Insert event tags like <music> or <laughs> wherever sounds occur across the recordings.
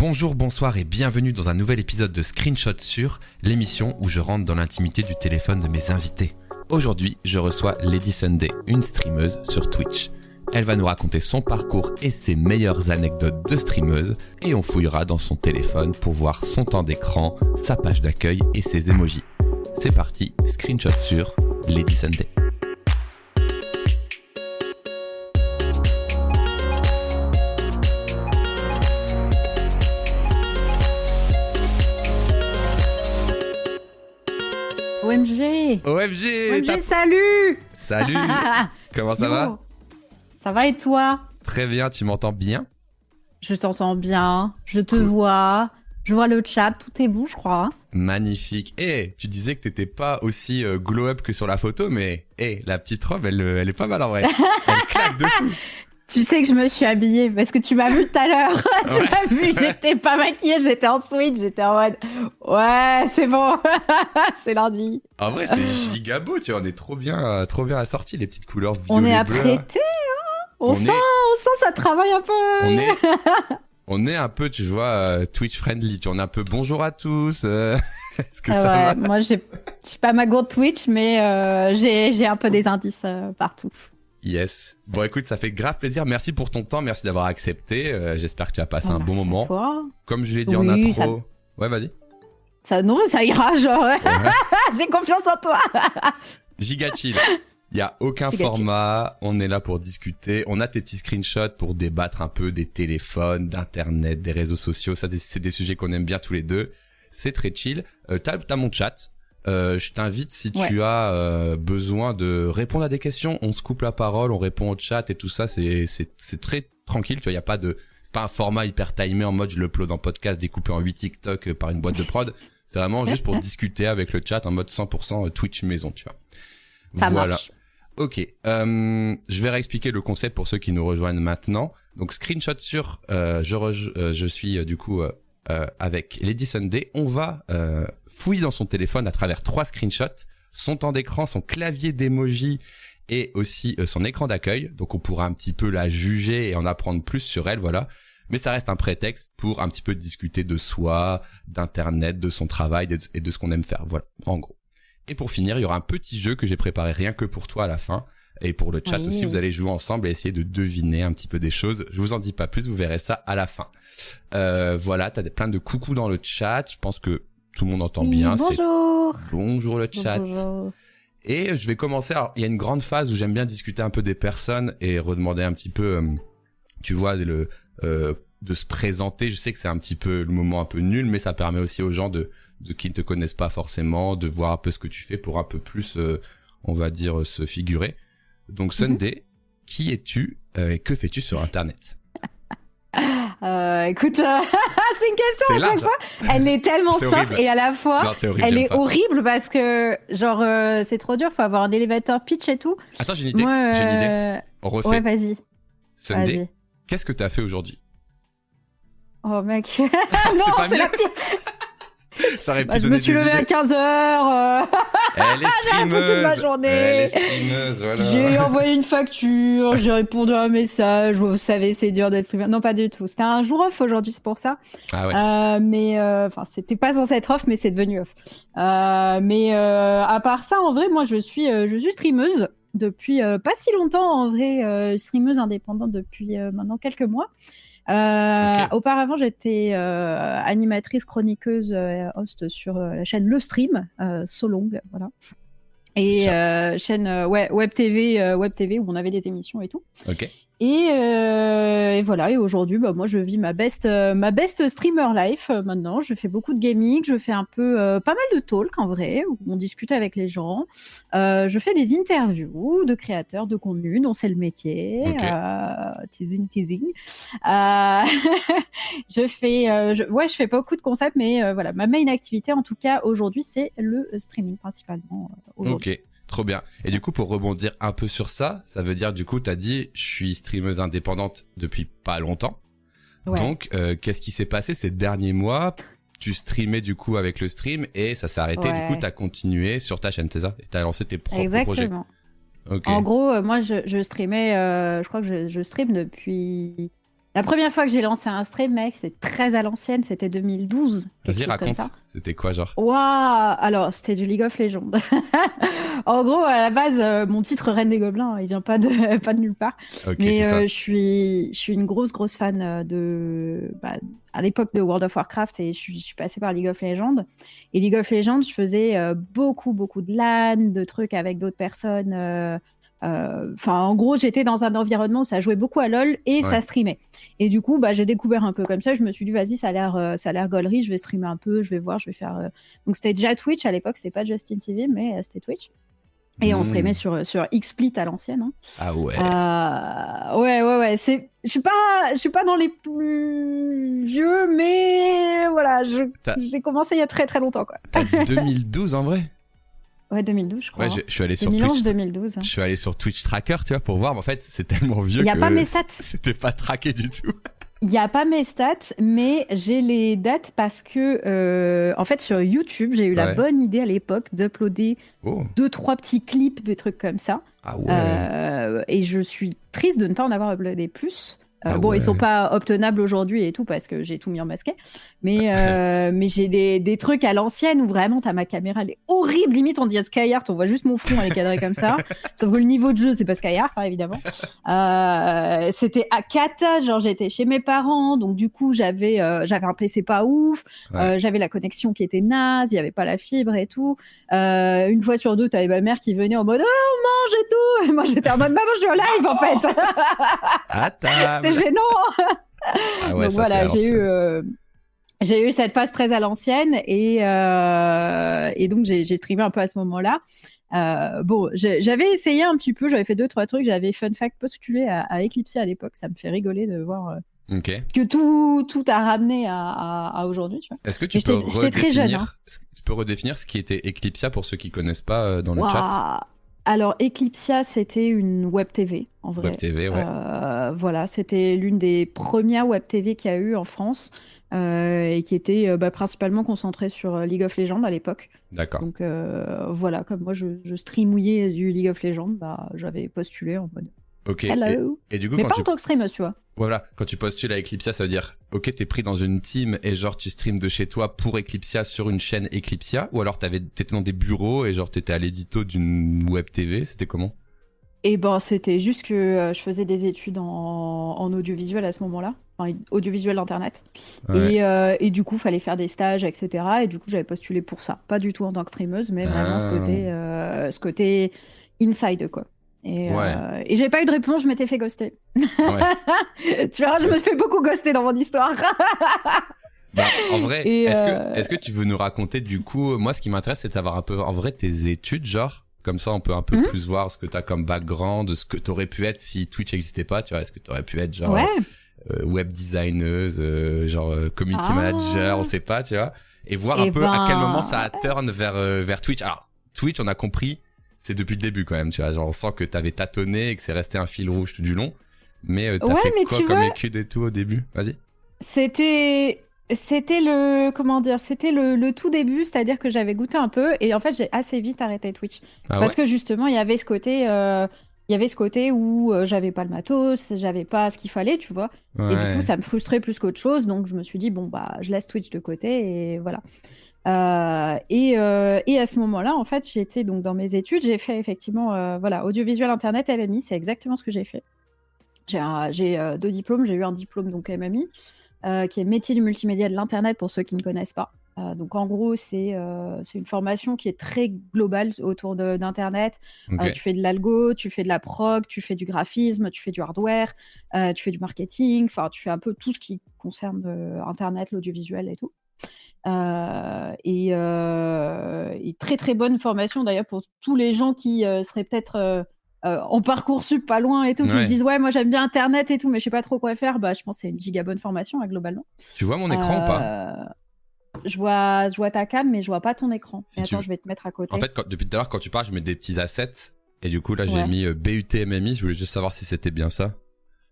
Bonjour, bonsoir et bienvenue dans un nouvel épisode de Screenshot sur l'émission où je rentre dans l'intimité du téléphone de mes invités. Aujourd'hui, je reçois Lady Sunday, une streameuse sur Twitch. Elle va nous raconter son parcours et ses meilleures anecdotes de streameuse et on fouillera dans son téléphone pour voir son temps d'écran, sa page d'accueil et ses emojis. C'est parti, Screenshot sur Lady Sunday. OMG OMG OMG, salut Salut <laughs> Comment ça va? Ça va et toi? Très bien, tu m'entends bien? Je t'entends bien, je te Cool. vois, je vois le chat, tout est bon, je crois. Magnifique. Et tu disais que t'étais pas aussi euh, glow up que sur la photo, mais eh, la petite robe, elle, euh, elle est pas mal en vrai. <laughs> Elle claque de fou. Tu sais que je me suis habillée parce que tu m'as vu tout à l'heure. <laughs> tu Ouais. m'as vu, j'étais pas maquillée, j'étais en switch, j'étais en mode ouais, c'est bon, <laughs> c'est lundi. En vrai, c'est giga beau, tu vois, on est trop bien, trop bien assortis, les petites couleurs violet On est apprêté, hein on, On sent, est- on sent ça travaille un peu. On est, <laughs> on est un peu, tu vois, euh, Twitch friendly, tu on est un peu bonjour à tous. euh, Est-ce que Ah ça ouais, va? moi j'ai j'ai pas ma gourde Twitch, mais euh, j'ai un peu des indices partout. Yes. Bon, écoute, ça fait grave plaisir. Merci pour ton temps, merci d'avoir accepté. euh, J'espère que tu as passé Oh, un bon moment. Toi. Comme je l'ai dit en Oui, intro. ça- Ouais, vas-y. Ça, non, ça ira, genre. Ouais. <laughs> J'ai confiance en toi. <laughs> Giga chill. Il y a aucun Giga chill. format, on est là pour discuter. On a tes petits screenshots pour débattre un peu des téléphones, d'internet, des réseaux sociaux. Ça, c'est des sujets qu'on aime bien tous les deux. C'est très chill. Euh, t'as, t'as mon chat. Euh, je t'invite si Ouais. tu as euh, besoin de répondre à des questions, on se coupe la parole, on répond au chat et tout ça. C'est c'est c'est très tranquille. Tu vois, y a pas de c'est pas un format hyper timé en mode je l'upload en podcast découpé en 8 TikTok euh, par une boîte de prod. C'est vraiment juste pour <laughs> discuter avec le chat en mode 100% Twitch maison, tu vois. Ça voilà. marche. Ok, euh, je vais réexpliquer le concept pour ceux qui nous rejoignent maintenant. Donc screenshot sur, euh, je, euh, je suis euh, du coup euh, avec Lady Sunday. On va euh, fouiller dans son téléphone à travers trois screenshots, son temps d'écran, son clavier d'emoji et aussi euh, son écran d'accueil. Donc on pourra un petit peu la juger et en apprendre plus sur elle, voilà. Mais ça reste un prétexte pour un petit peu discuter de soi, d'internet, de son travail et de ce qu'on aime faire. Voilà, en gros. Et pour finir, il y aura un petit jeu que j'ai préparé rien que pour toi à la fin. Et pour le chat Oui. aussi, vous allez jouer ensemble et essayer de deviner un petit peu des choses. Je vous en dis pas plus, vous verrez ça à la fin. Euh, voilà, t'as plein de coucou dans le chat. Je pense que tout le monde entend Oui, bien. Bonjour. bonjour le chat. Bonjour. Et je vais commencer. Alors, il y a une grande phase où j'aime bien discuter un peu des personnes et redemander un petit peu, euh, tu vois, le euh, de se présenter. Je sais que c'est un petit peu le moment un peu nul, mais ça permet aussi aux gens de de qui ne te connaissent pas forcément de voir un peu ce que tu fais pour un peu plus, euh, on va dire, se figurer. Donc Sunday, qui es-tu euh, et que fais-tu sur Internet? <laughs> Euh, écoute, euh, <laughs> c'est une question à chaque fois. Elle est tellement <laughs> simple horrible. et à la fois, Non, c'est horrible. elle est pas. horrible parce que, genre, euh, c'est trop dur. Faut avoir un élévateur pitch et tout. Attends, j'ai une idée. J'ai une idée. On refait. ouais, vas-y. Sunday, qu'est-ce que t'as fait aujourd'hui? Oh, mec. C'est pas la mieux. pire. <laughs> Ça aurait pu Bah, je me suis levée à idées. 15 heures. euh, <laughs> Elle est <laughs> streameuse. toute ma journée. Elle est streameuse, voilà. J'ai envoyé une facture, j'ai répondu à un message. Vous savez, c'est dur d'être streamer. Non, pas du tout. C'était un jour off aujourd'hui, c'est pour ça. Ah ouais. Euh, mais euh, enfin, c'était pas censé être off, mais c'est devenu off. Euh, mais euh, à part ça, en vrai, moi, je suis, je suis streameuse depuis euh, pas si longtemps. En vrai, euh, streameuse indépendante depuis euh, maintenant quelques mois. Euh. Auparavant, j'étais animatrice, chroniqueuse, euh, host sur la chaîne Le Stream, Solong, voilà. Et chaîne web TV, web TV où on avait des émissions et tout. Ok. Et, euh, et voilà, et aujourd'hui, bah, moi, je vis ma best, euh, ma best streamer life euh, maintenant. Je fais beaucoup de gaming, je fais un peu, euh, pas mal de talk en vrai, où on discute avec les gens. Euh, je fais des interviews de créateurs de contenu dont c'est le métier. Ok. Euh, teasing, teasing. Euh, <laughs> je fais, euh, je, ouais, je fais beaucoup de concepts, mais voilà, ma main activité en tout cas aujourd'hui, c'est le streaming principalement. Ok. Trop bien. Et du coup, pour rebondir un peu sur ça, ça veut dire du coup, t'as dit, je suis streameuse indépendante depuis pas longtemps. Ouais. Donc, euh, qu'est-ce qui s'est passé ces derniers mois? Tu streamais du coup avec le stream et ça s'est arrêté. Ouais. Du coup, t'as continué sur ta chaîne, c'est ça? Et t'as lancé tes propres projets. Exactement. En gros, euh, moi, je, je streamais, euh, je crois que je, je stream depuis La première fois que j'ai lancé un stream, mec, c'est très à l'ancienne, c'était 2012. Vas-y, raconte. C'était quoi, genre? Waouh Alors, c'était du League of Legends. <laughs> en gros, à la base, euh, mon titre Reine des Gobelins, il vient pas de, <laughs> pas de nulle part. Mais euh, je suis, je suis une grosse, grosse fan euh, de, bah, à l'époque de World of Warcraft et je suis, je suis, passée par League of Legends. Et League of Legends, je faisais beaucoup, beaucoup de LAN, de trucs avec d'autres personnes enfin, en gros, j'étais dans un environnement où ça jouait beaucoup à LoL et ça streamait. Et du coup, bah, j'ai découvert un peu comme ça. Je me suis dit, vas-y, ça a l'air, euh, ça a l'air gollerie. Je vais streamer un peu, je vais voir, je vais faire. Euh. Donc, c'était déjà Twitch à l'époque. C'était pas Justin TV, mais c'était Twitch. Et on streamait hmm. sur sur XSplit à l'ancienne. Hein. Ah ouais. ouais ouais ouais. C'est, je suis pas, je suis pas dans les plus vieux, mais voilà, j'ai commencé il y a très très longtemps quoi. T'as dit <laughs> 2012 en vrai? Ouais, 2012, je crois. Ouais, je, suis allé sur Twitch. 2012. Je suis allé sur Twitch Tracker, tu vois, pour voir. Mais en fait, c'est tellement vieux. Il n'y a pas mes stats. <laughs> C'était pas traqué du tout. Il n'y a pas mes stats, mais j'ai les dates parce que, euh, en fait, sur YouTube, j'ai eu la bonne idée à l'époque d'uploader oh. deux, trois petits clips, des trucs comme ça. Ah ouais. Euh, et je suis triste de ne pas en avoir uploadé plus. Euh, ah bon, ils sont pas obtenables aujourd'hui et tout parce que j'ai tout mis en masqué. Mais, <laughs> euh, mais j'ai des, des, trucs à l'ancienne où vraiment, as ma caméra, elle est horrible. Limite, on dit à Skyheart, on voit juste mon front, elle est cadrée comme ça. <laughs> Sauf que le niveau de jeu, c'est pas Skyheart, hein, évidemment. Euh, c'était à Kata, genre j'étais chez mes parents, donc du coup, j'avais j'avais un PC pas ouf, j'avais la connexion qui était naze, il y avait pas la fibre et tout. Une fois sur deux, t'avais ma mère qui venait en mode, oh, on mange et tout. Et moi, j'étais en mode, maman, je suis en live, en <laughs> fait. Attends c'est gênant. <laughs> Ah ouais, Donc voilà, j'ai eu, euh, j'ai eu cette phase très à l'ancienne et, euh, et donc j'ai streamé un peu à ce moment-là. Euh, bon, j'avais essayé un petit peu, j'avais fait deux trois trucs, j'avais fun fact postulé à, à Eclipse à l'époque, ça me fait rigoler de voir que tout tout a ramené à, à, aujourd'hui. Est-ce que tu peux redéfinir, très jeune, hein. tu peux redéfinir ce qui était Eclipsia pour ceux qui connaissent pas dans le chat? Alors, Eclipsia, c'était une web TV, en vrai. Web TV, ouais. Euh, voilà, c'était l'une des premières web TV qu'il y a eu en France euh, et qui était euh, bah, principalement concentrée sur League of Legends à l'époque. D'accord. Donc, voilà, comme moi, je, je streamouillais du League of Legends, bah, j'avais postulé en mode Ok. Et, du coup, Mais pas en tant que streameuse, tu vois. Voilà, quand tu postules à Eclipsia, ça veut dire, ok, t'es pris dans une team et genre tu streams de chez toi pour Eclipsia sur une chaîne Eclipsia, ou alors t'avais, t'étais dans des bureaux et genre t'étais à l'édito d'une web TV, c'était comment? Eh ben, c'était juste que euh, je faisais des études en, en audiovisuel à ce moment-là, enfin audiovisuel internet, et, euh, et, du coup fallait faire des stages, etc. Et du coup j'avais postulé pour ça, pas du tout en tant que streameuse, mais vraiment ce ah. côté, euh, ce côté inside quoi. Et, euh, et j'ai pas eu de réponse, je m'étais fait ghoster. Ouais. <laughs> tu verras, je me fais beaucoup ghoster dans mon histoire. <laughs> bah, en vrai, est-ce que, euh, est que tu veux nous raconter du coup, moi ce qui m'intéresse c'est de savoir un peu en vrai tes études, genre, comme ça on peut un peu hmm plus voir ce que t'as comme background, ce que t'aurais pu être si Twitch existait pas, tu vois, est-ce que t'aurais pu être genre euh, web designeuse, euh, genre community ah. manager, on sait pas, tu vois, et voir un eh peu à quel ben, moment ça a turn vers, vers Twitch. Alors, Twitch, on a compris, c'est depuis le début quand même, tu vois. Genre, on sent que t'avais tâtonné et que c'est resté un fil rouge tout du long. Mais euh, t'as fait quoi comme étude et tout au début? Vas-y. C'était c'était le comment dire c'était le, le, tout début c'est à dire que j'avais goûté un peu et en fait j'ai assez vite arrêté Twitch ah parce que justement il y avait ce côté euh, il y avait ce côté où euh, j'avais pas le matos j'avais pas ce qu'il fallait tu vois et du coup ça me frustrait plus qu'autre chose donc je me suis dit bon bah je laisse Twitch de côté et voilà euh, et, euh, et, à ce moment-là, en fait, j'étais donc dans mes études, j'ai fait effectivement, euh, voilà, audiovisuel internet MMI, c'est exactement ce que j'ai fait. J'ai deux diplômes, j'ai eu un diplôme donc MMI, qui est métier du multimédia de l'internet pour ceux qui ne connaissent pas. donc en gros, c'est une formation qui est très globale autour d'internet. tu fais de l'algo, tu fais de la prog, tu fais du graphisme, tu fais du hardware, tu fais du marketing, enfin tu fais un peu tout ce qui concerne internet, l'audiovisuel et tout. Euh, euh, et, très très bonne formation d'ailleurs pour tous les gens qui euh, seraient peut-être en parcoursup pas loin et tout, qui se disent ouais moi j'aime bien internet et tout, mais je sais pas trop quoi faire. Bah je pense que c'est une giga bonne formation hein, globalement. Tu vois mon écran ou pas? Je vois, je vois ta cam, mais je vois pas ton écran. attends, je vais te mettre à côté. En fait, depuis tout à l'heure, quand tu parles, je mets des petits assets. Et du coup, là, j'ai mis BUT MMI. Je voulais juste savoir si c'était bien ça.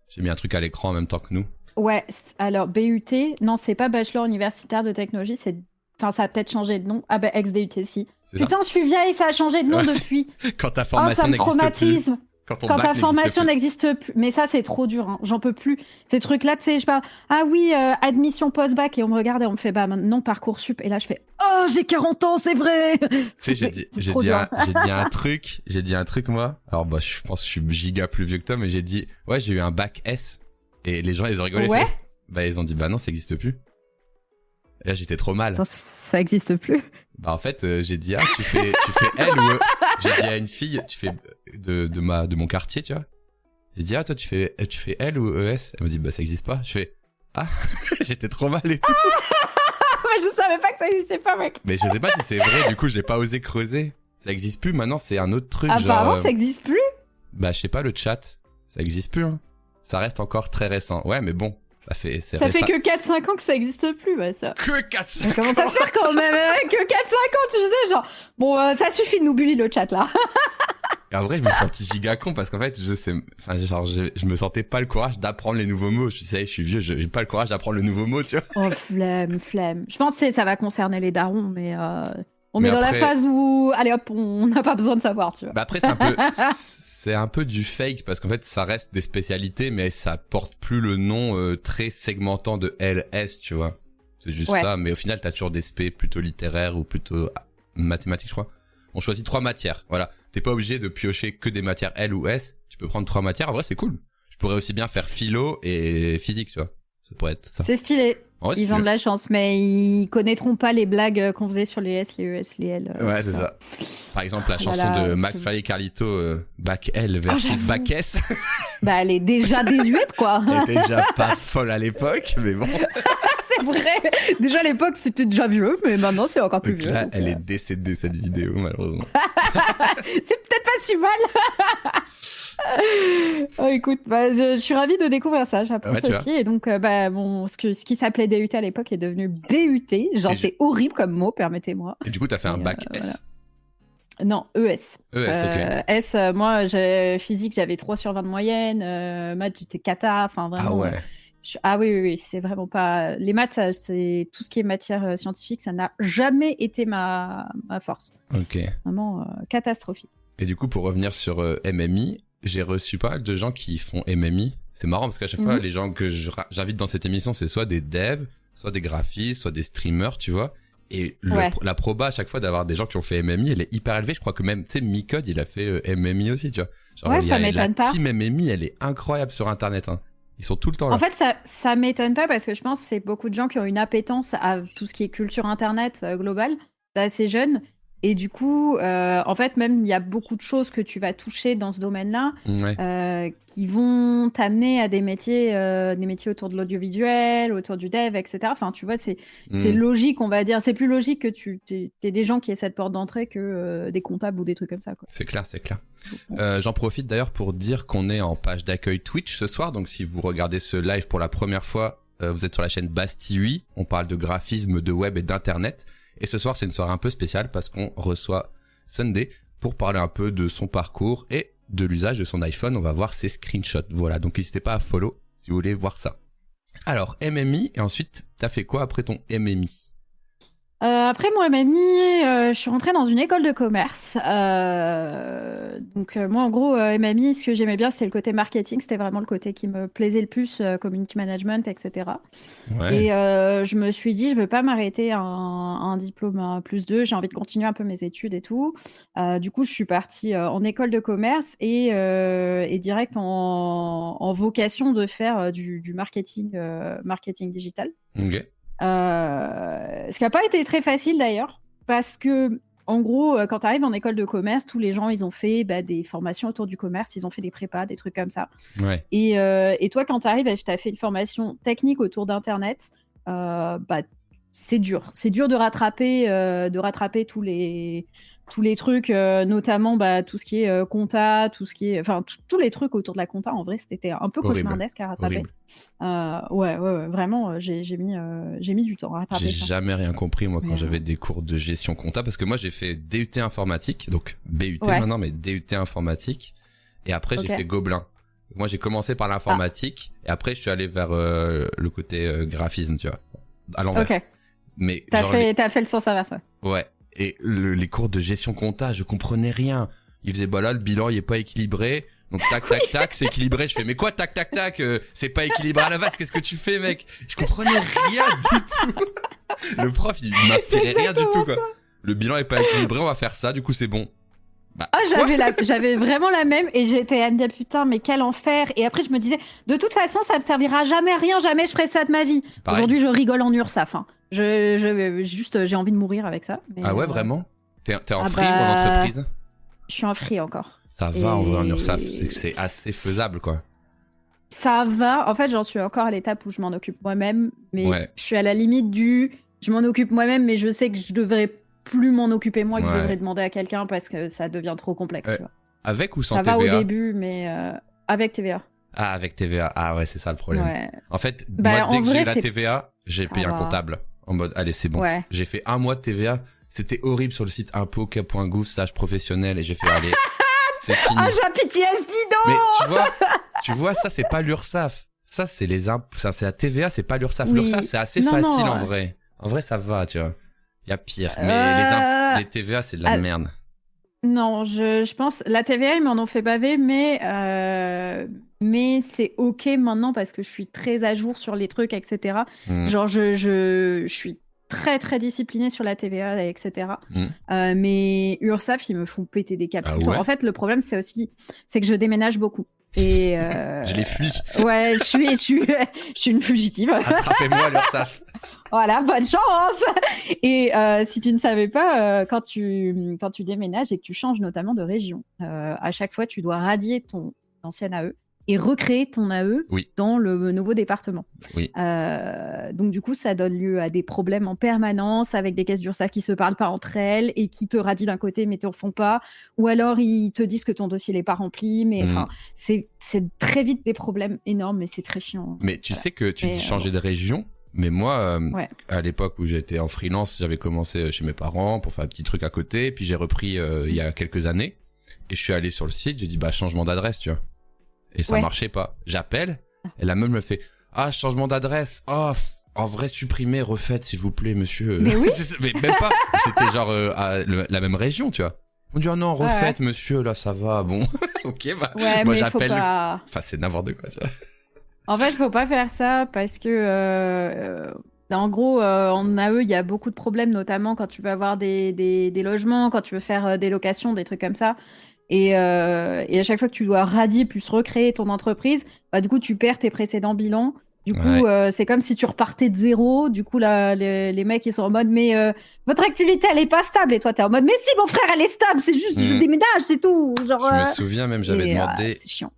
J'ai mis un truc à l'écran en même temps que nous. Ouais, alors BUT, non, c'est pas Bachelor universitaire de technologie, c'est. Enfin, ça a peut-être changé de nom. Ah bah, ex-DUT, si. Putain, je suis vieille, ça a changé de nom depuis. <laughs> Quand ta formation oh, ça me traumatisme. Quand, ta n'existe formation n'existe plus. Mais ça, c'est trop dur. hein. J'en peux plus. Ces trucs-là, tu sais, je parle. Ah oui, euh, admission post-bac. Et on me regarde et on me fait, bah non, Parcoursup. Et là, je fais, oh, j'ai 40 ans, c'est vrai. <laughs> Tu sais, j'ai C'est- dit, j'ai dit, un, j'ai dit un truc, j'ai dit un truc moi. Alors bah, je pense que je suis giga plus vieux que toi, mais j'ai dit, ouais, j'ai eu un bac S. Et les gens, ils ont rigolé. Ouais. fait, Bah, ils ont dit, bah non, ça existe plus. Et là, j'étais trop mal. Attends, ça existe plus. Bah en fait, euh, j'ai dit, ah, tu fais, tu fais L ou E. J'ai dit à une fille, tu fais de, de ma, de mon quartier, tu vois. J'ai dit, ah, toi, tu fais, tu fais L ou ES? Elle me dit, bah, ça existe pas. Je fais, ah, <laughs> j'étais trop mal et tout. <laughs> Mais je savais pas que ça existait pas, mec. Mais je sais pas si c'est vrai, du coup, j'ai pas osé creuser. Ça existe plus, maintenant, c'est un autre truc, genre, Apparemment, euh, ça existe plus. bah, je sais pas, le chat, ça existe plus, hein. Ça reste encore très récent. Ouais, mais bon, ça fait, Ça que 4-5 ans que ça existe plus, ça. Que 4 Mais comment ça se fait quand même hein, Que 4-5 ans, tu sais, genre. Bon, euh, ça suffit de nous bully le chat, là. Et en vrai, je me sentis giga con parce qu'en fait, je sais, enfin, genre, je, je me sentais pas le courage d'apprendre les nouveaux mots. Je sais, je suis vieux, je- j'ai pas le courage d'apprendre le nouveau mot, tu vois. Oh, flemme, flemme. Je pense que ça va concerner les darons, mais euh, on Mais est dans après- la phase où, allez hop, on n'a pas besoin de savoir, tu vois. Bah après, c'est un peu, <laughs> c'est un peu du fake parce qu'en fait, ça reste des spécialités, mais ça porte plus le nom euh, très segmentant de LS, tu vois. C'est juste Ouais. ça, mais au final, t'as toujours des spé plutôt littéraires ou plutôt ah, mathématiques, je crois. On choisit trois matières, voilà. T'es pas obligé de piocher que des matières L ou S. Tu peux prendre trois matières. En vrai, c'est cool. Je pourrais aussi bien faire philo et physique, tu vois. Ça pourrait être ça. C'est stylé. Si Ils ont de la chance, mais ils connaîtront pas les blagues qu'on faisait sur les S, les ES, les L. euh, Ouais, c'est ça. Par exemple, la Oh chanson de McFly et Carlito, euh, Bac L versus j'avoue. Bac S. <laughs> Bah, elle est déjà désuète, quoi. Elle était déjà pas folle à l'époque, mais bon. <laughs> c'est vrai. Déjà à l'époque, c'était déjà vieux, mais maintenant, c'est encore plus Donc vieux. là, donc, elle euh, est décédée cette vidéo, malheureusement. <laughs> C'est peut-être pas si mal. <laughs> oh, écoute, bah, je, je suis ravie de découvrir ça. J'apprends Ouais, tu aussi. Et donc, euh, bah, bon, ce, que, ce qui s'appelait DUT à l'époque est devenu BUT. Genre, c'est horrible comme mot, permettez-moi. Et du coup, t'as fait un bac euh, S. Non, ES. ES, Euh, ok. S, euh, moi, physique, j'avais 3 sur 20 de moyenne. Maths, j'étais cata. Enfin, Ah vraiment. ouais. je- ah oui, oui, oui, c'est vraiment pas. Les maths, c'est tout ce qui est matière scientifique, ça n'a jamais été ma, ma force. Ok. Vraiment catastrophique. Et du coup, pour revenir sur MMI, j'ai reçu pas mal de gens qui font MMI. C'est marrant parce qu'à chaque fois, Mhm. les gens que j'invite dans cette émission, c'est soit des devs, soit des graphistes, soit des streamers, tu vois. Et le- Ouais. la proba à chaque fois d'avoir des gens qui ont fait MMI, elle est hyper élevée. Je crois que même, tu sais, Micode, il a fait euh, MMI aussi, tu vois. Genre, Ouais, il ça m'étonne La pas. team MMI, elle est incroyable sur Internet. Hein. Ils sont tout le temps là. En fait, ça, ça m'étonne pas parce que je pense que c'est beaucoup de gens qui ont une appétence à tout ce qui est culture internet euh, globale, assez jeune. Et du coup, euh, en fait, même il y a beaucoup de choses que tu vas toucher dans ce domaine-là ouais. euh, qui vont t'amener à des métiers, euh, des métiers autour de l'audiovisuel, autour du dev, etc. Enfin, tu vois, c'est Mm. logique, on va dire. C'est plus logique que tu aies des gens qui aient cette porte d'entrée que des comptables ou des trucs comme ça. C'est clair, c'est clair. J'en profite d'ailleurs pour dire qu'on est en page d'accueil Twitch ce soir. Donc si vous regardez ce live pour la première fois, vous êtes sur la chaîne Bastille. On parle de graphisme, de web et d'internet. Et ce soir, c'est une soirée un peu spéciale parce qu'on reçoit Sunday pour parler un peu de son parcours et de l'usage de son iPhone. On va voir ses screenshots. Voilà. Donc n'hésitez pas à follow si vous voulez voir ça. Alors MMI et ensuite t'as fait quoi après ton MMI Euh, après mon MMI, euh, je suis rentrée dans une école de commerce. Euh, donc moi, en gros, euh, MMI, ce que j'aimais bien, c'était le côté marketing. C'était vraiment le côté qui me plaisait le plus, community management, etc. Et je me suis dit, je veux pas m'arrêter à un, à un diplôme à plus 2. J'ai envie de continuer un peu mes études et tout. Du coup, je suis partie en école de commerce et, et direct en, en vocation de faire du, du marketing, marketing digital. Ok. Euh, ce qui n'a pas été très facile d'ailleurs, parce que en gros, euh, quand tu arrives en école de commerce, tous les gens, ils ont fait bah, des formations autour du commerce, ils ont fait des prépas, des trucs comme ça. Ouais. Et, euh, et toi, quand tu arrives tu as fait une formation technique autour d'Internet, euh, bah, c'est dur. C'est dur de rattraper, euh, de rattraper tous les, tous les trucs, euh, notamment bah, tout ce qui est euh, compta, tout ce qui est, enfin, tous les trucs autour de la compta. En vrai, c'était un peu Horrible. cauchemardesque à rattraper. Euh, ouais, ouais, ouais, vraiment, j'ai j'ai mis, j'ai mis du temps à rattraper J'ai jamais rien compris moi quand j'avais des cours de gestion compta parce que moi j'ai fait DUT informatique donc BUT Ouais. maintenant mais DUT informatique et après j'ai fait Gobelin. Moi j'ai commencé par l'informatique et après je suis allé vers le côté graphisme tu vois à l'envers. Ok, Mais t'as fait, t'as fait le sens inverse, ouais. les- ouais et le- les cours de gestion compta je comprenais rien. Ils faisaient bah là le bilan il est pas équilibré Donc tac tac <laughs> tac, c'est équilibré. Je fais mais quoi tac tac tac euh, C'est pas équilibré à la base. Qu'est-ce que tu fais, mec? Je comprenais rien du tout. Le prof, il m'inspirait rien du tout quoi. Le bilan est pas équilibré. On va faire ça. Du coup, c'est bon. Bah, ah, j'avais la, j'avais vraiment la même et j'étais à me dire putain mais quel enfer et après je me disais de toute façon ça me servira jamais à rien jamais je ferai ça de ma vie. Aujourd'hui je rigole en URSAF. Hein. Je, je juste j'ai envie de mourir avec ça. ah ouais vraiment? T'es, t'es en ah free ou en bah, entreprise? Je suis en free encore. Ça va en vrai en URSAF c'est, c'est assez faisable quoi. Ça va en fait j'en suis encore à l'étape où je m'en occupe moi-même mais je suis à la limite du je m'en occupe moi-même mais je sais que je devrais plus m'en occuper moi que je devrais demander à quelqu'un parce que ça devient trop complexe. Tu vois. Avec ou sans TVA Ça va au début, mais euh, avec TVA. Ah, avec TVA. Ah ouais, c'est ça le problème. En fait, bah, moi, dès que j'ai la TVA, j'ai payé un comptable. En mode, allez, c'est bon. J'ai fait un mois de TVA. C'était horrible sur le site impots.gouv sage professionnel et j'ai fait, allez, <laughs> c'est fini. Ah, j'ai dis donc Mais tu vois, tu vois, ça, c'est pas l'URSAF. Ça, c'est les impôts, ça, c'est la TVA, c'est pas l'URSAF. L'URSAF, c'est assez facile en vrai. En vrai, ça va, tu vois. Il y a pire. Mais les, les, TVA, c'est de la merde. Non, je, je, pense. La TVA, ils m'en ont fait baver, mais, euh, mais c'est OK maintenant parce que je suis très à jour sur les trucs, etc. Hmm. Genre, je, je, je, suis très, très disciplinée sur la TVA, etc. Hmm. Euh, mais URSAF, ils me font péter des câbles. Ah en fait, le problème, c'est aussi c'est que je déménage beaucoup. Et euh, <laughs> je les fuis. Ouais, je suis, je suis, <laughs> je suis une fugitive. Attrapez-moi l'URSAF. Voilà, bonne chance. Et euh, si tu ne savais pas, euh, quand tu quand tu déménages et que tu changes notamment de région, euh, à chaque fois tu dois radier ton ancien AE et recréer ton AE dans le nouveau département. Oui. donc du coup, ça donne lieu à des problèmes en permanence avec des caisses d'URSSAF qui se parlent pas entre elles et qui te radient d'un côté mais te font pas, ou alors ils te disent que ton dossier n'est pas rempli. Mais enfin, mm. c'est c'est très vite des problèmes énormes et c'est très chiant. Mais tu sais que tu dis changer de région mais moi, euh, à l'époque où j'étais en freelance, j'avais commencé chez mes parents pour faire un petit truc à côté, puis j'ai repris euh, il y a quelques années, et je suis allé sur le site, j'ai dit bah changement d'adresse, tu vois, et ça marchait pas. J'appelle, et la même me fait ah changement d'adresse, oh en vrai supprimer, refaites s'il vous plaît monsieur. Mais oui. <laughs> mais même pas, c'était genre euh, à la même région, tu vois. On dit oh non refaites monsieur là ça va bon <laughs> ok bah moi j'appelle. Pas... Enfin c'est n'importe quoi tu vois. En fait, il faut pas faire ça parce que, euh, en gros, euh, en AE, il y a beaucoup de problèmes, notamment quand tu veux avoir des, des, logements, quand tu veux faire euh, des locations, des trucs comme ça. Et, et, à chaque fois que tu dois radier plus recréer ton entreprise, bah, du coup, tu perds tes précédents bilans. Du coup, c'est comme si tu repartais de zéro. Du coup, là, les, mecs, ils sont en mode, mais votre activité, elle est pas stable. Et toi, tu es en mode, mais si, mon frère, elle est stable. C'est juste, je mm. déménage, c'est tout. Genre, je me souviens même, j'avais demandé. c'est chiant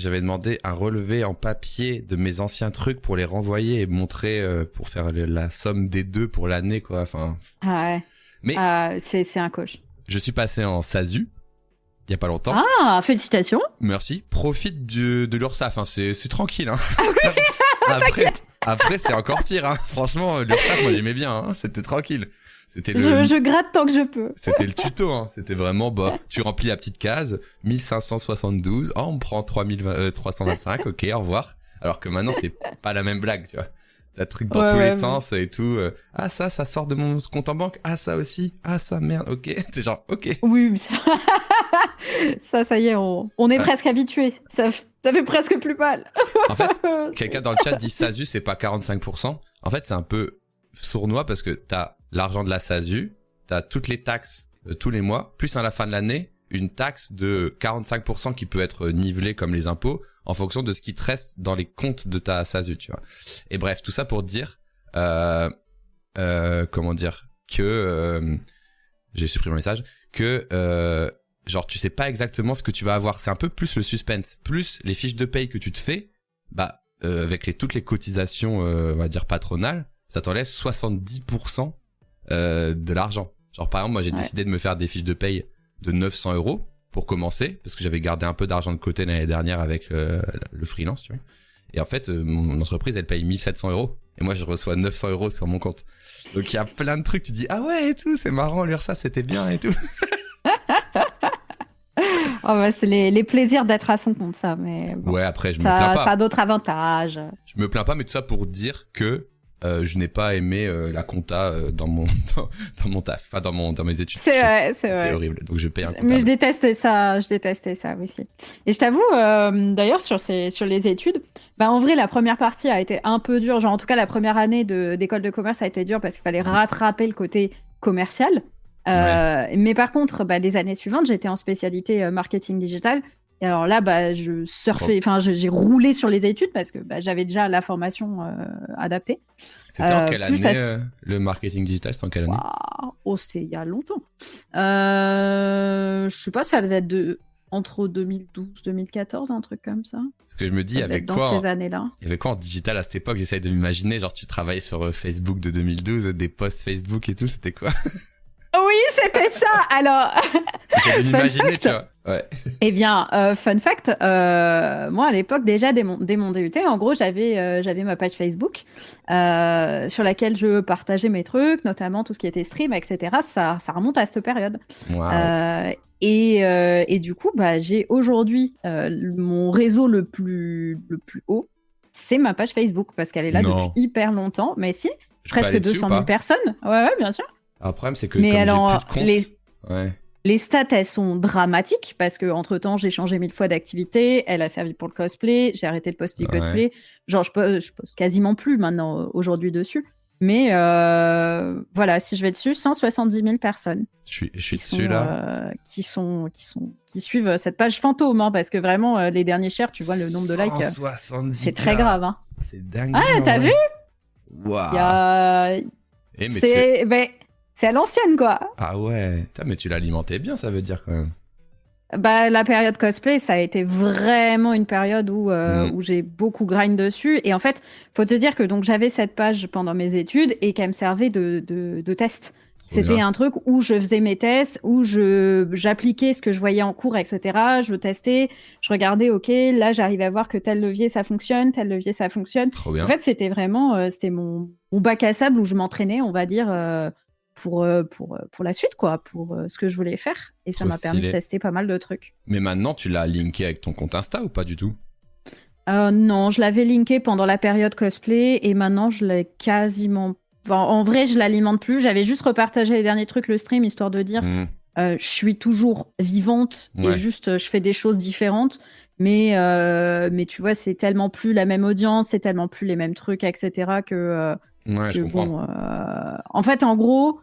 j'avais demandé un relevé en papier de mes anciens trucs pour les renvoyer et montrer euh, pour faire la somme des deux pour l'année quoi enfin ah ouais mais ah, c'est c'est un coach je suis passé en SASU il y a pas longtemps ah félicitations merci profite de de l'URSSAF hein. c'est c'est tranquille hein. <laughs> après après c'est encore pire hein. franchement l'URSSAF moi j'aimais bien hein. c'était tranquille c'était le... je, je, gratte tant que je peux. <laughs> C'était le tuto, hein. C'était vraiment, bah, tu remplis la petite case, 1572, oh, on prend 3325, euh, ok, au revoir. Alors que maintenant, c'est pas la même blague, tu vois. La truc dans tous les sens et tout. Euh, ah, ça, ça sort de mon compte en banque. Ah, ça aussi. Ah, ça, merde, ok. <laughs> T'es genre, ok. Oui, mais ça... <laughs> ça, ça y est, on, on est presque habitué. Ça, ça fait presque plus mal. en fait, quelqu'un dans le chat dit SASU, c'est pas 45%. En fait, c'est un peu sournois parce que t'as l'argent de la SASU, tu as toutes les taxes euh, tous les mois, plus à la fin de l'année, une taxe de 45% qui peut être nivelée comme les impôts en fonction de ce qui te reste dans les comptes de ta SASU, tu vois. Et bref, tout ça pour dire, euh, euh, comment dire, que euh, j'ai supprimé le message, que euh, genre tu sais pas exactement ce que tu vas avoir. C'est un peu plus le suspense, plus les fiches de paye que tu te fais, bah euh, avec les toutes les cotisations, on va dire patronales, ça t'enlève 70% euh, de l'argent. Genre par exemple, moi j'ai décidé de me faire des fiches de paye de 900 euros pour commencer, parce que j'avais gardé un peu d'argent de côté l'année dernière avec euh, le freelance, tu vois. Et en fait, euh, mon entreprise, elle paye 1700 euros. Et moi, je reçois 900 euros sur mon compte. Donc, il y a plein de trucs. Tu dis, ah ouais, et tout, c'est marrant, lire ça, c'était bien et tout. <laughs> oh bah, c'est les, les, plaisirs d'être à son compte, ça. Mais ouais, après, je me plains pas. Ça a d'autres avantages. Je me plains pas, mais tout ça pour dire que euh, je n'ai pas aimé euh, la compta euh, dans mon <laughs> dans, dans, mon taf, enfin dans mon dans mes études. C'est vrai, c'est vrai. Horrible. Donc je paye un comptable. Mais je détestais ça, je détestais ça aussi. Et je t'avoue, d'ailleurs sur ces sur les études, bah en vrai la première partie a été un peu dure. Genre en tout cas la première année de d'école de commerce a été dure parce qu'il fallait rattraper le côté commercial. Mais par contre, bah, les années suivantes, j'étais en spécialité marketing digital. Et alors là, bah, je surfais, enfin, j'ai roulé sur les études parce que bah, j'avais déjà la formation euh, adaptée. C'était en euh, quelle année ça- euh, le marketing digital C'était en quelle année Waouh, oh, c'était il y a longtemps. Je sais pas, ça devait être de entre 2012, 2014, un truc comme ça. Parce que je me dis Ça avec dans quoi ces années-là. Il y avait quoi en digital à cette époque? J'essaye de m'imaginer, genre tu travaillais sur Facebook de 2012, des posts Facebook et tout, c'était quoi? <laughs> Oui, c'était ça. Alors, <laughs> m'imaginer, fact. tu vois. Ouais. Eh bien, euh, fun fact, euh, moi à l'époque déjà dès mon, dès mon DUT, en gros j'avais euh, j'avais ma page Facebook sur laquelle je partageais mes trucs, notamment tout ce qui était stream, etc. Ça, ça remonte à cette période. Et, et du coup, bah, j'ai aujourd'hui mon réseau le plus, le plus haut, c'est ma page Facebook parce qu'elle est là Non. depuis hyper longtemps. Mais si, Je presque aller dessus ou 200 000 pas? personnes. Ouais, ouais, bien sûr. Alors, le problème, c'est que Mais comme alors, j'ai plus de comptes, les- ouais. Les stats, elles sont dramatiques parce que entre temps, j'ai changé mille fois d'activité. Elle a servi pour le cosplay. J'ai arrêté de poster du Ouais. cosplay. Genre, je poste, je poste quasiment plus maintenant euh, aujourd'hui dessus. Mais euh, voilà, si je vais dessus, 170 000 personnes Je suis, je suis qui sont, dessus là. euh, qui sont qui sont qui suivent cette page fantôme, hein, parce que vraiment euh, les derniers shares, tu vois le nombre de likes, 170 c'est très grave. Hein. C'est dingue. Ah, t'as vu? Waouh. Il y a, Eh, mais tu sais- c'est c'est à l'ancienne quoi. Ah ouais. Mais tu l'alimentais bien, ça veut dire quand même. Bah, la période cosplay, ça a été vraiment une période où, euh, Mm. où j'ai beaucoup grind dessus. Et en fait, faut te dire que donc j'avais cette page pendant mes études et qu'elle me servait de, de, de test. C'était bien. un truc où je faisais mes tests, où je j'appliquais ce que je voyais en cours, etc. Je testais, je regardais, ok, là j'arrive à voir que tel levier ça fonctionne, tel levier ça fonctionne. Trop bien. En fait, c'était vraiment, euh, c'était mon, mon bac à sable où je m'entraînais, on va dire, euh, pour, euh, pour, euh, pour la suite, quoi, pour euh, ce que je voulais faire. Et ça m'a permis de tester pas mal de trucs. Mais maintenant, tu l'as linké avec ton compte Insta ou pas du tout? Euh, non, je l'avais linké pendant la période cosplay et maintenant je l'ai quasiment. Enfin, en vrai, je l'alimente plus. J'avais juste repartagé les derniers trucs, le stream, histoire de dire Hmm. euh, je suis toujours vivante Ouais. et juste je fais des choses différentes. Mais, euh, mais tu vois, c'est tellement plus la même audience, c'est tellement plus les mêmes trucs, etc. que. Je que comprends. bon, euh, en fait, en gros,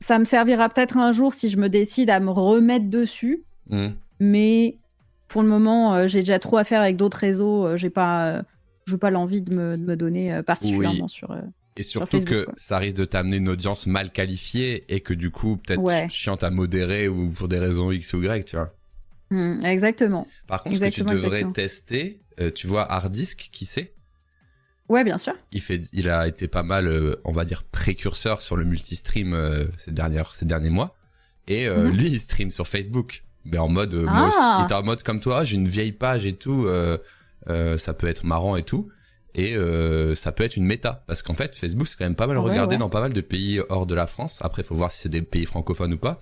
ça me servira peut-être un jour si je me décide à me remettre dessus. Hmm. Mais pour le moment, euh, j'ai déjà trop à faire avec d'autres réseaux. euh, j'ai pas, euh, je pas l'envie de me, de me donner particulièrement sur. Et surtout Facebook, que quoi. ça risque de t'amener une audience mal qualifiée et que du coup, peut-être Ouais. chiante à modérer ou pour des raisons X ou Y, tu vois. hmm, exactement. Par contre, ce que tu devrais exactement. tester, tu vois, Hardisk, qui c'est? Ouais, bien sûr. il fait, il a été pas mal, euh, on va dire, précurseur sur le multistream euh, ces dernières, ces derniers mois. Et euh, Mhm. lui, il stream sur Facebook, mais en mode, moi aussi, Ah. il était en mode comme toi, j'ai une vieille page et tout, euh, euh, ça peut être marrant et tout. Et euh, ça peut être une méta, parce qu'en fait, Facebook c'est quand même pas mal Ouais, regardé ouais. dans pas mal de pays hors de la France. Après, faut voir si c'est des pays francophones ou pas.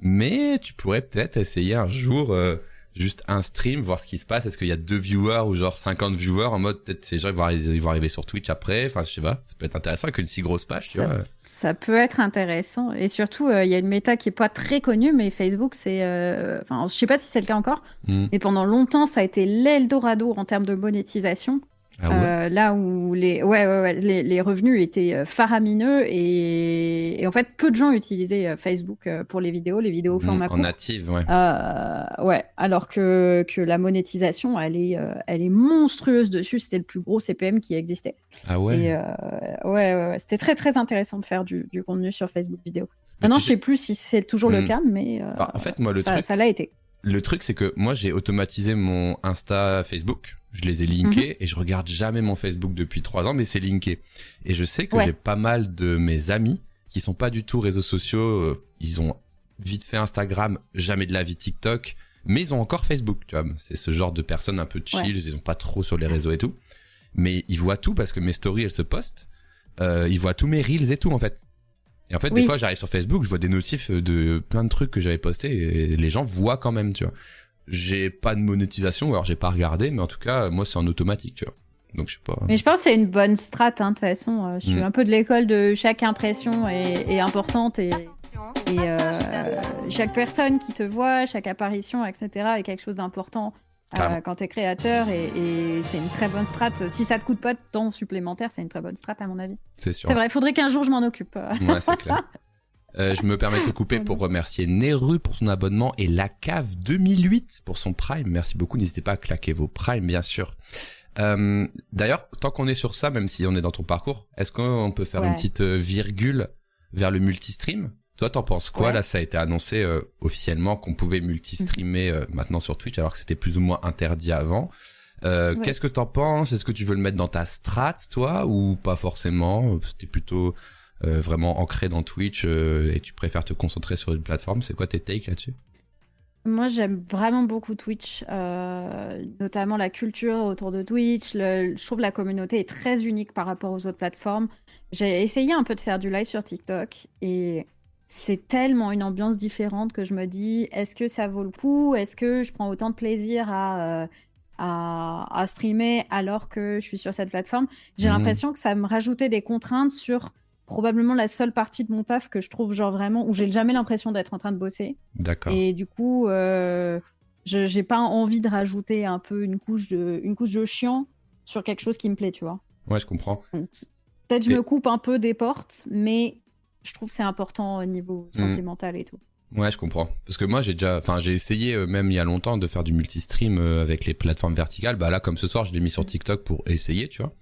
Mais tu pourrais peut-être essayer un jour euh, juste un stream, voir ce qui se passe. Est-ce qu'il y a deux viewers ou genre 50 viewers en mode peut-être ces gens ils vont, arriver, ils vont arriver sur Twitch après. Enfin, je sais pas. Ça peut être intéressant avec une si grosse page, tu Ça- vois. Ça peut être intéressant. Et surtout, euh, il y a une méta qui est pas très connue, mais Facebook, c'est. euh, Enfin, je sais pas si c'est le cas encore, Hmm. mais pendant longtemps, ça a été l'Eldorado en termes de monétisation. Ah ouais. Euh, là où les, ouais, ouais, ouais, les, les revenus étaient euh, faramineux et, et en fait, peu de gens utilisaient euh, Facebook pour les vidéos, les vidéos Hmm, format en native, ouais. Euh, ouais, alors que, que la monétisation, elle est, elle est monstrueuse dessus. C'était le plus gros CPM qui existait. Ah ouais. Et euh, ouais, ouais, ouais, c'était très très intéressant de faire du, du contenu sur Facebook vidéo. Maintenant, je sais plus si c'est toujours le Hmm. cas, mais Alors, en fait, moi, le ça truc, ça l'a été. Le truc, c'est que moi, j'ai automatisé mon Insta, Facebook. Je les ai linkés Mhm. et je regarde jamais mon Facebook depuis trois ans, mais c'est linké. Et je sais que Ouais. j'ai pas mal de mes amis qui sont pas du tout réseaux sociaux. euh, Ils ont vite fait Instagram, jamais de la vie TikTok, mais ils ont encore Facebook. Tu vois, c'est ce genre de personnes un peu chill. Ouais. Ils ont pas trop sur les réseaux et tout, mais ils voient tout parce que mes stories elles se postent. Euh, ils voient tous mes reels et tout en fait. Et en fait, des fois, j'arrive sur Facebook, je vois des notifs de plein de trucs que j'avais postés et les gens voient quand même, tu vois. J'ai pas de monétisation, alors j'ai pas regardé, mais en tout cas, moi, c'est en automatique, tu vois. Donc je sais pas. Mais je pense que c'est une bonne strat, hein, de toute façon. Euh, je suis Mm. un peu de l'école de chaque impression est, est importante et, et euh, chaque personne qui te voit, chaque apparition, etc. est quelque chose d'important euh, quand tu es créateur et, et c'est une très bonne strat. Si ça te coûte pas de temps supplémentaire, c'est une très bonne strat à mon avis. C'est sûr. C'est vrai, il faudrait qu'un jour je m'en occupe. Ouais, c'est clair. <laughs> Euh, je me permets de couper pour remercier Neru pour son abonnement et La Cave 2008 pour son Prime. Merci beaucoup. N'hésitez pas à claquer vos Primes, bien sûr. Euh, D'ailleurs, tant qu'on est sur ça, même si on est dans ton parcours, est-ce qu'on peut faire Ouais. une petite euh, virgule vers le multistream? Toi, t'en penses quoi Ouais. Là, ça a été annoncé euh, officiellement qu'on pouvait multistreamer euh, maintenant sur Twitch, alors que c'était plus ou moins interdit avant? Euh, Ouais. Qu'est-ce que t'en penses? Est-ce que tu veux le mettre dans ta strat, toi, ou pas forcément? C'était plutôt euh, vraiment ancré dans Twitch euh, et tu préfères te concentrer sur une plateforme? C'est quoi tes takes là-dessus? Moi, j'aime vraiment beaucoup Twitch, euh, notamment la culture autour de Twitch. Le- je trouve que la communauté est très unique par rapport aux autres plateformes. J'ai essayé un peu de faire du live sur TikTok et c'est tellement une ambiance différente que je me dis, est-ce que ça vaut le coup? Est-ce que je prends autant de plaisir à, euh, à, à streamer alors que je suis sur cette plateforme? J'ai Mhm. l'impression que ça me rajoutait des contraintes sur probablement la seule partie de mon taf que je trouve genre vraiment où j'ai jamais l'impression d'être en train de bosser. D'accord. Et du coup, euh, je j'ai pas envie de rajouter un peu une couche de, une couche de chiant sur quelque chose qui me plaît, tu vois. Ouais, je comprends. Peut-être je me coupe un peu des portes, mais je trouve que c'est important au niveau Mm. sentimental et tout. Ouais, je comprends. Parce que moi, j'ai déjà, enfin, j'ai essayé euh, même il y a longtemps de faire du multistream euh, avec les plateformes verticales. Bah là, comme ce soir, je l'ai mis sur TikTok pour essayer, tu vois.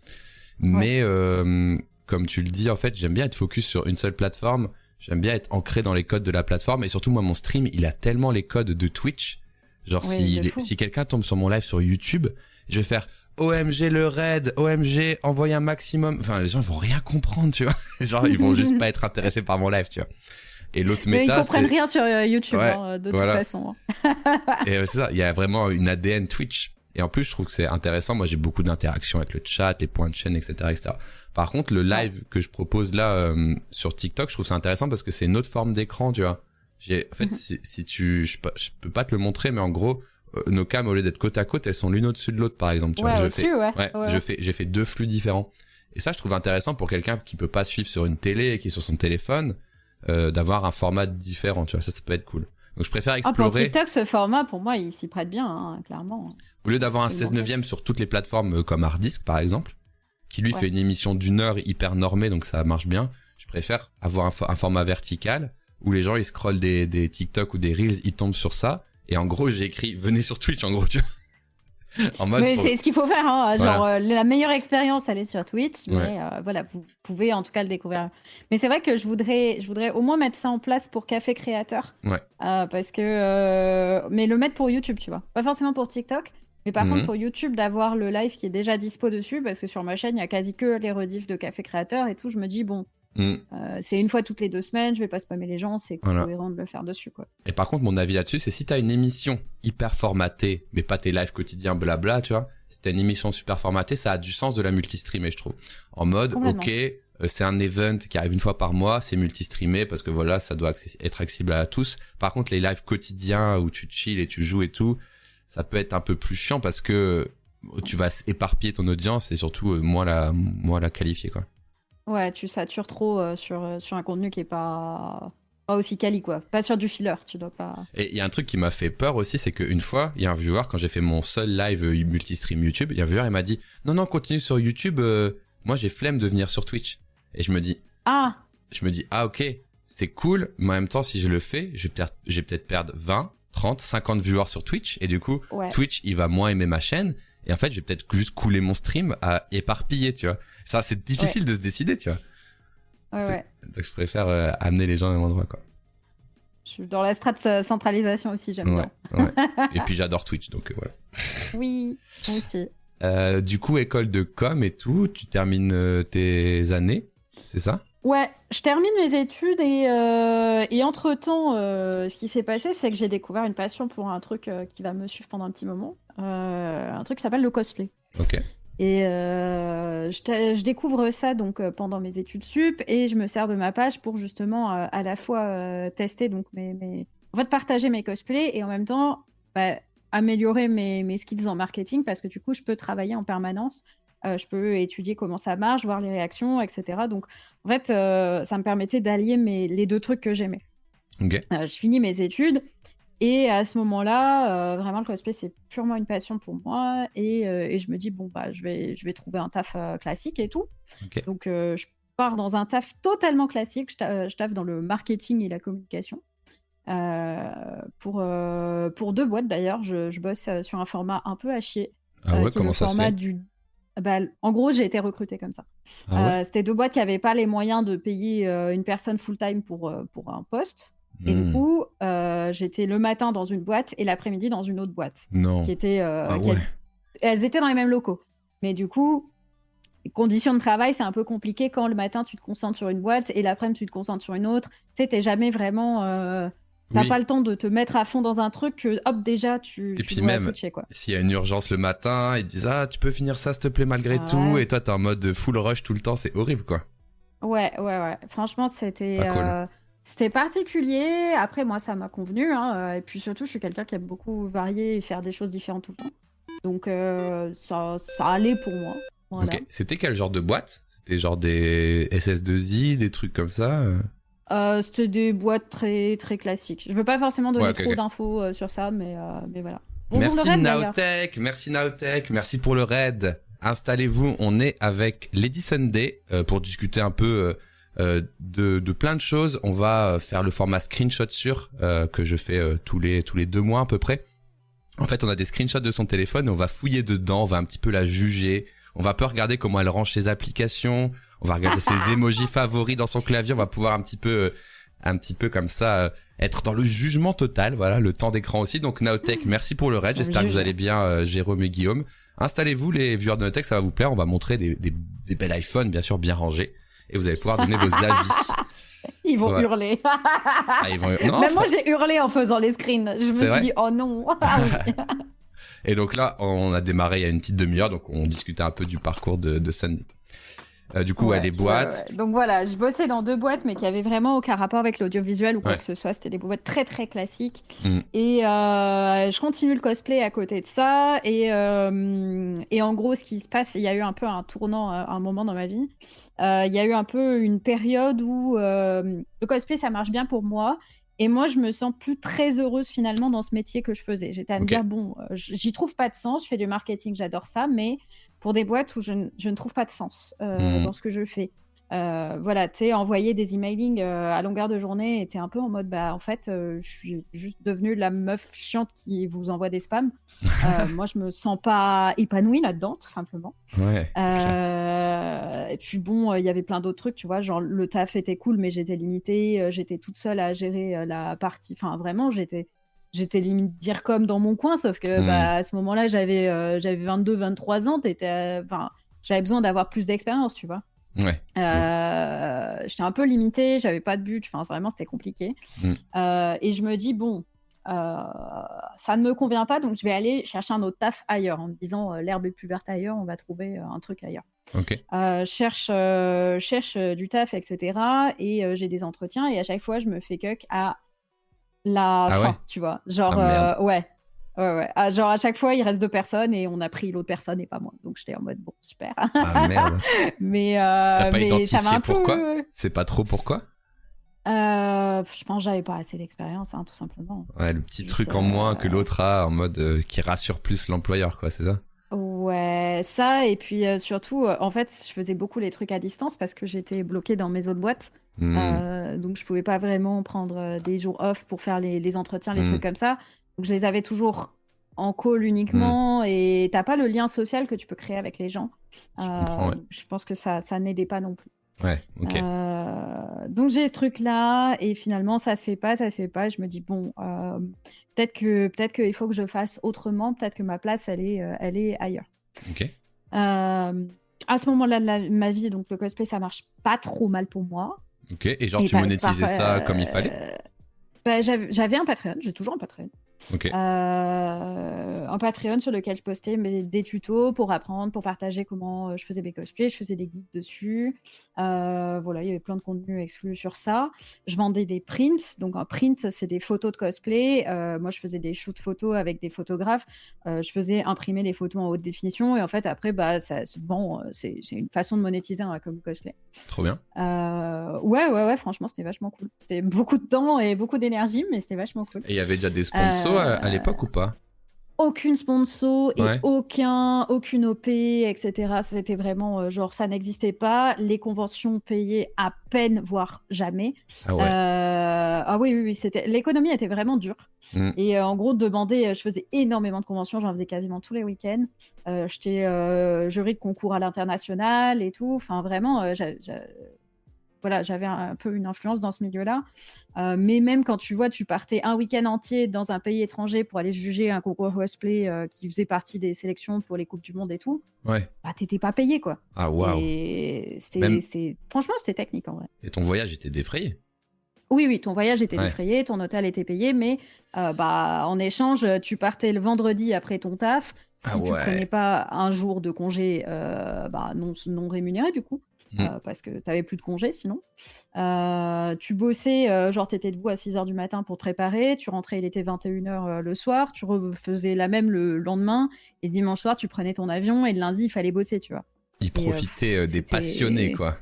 Mais euh, comme tu le dis, en fait, j'aime bien être focus sur une seule plateforme. J'aime bien être ancré dans les codes de la plateforme. Et surtout, moi, mon stream, il a tellement les codes de Twitch. Genre, si, les- si quelqu'un tombe sur mon live sur YouTube, je vais faire OMG le raid, OMG envoyer un maximum. Enfin, les gens ils vont rien comprendre, tu vois. <laughs> Genre, ils vont juste pas être intéressés par mon live, tu vois. Et l'autre Mais ils méta, comprennent rien sur euh, YouTube, Ouais, hein, de voilà. toute façon. <laughs> et euh, c'est ça, il y a vraiment une ADN Twitch. Et en plus, je trouve que c'est intéressant. Moi, j'ai beaucoup d'interactions avec le chat, les points de chaîne, etc., etc. Par contre, le live que je propose là euh, sur TikTok, je trouve ça intéressant parce que c'est une autre forme d'écran, tu vois. J'ai, en fait, Mhm. si, si tu, je, je peux pas te le montrer, mais en gros, nos cams au lieu d'être côte à côte, elles sont l'une au-dessus de l'autre, par exemple. Tu Ouais, vois, je au-dessus, fais, ouais. ouais, ouais. je fais, j'ai fait deux flux différents. Et ça, je trouve intéressant pour quelqu'un qui peut pas suivre sur une télé et qui est sur son téléphone, euh, d'avoir un format différent, tu vois. Ça, ça peut être cool. Donc, je préfère Ah, pour explorer. TikTok, ce format, pour moi, il s'y prête bien, hein, clairement. Au lieu d'avoir un C'est 16 bon. neuvième sur toutes les plateformes euh, comme Hardisk par exemple, qui lui Ouais. fait une émission d'une heure hyper normée donc ça marche bien, je préfère avoir un, fo- un format vertical où les gens ils scrollent des, des TikTok ou des Reels, ils tombent sur ça et en gros j'ai écrit venez sur Twitch en gros tu vois. en mode Mais pour- c'est ce qu'il faut faire. Hein. Genre, euh, la meilleure expérience, elle est sur Twitch. Mais Ouais. euh, voilà, vous pouvez en tout cas le découvrir. Mais c'est vrai que je voudrais, je voudrais au moins mettre ça en place pour Café Créateur. Ouais. Euh, parce que. Mais le mettre pour YouTube, tu vois. Pas forcément pour TikTok. Mais par Mhm. contre, pour YouTube, d'avoir le live qui est déjà dispo dessus. Parce que sur ma chaîne, il y a quasi que les rediffs de Café Créateur et tout. Je me dis, bon, Mm. euh, c'est une fois toutes les deux semaines. Je vais pas spammer les gens. C'est Voilà. cohérent de le faire dessus, quoi. Et par contre mon avis là-dessus c'est si t'as une émission hyper formatée mais pas tes lives quotidiens blabla tu vois, si t'as une émission super formatée ça a du sens de la multistreamer je trouve. En mode ok euh, c'est un event qui arrive une fois par mois, c'est multistreamé parce que voilà, ça doit être accessible à tous. Par contre, les lives quotidiens où tu chill et tu joues et tout, ça peut être un peu plus chiant parce que tu vas éparpiller ton audience et surtout euh, moins la moins la qualifier quoi. Ouais, tu satures trop euh, sur, euh, sur un contenu qui est pas, pas aussi quali, quoi. Pas sur du filler, tu dois pas. Et il y a un truc qui m'a fait peur aussi, c'est qu'une fois, il y a un viewer quand j'ai fait mon seul live euh, multistream YouTube, il y a un viewer il m'a dit "Non non, continue sur YouTube, euh, moi j'ai flemme de venir sur Twitch." Et je me dis Ah, je me dis ah ok c'est cool mais en même temps si je le fais je vais peut-être perdre 20 30 50 viewers sur Twitch et du coup ouais. Twitch il va moins aimer ma chaîne et en fait je vais peut-être juste couler mon stream à éparpiller tu vois ça c'est difficile de se décider tu vois Ouais, ouais. donc je préfère euh, amener les gens au même endroit quoi Je suis dans la strate euh, centralisation aussi, j'aime ouais, bien. ouais. <laughs> et puis j'adore Twitch donc euh, voilà Oui, moi aussi. Euh, du coup école de com et tout tu termines tes années c'est ça? Ouais, je termine mes études et, euh, et entre-temps, euh, ce qui s'est passé, c'est que j'ai découvert une passion pour un truc euh, qui va me suivre pendant un petit moment. Un truc qui s'appelle le cosplay. ok Et je, découvre ça donc pendant mes études sup et je me sers de ma page pour justement à la fois tester donc mes, mes- en fait partager mes cosplays et en même temps bah, améliorer mes, mes skills en marketing parce que du coup je peux travailler en permanence je peux étudier comment ça marche, voir les réactions, etc. Donc, en fait, ça me permettait d'allier les deux trucs que j'aimais. je finis mes études. Et à ce moment-là, vraiment, le cosplay, c'est purement une passion pour moi. Et, et, je me dis, bon, bah, je vais, je vais trouver un taf classique et tout. Donc, je pars dans un taf totalement classique. Je, je taffe dans le marketing et la communication. Euh, pour, euh, pour deux boîtes d'ailleurs. Je, je, bosse euh, sur un format un peu à chier. Ah ouais, comment ça se fait? du... Bah, en gros, j'ai été recrutée comme ça. Ah C'était deux boîtes qui n'avaient pas les moyens de payer une personne full-time pour, pour un poste. Et du hmm. coup, j'étais le matin dans une boîte et l'après-midi dans une autre boîte. Non. Qui était, ah Elles étaient dans les mêmes locaux. Mais du coup, conditions de travail, c'est un peu compliqué quand le matin tu te concentres sur une boîte et l'après-midi tu te concentres sur une autre. Tu sais, t'es jamais vraiment T'as pas le temps de te mettre à fond dans un truc que, hop, déjà, tu, et puis même, S'il y a une urgence le matin, ils disent, ah, tu peux finir ça, s'il te plaît, malgré tout. Et toi, t'es en mode full rush tout le temps. C'est horrible, quoi. Ouais, ouais, ouais. Franchement, c'était, euh, c'était particulier. Après, moi, ça m'a convenu. Hein. Euh, et puis surtout, je suis quelqu'un qui aime beaucoup varier et faire des choses différentes tout le temps. Donc, euh, ça, ça allait pour moi. Ok. C'était quel genre de boîte? C'était genre des SS2I, des trucs comme ça euh, c'était des boîtes très très classiques. Je veux pas forcément donner trop d'infos euh, sur ça, mais, euh, mais voilà. merci Naotech, merci Naotech, merci pour le raid. Installez-vous, on est avec Lady Sunday pour discuter un peu de, de plein de choses. On va faire le format screenshot sur que je fais tous les tous les deux mois à peu près. En fait, on a des screenshots de son téléphone, on va fouiller dedans, on va un petit peu la juger, on va pas regarder comment elle range ses applications, on va regarder ses <laughs> emojis favoris dans son clavier. On va pouvoir un petit peu, euh, un petit peu comme ça, euh, être dans le jugement total. Voilà, le temps d'écran aussi. Donc Naotech, <laughs> merci pour le raid. J'espère que vous allez bien, euh, Jérôme et Guillaume. Installez-vous les viewers de Naotech, ça va vous plaire. On va montrer des, des, des belles iPhones, bien sûr, bien rangés. Et vous allez pouvoir donner vos <laughs> avis. Ils vont hurler. Ah, ils vont... Même moi, j'ai hurlé en faisant les screens. Je me suis dit, oh non. Ah et donc là, on a démarré il y a une petite demi-heure, donc on discutait un peu du parcours de, de Sandy. Euh, du coup, ouais, les boîtes. Donc voilà, je bossais dans deux boîtes, mais qui avaient vraiment aucun rapport avec l'audiovisuel ou quoi que ce soit. C'était des boîtes très très classiques. Mm. Et euh, je continue le cosplay à côté de ça. Et, euh, et en gros, ce qui se passe, il y a eu un peu un tournant un moment dans ma vie. Il y a eu un peu une période où le cosplay, ça marche bien pour moi. Et moi, je me sens plus très heureuse finalement dans ce métier que je faisais. J'étais à me dire, bon, j'y trouve pas de sens, je fais du marketing, j'adore ça, mais pour des boîtes où je, ne trouve pas de sens euh, hmm. dans ce que je fais. Euh, voilà, tu sais, envoyer des emailings euh, à longueur de journée était un peu en mode, bah, en fait, je suis juste devenue la meuf chiante qui vous envoie des spams. <laughs> moi, je me sens pas épanouie là-dedans, tout simplement. Ouais, et puis bon, il y avait plein d'autres trucs, tu vois, genre le taf était cool, mais j'étais limitée, j'étais toute seule à gérer la partie. Enfin, vraiment, j'étais j'étais limite dire comme dans mon coin, sauf que hmm. bah, à ce moment-là, j'avais euh, j'avais 22, 23 ans, j'avais besoin d'avoir plus d'expérience, tu vois. Ouais. Euh, j'étais un peu limitée, j'avais pas de but, enfin, vraiment, c'était compliqué. Hmm. Euh, et je me dis, bon, ça ne me convient pas, donc je vais aller chercher un autre taf ailleurs, en me disant, l'herbe est plus verte ailleurs, on va trouver un truc ailleurs. Ok. cherche, cherche du taf, etc. Et j'ai des entretiens, et à chaque fois, je me fais cuck à la ah fin, tu vois. Genre, ah, euh, ouais. Ouais, ouais. Ah, genre, à chaque fois, il reste deux personnes et on a pris l'autre personne et pas moi. Donc, j'étais en mode, bon, super. Ah merde. <laughs> mais, euh, mais ça m'a pourquoi C'est pas trop pourquoi euh, Je pense que j'avais pas assez d'expérience, hein, tout simplement. Ouais, le petit truc en moins que l'autre a en mode qui rassure plus l'employeur, quoi, c'est ça Ouais, ça, et puis surtout, en fait, je faisais beaucoup les trucs à distance parce que j'étais bloquée dans mes autres boîtes. Hmm. Euh, donc, je pouvais pas vraiment prendre euh, des jours off pour faire les, entretiens, les hmm. trucs comme ça. Donc, je les avais toujours en call uniquement hmm. et t'as pas le lien social que tu peux créer avec les gens. Je, euh, je pense que ça, ça n'aidait pas non plus. Ouais, ok. donc j'ai ce truc-là et finalement ça se fait pas, ça se fait pas. Je me dis bon, peut-être que peut-être qu'il faut que je fasse autrement, peut-être que ma place elle est, elle est ailleurs. Ok. à ce moment-là de ma vie, donc le cosplay ça marche pas trop mal pour moi. Ok, et genre tu bah, monétisais ça comme il fallait bah, J'avais un Patreon, j'ai toujours un Patreon. Un Patreon sur lequel je postais des tutos pour apprendre, pour partager comment je faisais mes cosplays. Je faisais des guides dessus. voilà, il y avait plein de contenu exclu sur ça. Je vendais des prints. Donc, un print, c'est des photos de cosplay. moi, je faisais des shoots photos avec des photographes. je faisais imprimer des photos en haute définition. Et en fait, après, bah, ça se vend. C'est une façon de monétiser un comme cosplay. Trop bien. ouais, ouais, ouais, franchement, c'était vachement cool. C'était beaucoup de temps et beaucoup d'énergie, mais c'était vachement cool. Et il y avait déjà des sponsors à, l'époque ou pas aucune sponsor et aucun, aucune OP, etc. C'était vraiment euh, genre ça n'existait pas. Les conventions payaient à peine, voire jamais. Ah, ouais. Euh, ah oui, oui, oui c'était l'économie était vraiment dure. Mm. Et euh, en gros, demander, je faisais énormément de conventions, j'en faisais quasiment tous les week-ends. J'étais jury de concours à l'international et tout. Enfin, vraiment, voilà, j'avais un peu une influence dans ce milieu-là. Euh, mais même quand tu vois, tu partais un week-end entier dans un pays étranger pour aller juger un concours cosplay euh, qui faisait partie des sélections pour les Coupes du Monde et tout, ouais. bah t'étais pas payé quoi. Ah waouh. c'était, franchement, c'était technique en vrai. Et ton voyage était défrayé oui, oui, ton voyage était défrayé, ton hôtel était payé, mais euh, bah, en échange, tu partais le vendredi après ton taf. Si ah tu prenais pas un jour de congé bah, non, non rémunéré, du coup, Mmh. Euh, parce que tu n'avais plus de congé sinon. Euh, tu bossais, euh, genre tu étais debout à 6 h du matin pour te préparer, tu rentrais, il était 21h le soir, tu refaisais la même le lendemain, et dimanche soir, tu prenais ton avion, et le lundi, il fallait bosser, tu vois. Il profitait des passionnés, quoi.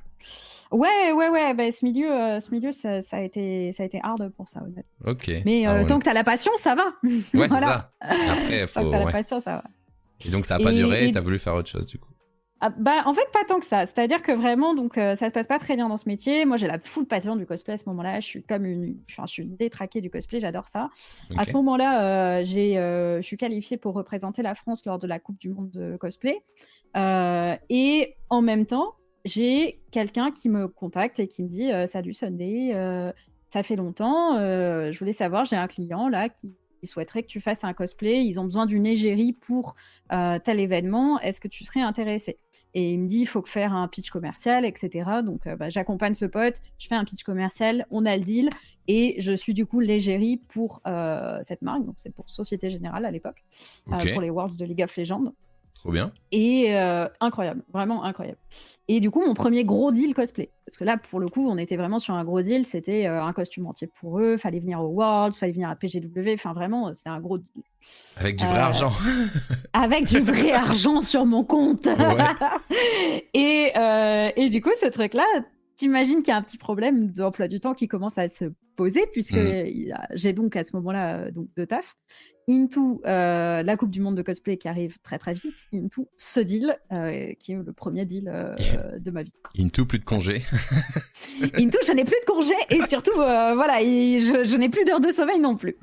Ouais, ouais, ouais. Bah, ce milieu, ce milieu ça, a été, ça a été hard pour ça, honnêtement. Ok. Mais tant que tu as la passion, ça va. Ouais, c'est <laughs> ça. Après, faut. Tant que tu la passion, ça va. Et donc, ça n'a pas duré, tu as voulu faire autre chose, du coup. Ah, bah, en fait, pas tant que ça. C'est-à-dire que vraiment, donc, euh, ça se passe pas très bien dans ce métier. Moi, j'ai la full passion du cosplay à ce moment-là. Je suis comme une, je suis détraquée du cosplay. J'adore ça. À ce moment-là, euh, j'ai, euh, je suis qualifiée pour représenter la France lors de la Coupe du Monde de cosplay. et en même temps, j'ai quelqu'un qui me contacte et qui me dit Salut Sunday, ça fait longtemps. je voulais savoir, j'ai un client là qui souhaiterait que tu fasses un cosplay. Ils ont besoin d'une égérie pour tel événement. Est-ce que tu serais intéressé et il me dit, il faut faire un pitch commercial, etc. Donc, euh, bah, j'accompagne ce pote, je fais un pitch commercial, on a le deal, et je suis du coup l'égérie pour euh, cette marque. Donc, c'est pour Société Générale à l'époque, euh, pour les Worlds de League of Legends. Trop bien. Et incroyable, vraiment incroyable. Et du coup, mon premier gros deal cosplay. Parce que là, pour le coup, on était vraiment sur un gros deal. C'était euh, un costume entier pour eux. Fallait venir au Worlds, fallait venir à PGW. Enfin, vraiment, c'était un gros deal. Avec du vrai euh, argent. <laughs> avec du vrai <laughs> argent sur mon compte. <laughs> et, euh, et du coup, ce truc-là, t'imagines qu'il y a un petit problème d'emploi du temps qui commence à se poser, puisque mm. j'ai donc à ce moment-là donc de taf into euh, la Coupe du Monde de cosplay qui arrive très très vite, into ce deal euh, qui est le premier deal euh, de ma vie. Into plus de congés. <laughs> into je n'ai plus de congés et surtout voilà, je, n'ai plus d'heures de sommeil non plus.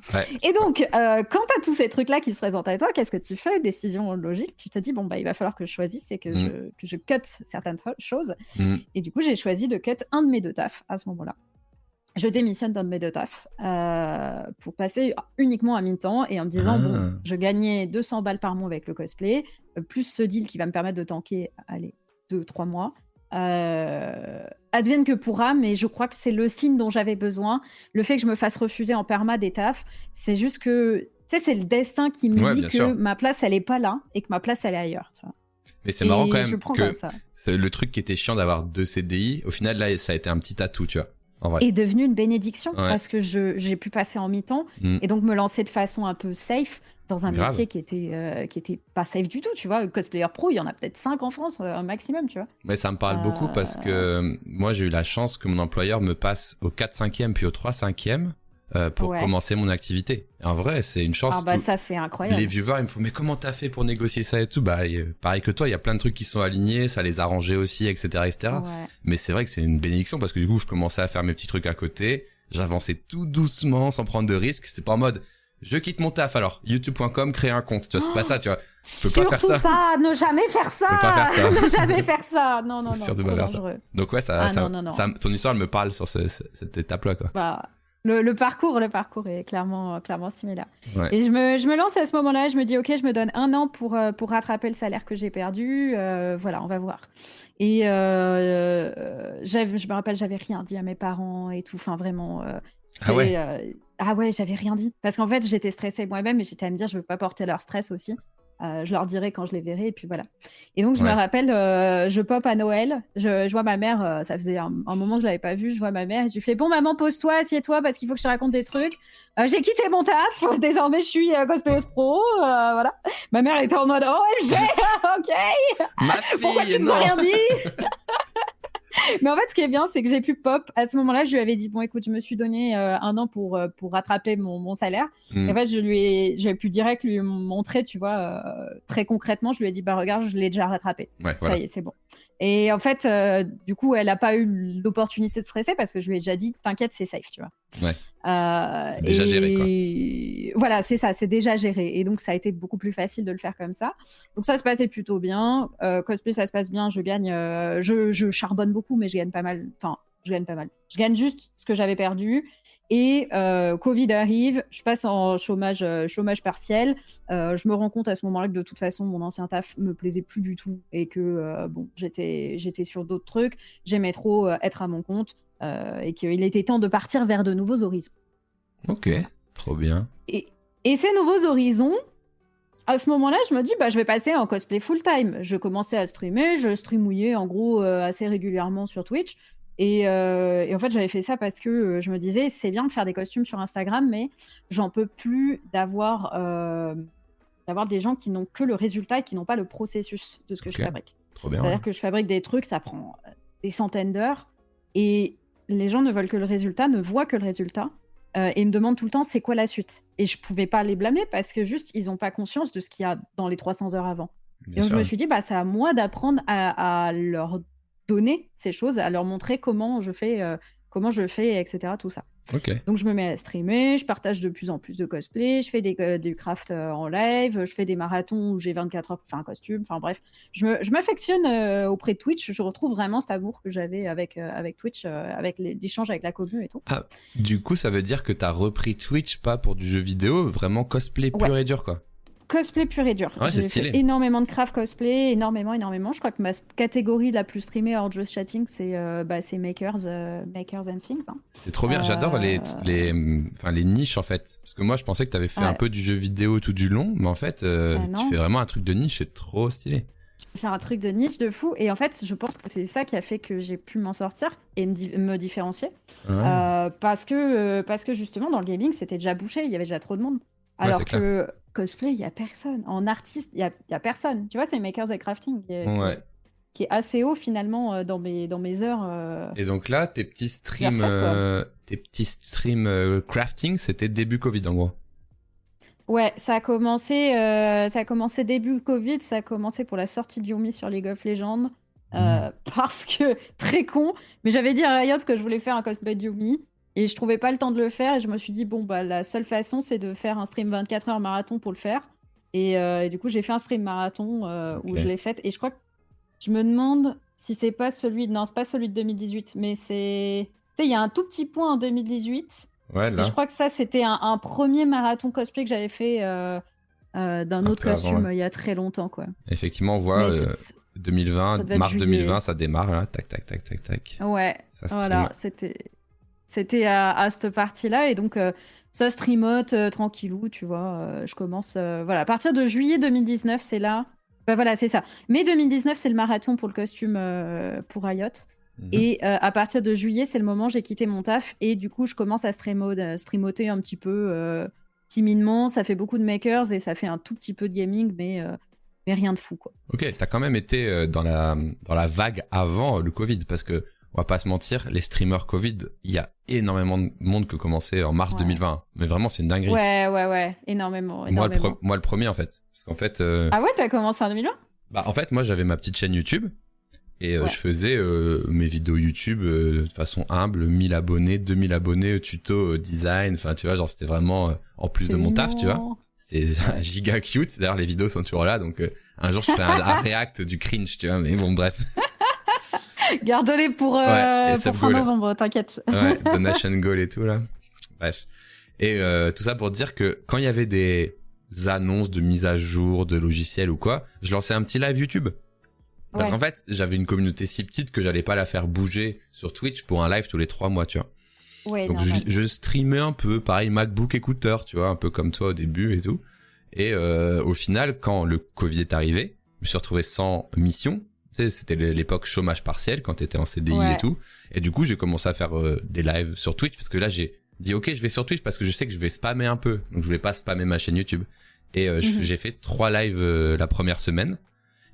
Et donc quand tu as tous ces trucs là qui se présentent à toi, qu'est-ce que tu fais? Décision logique, tu te dis bon bah il va falloir que je choisisse et que, mm. je, que je cut certaines choses. Mm. Et du coup j'ai choisi de cut un de mes deux tafs à ce moment-là je démissionne d'un de mes deux tafs euh, pour passer uniquement à mi-temps et en me disant, bon, ah. je gagnais 200 balles par mois avec le cosplay, euh, plus ce deal qui va me permettre de tanker, allez, deux, trois mois. Euh, advienne que pourra, mais je crois que c'est le signe dont j'avais besoin. Le fait que je me fasse refuser en perma des tafs, c'est juste que, tu sais, c'est le destin qui me dit que ma place, elle est pas là et que ma place, elle est ailleurs. Mais c'est marrant quand même que le truc qui était chiant d'avoir deux CDI, au final, là, ça a été un petit atout, tu vois est devenu une bénédiction parce que j'ai pu passer en mi-temps mm. et donc me lancer de façon un peu safe dans un métier qui était euh, qui était pas safe du tout, tu vois. Cosplayer pro, il y en a peut-être 5 en France, euh, un maximum, tu vois. Mais ça me parle beaucoup parce que euh, moi j'ai eu la chance que mon employeur me passe au 4 5e puis au 3 5e euh, pour commencer mon activité. En vrai, c'est une chance. Ah bah ça c'est incroyable. Les viewers, ils me font mais comment t'as fait pour négocier ça et tout? Bah pareil que toi, il y a plein de trucs qui sont alignés, ça les a rangés aussi, etc., etc. Mais c'est vrai que c'est une bénédiction parce que du coup, je commençais à faire mes petits trucs à côté, j'avançais tout doucement, sans prendre de risques. C'était pas en mode je quitte mon taf alors youtube.com créer un compte tu vois c'est pas ça tu vois je peux pas faire ça pas ne jamais faire ça peux pas faire ça <laughs> ne jamais faire ça non non non surtout pas faire ça donc ouais ça, ah, ça, ça, ton histoire elle me parle sur cette étape là quoi bah le, parcours, le parcours est clairement, clairement similaire. Et je me, je me, lance à ce moment-là, je me dis, OK, je me donne un an pour, euh, pour rattraper le salaire que j'ai perdu. Euh, voilà, on va voir. Et euh, je me rappelle, j'avais rien dit à mes parents et tout. Enfin, vraiment, Ah ouais. Ah ouais, j'avais rien dit. Parce qu'en fait, j'étais stressée moi-même et j'étais à me dire, je veux pas porter leur stress aussi. Euh, je leur dirai quand je les verrai, et puis voilà. Et donc, je me rappelle, euh, je pop à Noël, je, vois ma mère, euh, ça faisait un, moment que je l'avais pas vue, je vois ma mère, et je lui fais Bon, maman, pose-toi, assieds-toi, parce qu'il faut que je te raconte des trucs. J'ai quitté mon taf, <laughs> désormais je suis cosplayers pro, voilà. Ma mère était en mode OMG, <laughs> ok Ma fille, Pourquoi tu ne rien dit? <laughs> Mais en fait, ce qui est bien, c'est que j'ai pu pop. À ce moment-là, je lui avais dit bon, écoute, je me suis donné euh, un an pour pour rattraper mon, mon salaire. Hmm. Et en fait, je lui ai, j'ai pu direct lui montrer, tu vois, euh, très concrètement, je lui ai dit bah regarde, je l'ai déjà rattrapé. Ça y est, c'est bon. Et en fait, euh, du coup, elle n'a pas eu l'opportunité de stresser parce que je lui ai déjà dit, t'inquiète, c'est safe, tu vois. Ouais. Euh, c'est déjà géré, quoi. Voilà, c'est ça, c'est déjà géré. Et donc, ça a été beaucoup plus facile de le faire comme ça. Donc, ça se passait plutôt bien. Euh, cosplay, ça se passe bien. Je gagne, je, je, charbonne beaucoup, mais je gagne pas mal. Enfin, je gagne pas mal. Je gagne juste ce que j'avais perdu. Et euh, Covid arrive, je passe en chômage, euh, chômage partiel. Euh, je me rends compte à ce moment-là que de toute façon, mon ancien taf me plaisait plus du tout et que bon, j'étais, j'étais sur d'autres trucs. J'aimais trop être à mon compte et qu'il était temps de partir vers de nouveaux horizons. Ok, trop bien. Et, et ces nouveaux horizons, à ce moment-là, je me dis, bah, je vais passer en cosplay full-time. Je commençais à streamer, je streamouillais en gros assez régulièrement sur Twitch. Euh, et, en fait, j'avais fait ça parce que euh, je me disais, c'est bien de faire des costumes sur Instagram, mais j'en peux plus d'avoir euh, d'avoir des gens qui n'ont que le résultat et qui n'ont pas le processus de ce que je fabrique. C'est-à-dire que je fabrique des trucs, ça prend des centaines d'heures, et les gens ne veulent que le résultat, ne voient que le résultat, et me demandent tout le temps c'est quoi la suite? Et je pouvais pas les blâmer parce que juste ils n'ont pas conscience de ce qu'il y a dans les 300 heures avant. et donc je me suis dit, bah, c'est à moi d'apprendre à, à leur donner ces choses, à leur montrer comment je fais, euh, comment je fais, etc. Tout ça. Donc je me mets à streamer, je partage de plus en plus de cosplay, je fais des, euh, du craft euh, en live, je fais des marathons où j'ai 24 heures pour faire un costume. Enfin bref, je m'affectionne auprès de Twitch. Je retrouve vraiment cet amour que j'avais avec, avec Twitch, avec l'échange avec la commune et tout. Ah, du coup, ça veut dire que tu as repris Twitch pas pour du jeu vidéo, vraiment cosplay pur et dur quoi cosplay pur et dur. j'ai fait énormément de craft cosplay, énormément, énormément. Je crois que ma catégorie la plus streamée hors just chatting, c'est euh, bah, makers, euh, makers and things. Hein. C'est trop bien. J'adore les, euh, les, enfin, les niches en fait. Parce que moi, je pensais que tu avais fait un peu du jeu vidéo tout du long, mais en fait, ah tu fais vraiment un truc de niche. C'est trop stylé. Faire un truc de niche de fou. Et en fait, je pense que c'est ça qui a fait que j'ai pu m'en sortir et me, me différencier. Ah. parce, que, parce que justement, dans le gaming, c'était déjà bouché. Il y avait déjà trop de monde. Alors que cosplay, il y a personne. En artiste, il y a, personne. Tu vois, c'est Makers et Crafting qui est, qui est, assez haut finalement euh, dans mes, dans mes heures. Euh, et donc là, tes petits streams, euh, tes petits streams crafting, c'était début Covid en gros. Ouais, ça a commencé, ça a commencé début Covid, ça a commencé pour la sortie de Yumi sur League of Legends. Mmh. <laughs> Parce que, très con, mais j'avais dit à Riot que je voulais faire un cosplay de Yumi. Et je trouvais pas le temps de le faire et je me suis dit, bon, bah, la seule façon, c'est de faire un stream 24 heures marathon pour le faire. Et, euh, du coup, j'ai fait un stream marathon euh, où je l'ai fait. Et je crois que je me demande si c'est pas celui. Non, c'est pas celui de 2018, mais c'est. Tu sais, il y a un tout petit point en 2018. Ouais, là. je crois que ça, c'était un, premier marathon cosplay que j'avais fait euh, d'un autre costume il y a très longtemps, quoi. Effectivement, on voit. 2020, mars 2020, ça démarre là, tac, tac, tac, tac, tac. Ouais, voilà, c'était c'était à, cette partie-là. Et donc, euh, ça streamote euh, tranquillou, tu vois. Euh, je commence. voilà, à partir de juillet 2019, c'est là. Bah, voilà, c'est ça. Mai 2019, c'est le marathon pour le costume pour Riot. Mhm. Et à partir de juillet, c'est le moment où j'ai quitté mon taf. Et du coup, je commence à streamoter un petit peu timidement. Ça fait beaucoup de makers et ça fait un tout petit peu de gaming, mais, mais rien de fou, quoi. Ok, t'as quand même été dans, la, dans la vague avant le Covid parce que on va pas se mentir, les streamers Covid, il y a énormément de monde qui commençait en mars 2020. Mais vraiment, c'est une dinguerie. Ouais, ouais, ouais, énormément. Moi, le moi, le premier, en fait. Parce qu'en fait. Euh, ah ouais, t'as commencé en 2020 Bah, en fait, moi, j'avais ma petite chaîne YouTube. Et euh, je faisais euh, mes vidéos YouTube de façon humble, 1000 abonnés, 2000 abonnés, tuto design, enfin tu vois, genre c'était vraiment en plus de mon taf, tu vois. C'était <laughs> giga cute, d'ailleurs les vidéos sont toujours là, donc un jour je ferai un, un, <laughs> react du cringe, tu vois, mais bon bref. <laughs> <laughs> Garde-les pour, euh, pour fin novembre, t'inquiète. ouais, <laughs> Donation Goal et tout, là. Bref. Et euh, tout ça pour dire que quand il y avait des annonces de mise à jour de logiciels ou quoi, je lançais un petit live YouTube. Parce qu'en fait, j'avais une communauté si petite que j'allais pas la faire bouger sur Twitch pour un live tous les trois mois, tu vois. Ouais, Donc je, je streamais un peu, pareil MacBook écouteur, tu vois, un peu comme toi au début et tout. Et euh, au final, quand le Covid est arrivé, je me suis retrouvé sans mission. C'était l'époque chômage partiel quand t'étais en CDI Ouais. et tout. Et du coup, j'ai commencé à faire euh, des lives sur Twitch parce que là, j'ai dit ok, je vais sur Twitch parce que je sais que je vais spammer un peu. Donc je voulais pas spammer ma chaîne YouTube. Et euh, Mhm. j'ai fait trois lives euh, la première semaine.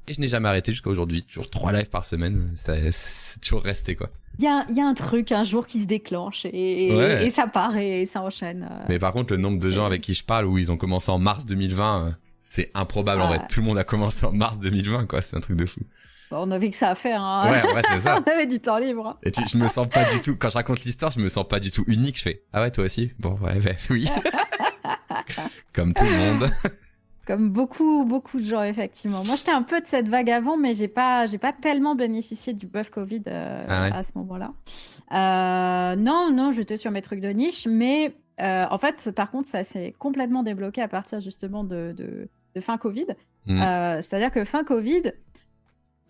Et je n'ai jamais arrêté jusqu'à aujourd'hui. Toujours trois lives par semaine. Ça- C'est toujours resté quoi. Il y a, y a un truc un jour qui se déclenche et, Ouais. et ça part et ça enchaîne. Mais par contre, le nombre de gens avec qui je parle où ils ont commencé en mars 2020, euh, c'est improbable en vrai. Tout le monde a commencé en mars 2020, quoi. C'est un truc de fou. Bon, on avait que ça à faire. Hein. Ouais, vrai, c'est ça. <laughs> on avait du temps libre. Et tu, je me sens pas du tout, quand je raconte l'histoire, je me sens pas du tout unique. Je fais, ah ouais, toi aussi? Bon, ouais, ouais, <laughs> oui. <laughs> Comme tout le monde. Comme beaucoup, beaucoup de gens, effectivement. Moi, j'étais un peu de cette vague avant, mais j'ai pas, j'ai pas tellement bénéficié du buff Covid euh, Ah ouais. à ce moment-là. Euh, non, non, j'étais sur mes trucs de niche, mais euh, en fait, par contre, ça s'est complètement débloqué à partir justement de, de, de fin Covid. Mm. Euh, C'est-à-dire que fin Covid,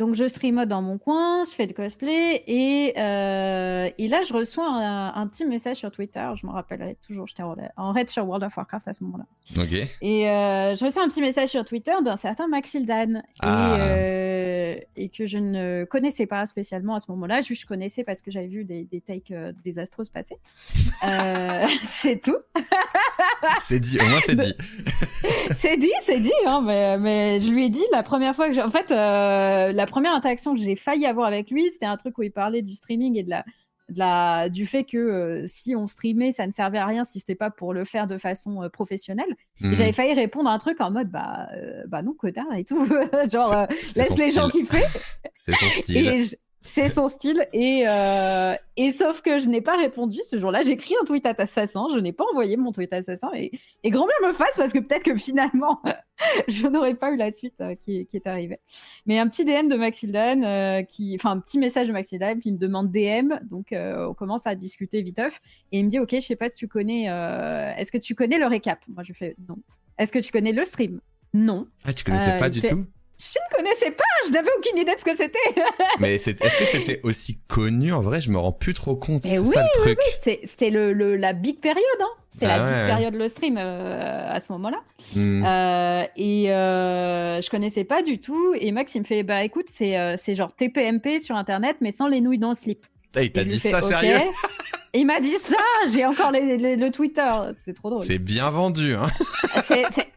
donc je streamote dans mon coin, je fais le cosplay, et, euh, et là, je reçois un, un petit message sur Twitter. Je me rappellerai toujours, j'étais en, raid sur World of Warcraft à ce moment-là. Ok. Et euh, je reçois un petit message sur Twitter d'un certain Maxildan et, Ah. euh, et que je ne connaissais pas spécialement à ce moment-là. Juste je connaissais parce que j'avais vu des, des takes euh, désastreuses passer. <laughs> Euh, <laughs> c'est tout. C'est dit, au moins c'est dit. <laughs> C'est dit, c'est dit. Hein, mais, mais je lui ai dit la première fois que j'ai... En fait, euh, la première interaction que j'ai failli avoir avec lui, c'était un truc où il parlait du streaming et de la, de la, du fait que euh, si on streamait, ça ne servait à rien si c'était pas pour le faire de façon euh, professionnelle. Mm. J'avais failli répondre à un truc en mode bah, euh, bah non, connard et tout. <laughs> Genre, euh, laisse les gens kiffer. <laughs> C'est son style. Et c'est son style. Et, euh, et sauf que je n'ai pas répondu ce jour-là. J'ai écrit un tweet à assassin. Je n'ai pas envoyé mon tweet à assassin. Et, et grand bien me fasse parce que peut-être que finalement, <laughs> je n'aurais pas eu la suite euh, qui, qui est arrivée. Mais un petit DM de Maxildan, euh, qui, enfin un petit message de Maxildan, puis il me demande DM. Donc euh, on commence à discuter viteuf. Et il me dit Ok, je sais pas si tu connais. Est-ce que tu connais le récap? Moi je fais non. Est-ce que tu connais le stream? Non. Ah, tu connaissais pas du fait- tout? Je ne connaissais pas. Je n'avais aucune idée de ce que c'était. <laughs> Mais c'est, est-ce que c'était aussi connu? En vrai, je me rends plus trop compte. C'est oui, ça le truc. C'était c'était le, le- la big période, hein. C'était Ah la ouais, big période le stream euh, à ce moment-là. Mm. Euh, et euh, je connaissais pas du tout. Et Max, il me fait bah écoute, c'est euh, c'est genre TPMP sur internet, mais sans les nouilles dans le slip. Ah, il t'a dit ça, sérieux? <laughs> Il m'a dit ça. J'ai encore les- les- le Twitter. C'était trop drôle. C'est bien vendu, hein. C'est- c'est-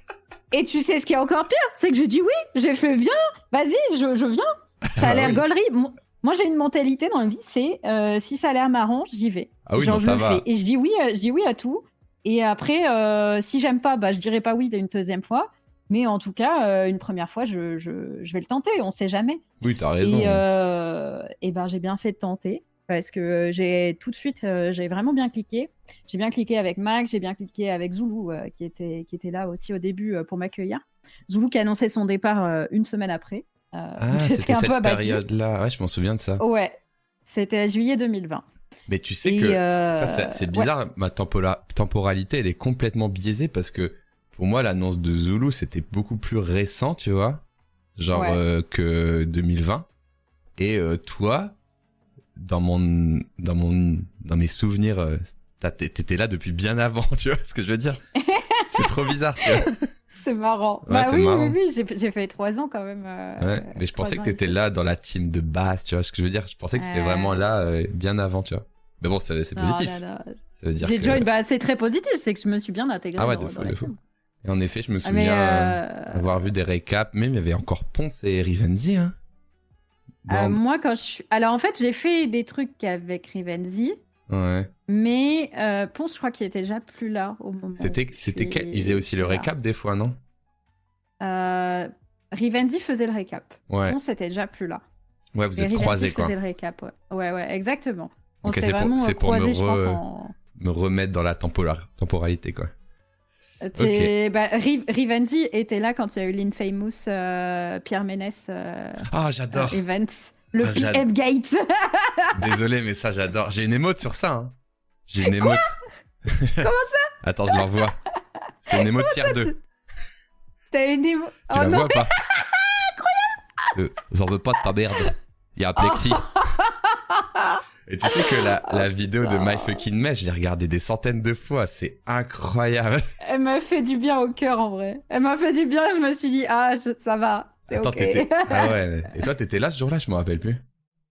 Et tu sais ce qui est encore pire, c'est que j'ai dit oui. J'ai fait viens, vas-y, je, je viens. <laughs> Ça a bah l'air oui. gaulerie. Mo- Moi, j'ai une mentalité dans la vie, c'est euh, si ça a l'air marrant, j'y vais. Ah oui, Genre, non, je ça le va. fais. Et je dis oui, à- je dis oui à tout. Et après, euh, si j'aime pas, bah, je dirai pas oui une deuxième fois. Mais en tout cas, euh, une première fois, je, je, je vais le tenter. On sait jamais. Oui, t'as raison. Et, euh, et ben, j'ai bien fait de tenter parce que j'ai tout de suite, euh, j'ai vraiment bien cliqué. J'ai bien cliqué avec Max, j'ai bien cliqué avec Zulu euh, qui était qui était là aussi au début euh, pour m'accueillir. Zulu qui a annoncé son départ euh, une semaine après. Euh, Ah, <laughs> c'était un cette peu période-là. Ouais, je m'en souviens de ça. Ouais, c'était juillet 2020. Mais tu sais Et, que euh, c'est- ouais. bizarre. Ma tempora- temporalité, elle est complètement biaisée parce que pour moi, l'annonce de Zulu, c'était beaucoup plus récent, tu vois, genre Ouais. euh, que 2020. Et euh, toi, dans mon, dans mon, dans mes souvenirs, euh, t'étais là depuis bien avant, <laughs> tu vois ce que je veux dire? C'est trop bizarre, tu vois. <laughs> C'est marrant. Ouais, bah oui, marrant. oui, oui, j'ai j'ai fait trois ans quand même. euh, Ouais, mais je pensais que t'étais là dans la team de base, tu vois ce que je veux dire? Je pensais que t'étais vraiment là euh, bien avant, tu vois. Mais bon, c'est Non, positif. dire J'ai que... bah, c'est très positif, c'est que je me suis bien intégrée Ah ouais, dans, de dans fou, la de fou. team. Et en effet, je me Ah, souviens avoir vu des récaps, même il y avait encore Ponce et Rivenzi, hein. Euh, moi, quand je suis... Alors, en fait, j'ai fait des trucs avec Rivenzi, Ouais. mais euh, Ponce, je crois qu'il était déjà plus là au moment. C'était, c'était suis- quel... Il faisait aussi le récap des fois, non? Euh, Rivenzi faisait le récap. Ouais. Ponce était déjà plus là. Ouais, vous êtes Rivenzi croisés, quoi. faisait le récap, ouais. Ouais, ouais, exactement. On s'est c'est pour- vraiment euh, pour me croisés, je pense, re- en... Me remettre dans la temporalité, quoi. C'est- bah, était là quand il y a eu l'Infamous euh, Pierre Ménès euh, Ah, j'adore. euh, event. Le Ah, PM Gate. <laughs> Désolé, mais ça, j'adore. J'ai une émote sur ça, hein. J'ai une émote. Comment ça <laughs> Attends, je l'envoie. C'est une émote tier 2. T'as une émo... Tu oh la non, vois pas <laughs> Incroyable J'en veux pas de ta merde. Il y a un plexi. Et tu sais que la, Oh, la vidéo de. My Fucking Mess, je l'ai regardée des centaines de fois. C'est incroyable. <laughs> Elle m'a fait du bien au cœur en vrai. Elle m'a fait du bien, je me suis dit, ah, je- ça va. C'est Attends, ok. t'étais. Ah <laughs> ouais. Et toi, t'étais là ce jour-là, je me rappelle plus.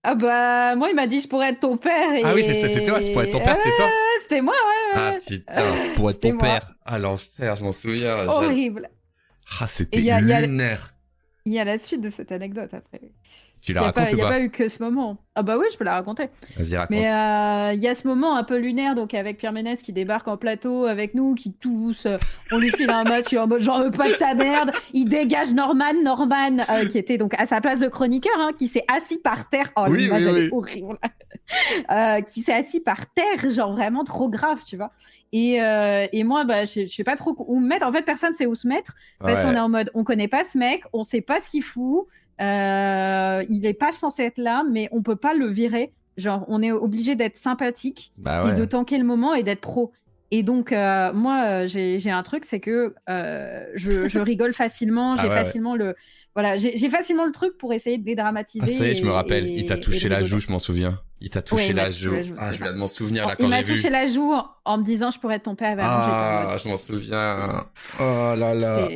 Ah bah, moi, il m'a dit, je pourrais être ton père. Et... Ah oui, c'est c'est toi, je pourrais être ton père, c'était toi. C'était moi, ouais. Ah putain, pour être ton moi. père. Ah l'enfer, je m'en souviens. Horrible. Ah, c'était y lunaire. Il y a la suite de cette anecdote après. Tu Il la n'y a, pas- racontes ou y a pas, eu que ce moment. Ah bah oui, je peux la raconter. Vas-y, raconte. Mais euh, il y a ce moment un peu lunaire, donc avec Pierre Ménès qui débarque en plateau avec nous, qui tous, euh, on lui file un match, il est en mode j'en veux pas de ta merde. Il dégage Norman, Norman, euh, qui était donc à sa place de chroniqueur, hein, qui s'est assis par terre. Oh, Oui, l'image, oui, elle est oui. horrible. <laughs> Euh, qui s'est assis par terre, genre vraiment trop grave, tu vois. Et, euh, et moi, bah, je, je sais pas trop où me mettre. En fait, personne sait où se mettre parce Ouais. qu'on est en mode on connaît pas ce mec, on sait pas ce qu'il fout, euh, il est pas censé être là, mais on peut pas le virer. Genre, on est obligé d'être sympathique Bah et de tanker le moment et d'être pro. Et donc, euh, moi, euh, j'ai un truc, c'est que euh, je, je <laughs> rigole facilement, Ah j'ai ouais. facilement le. Voilà, j'ai facilement le truc pour essayer de dédramatiser. Ah ça y est, je me rappelle. et- Il t'a touché la joue, je m'en souviens. Il t'a touché Ouais, il m'a la touché joue. la joue, Ah, je viens de m'en souvenir là Il quand m'a j'ai vu. touché la joue en, en me disant je pourrais être ton père. Ah, je m'en souviens. Oh là là.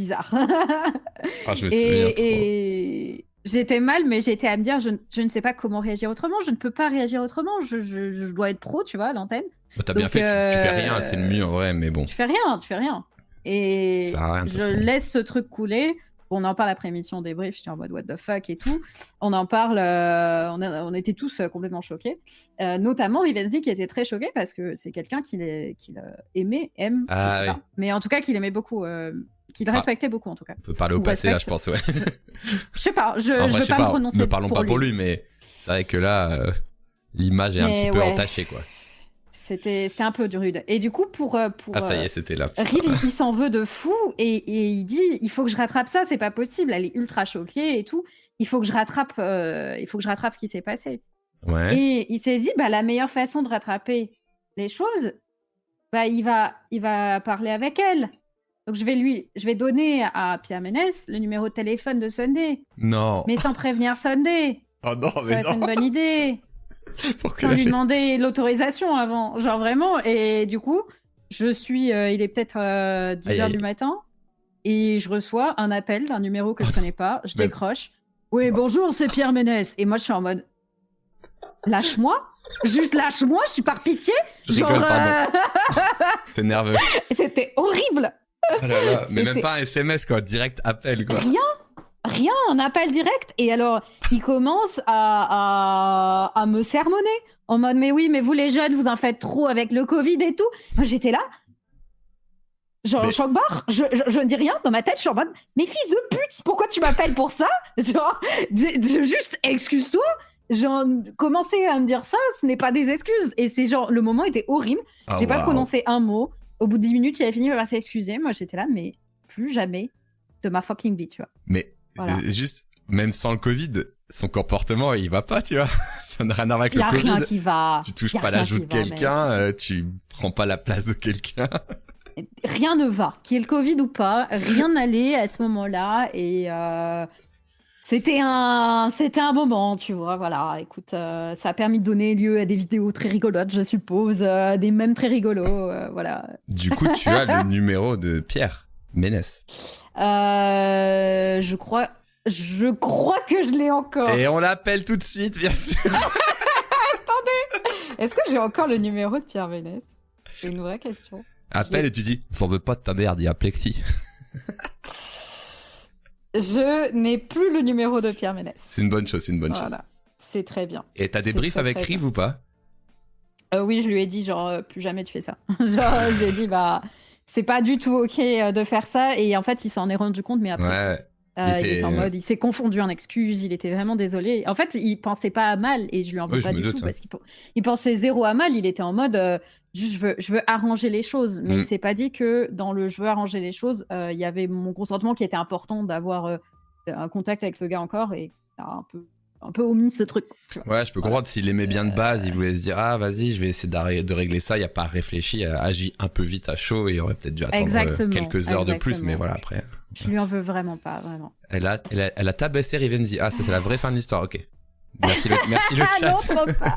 Bizarre. <laughs> Ah, je me et, et j'étais mal, mais j'étais à me dire, je, ne- je ne sais pas comment réagir autrement. Je ne peux pas réagir autrement. Je, je- je dois être pro, tu vois, à l'antenne. Bah, T'as bien fait, tu, tu fais euh, rien, c'est le mieux en vrai, mais bon. Tu fais rien, tu fais rien. Et rien, je laisse ce truc couler. On en parle après émission débrief, j'étais en mode what the fuck et tout. On en parle, euh, on, a- on était tous euh, complètement choqués. Euh, notamment Rivenzi qui était très choqué parce que c'est quelqu'un qu'il aimait, aime, je Ah sais oui. pas. Mais en tout cas qu'il aimait beaucoup, euh, qu'il Ah. respectait beaucoup en tout cas. On peut parler au Ou passé là, je pense, ouais. <laughs> Je sais pas, je, en je vrai, veux je sais pas, me prononcer ne parlons pour pas lui. pour lui, mais c'est vrai que là, euh, l'image est un petit peu entachée, quoi. C'était c'était un peu du rude. Et du coup, pour, euh, pour Ah, ça y euh, est, c'était là. Riv, il, <laughs> il s'en veut de fou et, et il dit il faut que je rattrape ça, c'est pas possible. Elle est ultra choquée et tout. Il faut que je rattrape, euh, il faut que je rattrape ce qui s'est passé. Ouais. Et il s'est dit bah la meilleure façon de rattraper les choses, bah il va, il va parler avec elle. Donc je vais lui, je vais donner à Pierre Ménès le numéro de téléphone de Sunday, Non. mais sans prévenir Sunday. Oh <laughs> non, mais être une bonne idée. <laughs> Pour sans lui demander l'autorisation avant, genre vraiment. Et du coup, je suis, euh, il est peut-être euh, 10 Aïe, heures aïe. du matin et je reçois un appel d'un numéro que je <laughs> connais pas. Je Mais- décroche. Oui, bonjour, c'est Pierre Ménès. Et moi, je suis en mode, lâche-moi, juste lâche-moi, je suis par pitié. Je genre, euh, C'est nerveux. c'était horrible. Oh là là. Mais même pas un SMS, quoi. Direct appel, quoi. Rien, rien, un appel direct. Et alors, il commence à, à, à me sermonner en mode Mais oui, mais vous les jeunes, vous en faites trop avec le Covid et tout. Moi, j'étais là. Genre, Mais- choc barre, je, je, je ne dis rien dans ma tête, je suis en mode Mais fils de pute, pourquoi tu m'appelles pour ça? Genre, juste excuse-toi. Genre, commencer à me dire ça, ce n'est pas des excuses. Et c'est genre, le moment était horrible. Ah, J'ai pas prononcé un mot. Au bout de 10 minutes, il avait fini par s'excuser. Moi, j'étais là, mais plus jamais de ma fucking vie, tu vois. Mais Voilà. juste, même sans le Covid, son comportement, il va pas, tu vois. <laughs> Ça n'a rien à voir avec le a rien Covid. qui va. Tu touches pas la joue de quelqu'un, euh, tu prends pas la place de quelqu'un. Rien ne va. Qu'il y ait le Covid ou pas, rien <laughs> n'allait à ce moment-là. Et euh, c'était un, c'était un moment, tu vois. Voilà, écoute, euh, ça a permis de donner lieu à des vidéos très rigolotes, je suppose, euh, des mèmes très rigolos. euh, voilà. Du coup, tu as le <laughs> numéro de Pierre Ménès. Euh, je crois. Je crois que je l'ai encore. Et on l'appelle tout de suite, bien sûr. <laughs> Est-ce que j'ai encore le numéro de Pierre Ménès? C'est une vraie question. Appelle et tu dis, j'en veux pas de ta merde, il y a Plexi. Je n'ai plus le numéro de Pierre Ménès. C'est une bonne chose, c'est une bonne chose. Voilà, c'est très bien. Et t'as des briefs très, avec très Rive ou pas? Euh, oui, je lui ai dit, genre, euh, plus jamais tu fais ça. <laughs> genre, je lui ai dit, bah, c'est pas du tout OK euh, de faire ça. Et en fait, il s'en est rendu compte, mais après, Ouais. euh, il il, était- en mode, il s'est confondu en excuses, il était vraiment désolé. En fait, il pensait pas à mal, et je lui en veux Oui, pas du doute, tout, hein. parce qu'il pensait zéro à mal. Il était en mode, je veux, je veux arranger les choses. Mais Mm. il s'est pas dit que dans le je veux arranger les choses, euh, il y avait mon consentement qui était important d'avoir euh, un contact avec ce gars encore, et un peu, un peu omis ce truc. Ouais, je peux Voilà. comprendre s'il aimait bien de base, il voulait se dire ah vas-y, je vais essayer de régler ça, il y a pas réfléchi, il a agi un peu vite à chaud et il aurait peut-être dû attendre euh, Exactement, quelques heures de plus, mais voilà après. Je lui en veux vraiment pas, vraiment. Elle a elle a, elle a tabassé Rivenzi. Ah ça c'est la vraie fin de l'histoire, ok. Merci le, merci le <laughs> Ah chat. non, trop pas.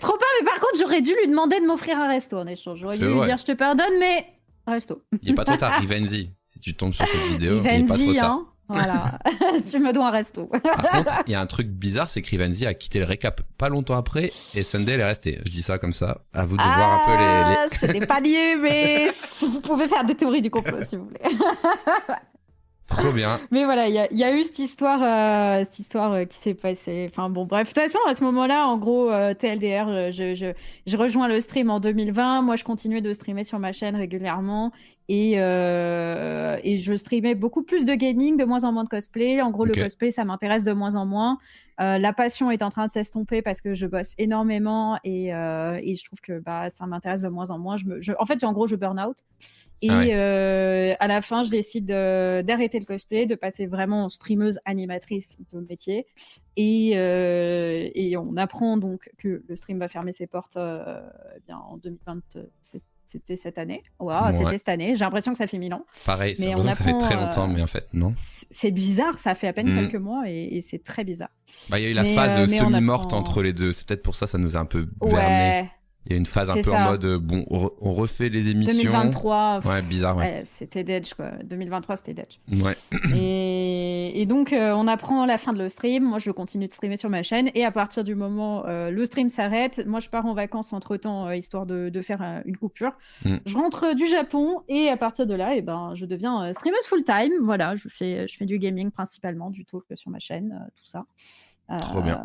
trop pas, mais par contre, j'aurais dû lui demander de m'offrir un resto en échange. J'aurais C'est dû lui dire je te pardonne, mais resto. Il est pas trop tard, <laughs> Rivenzi. Si tu tombes sur cette vidéo, il est pas trop tard. hein. Voilà, <laughs> tu me dois un resto. Par contre, il y a un truc bizarre, c'est que Rivenzi a quitté le récap pas longtemps après et Sunday elle est restée. Je dis ça comme ça. À vous de voir un peu les, les... Ah, Ce n'est pas lié, mais vous pouvez faire des théories du complot si vous voulez. Trop bien. <laughs> Mais voilà, il y, a- il y a eu cette histoire, euh, cette histoire euh, qui s'est passée. Enfin bon, bref. De toute façon, à ce moment-là, en gros, euh, TLDR, je, je, je rejoins le stream en 2020. Moi, je continuais de streamer sur ma chaîne régulièrement. Et, et je streamais beaucoup plus de gaming, de moins en moins de cosplay. En gros, le cosplay, ça m'intéresse de moins en moins. Euh, la passion est en train de s'estomper parce que je bosse énormément et, euh, et je trouve que bah, ça m'intéresse de moins en moins. Je me, je- en fait, en gros, je burn out. Et Ah ouais. euh, à la fin, je décide de- d'arrêter le cosplay, de passer vraiment en streameuse animatrice de métier. Et, et on apprend donc que le stream va fermer ses portes eh bien, en 2020. C'était cette année. Waouh, Ouais. c'était cette année. J'ai l'impression que ça fait mille ans. Pareil, c'est Mais on que ça fait apprend, très longtemps, euh, mais en fait, non. C'est bizarre, ça fait à peine Mhm. quelques mois et, et c'est très bizarre. Bah, il y a eu la mais, phase euh, semi-morte apprend- entre les deux. C'est peut-être pour ça, ça nous a un peu berné. Ouais, Il y a une phase un peu en mode, euh, bon, on re- on refait les émissions. 2023. pff, Ouais, bizarre, ouais. ouais, c'était Dead, quoi. 2023, c'était Dead. Ouais. <clears throat> Et, et donc, euh, on apprend la fin de le stream. Moi, je continue de streamer sur ma chaîne. Et à partir du moment euh, le stream s'arrête, moi, je pars en vacances entre temps, histoire de, de faire euh, une coupure. Mm. Je rentre du Japon et à partir de là, eh ben, je deviens euh, streameuse full-time. Voilà, je fais, je fais du gaming principalement, du talk sur ma chaîne, euh, tout ça. Trop bien.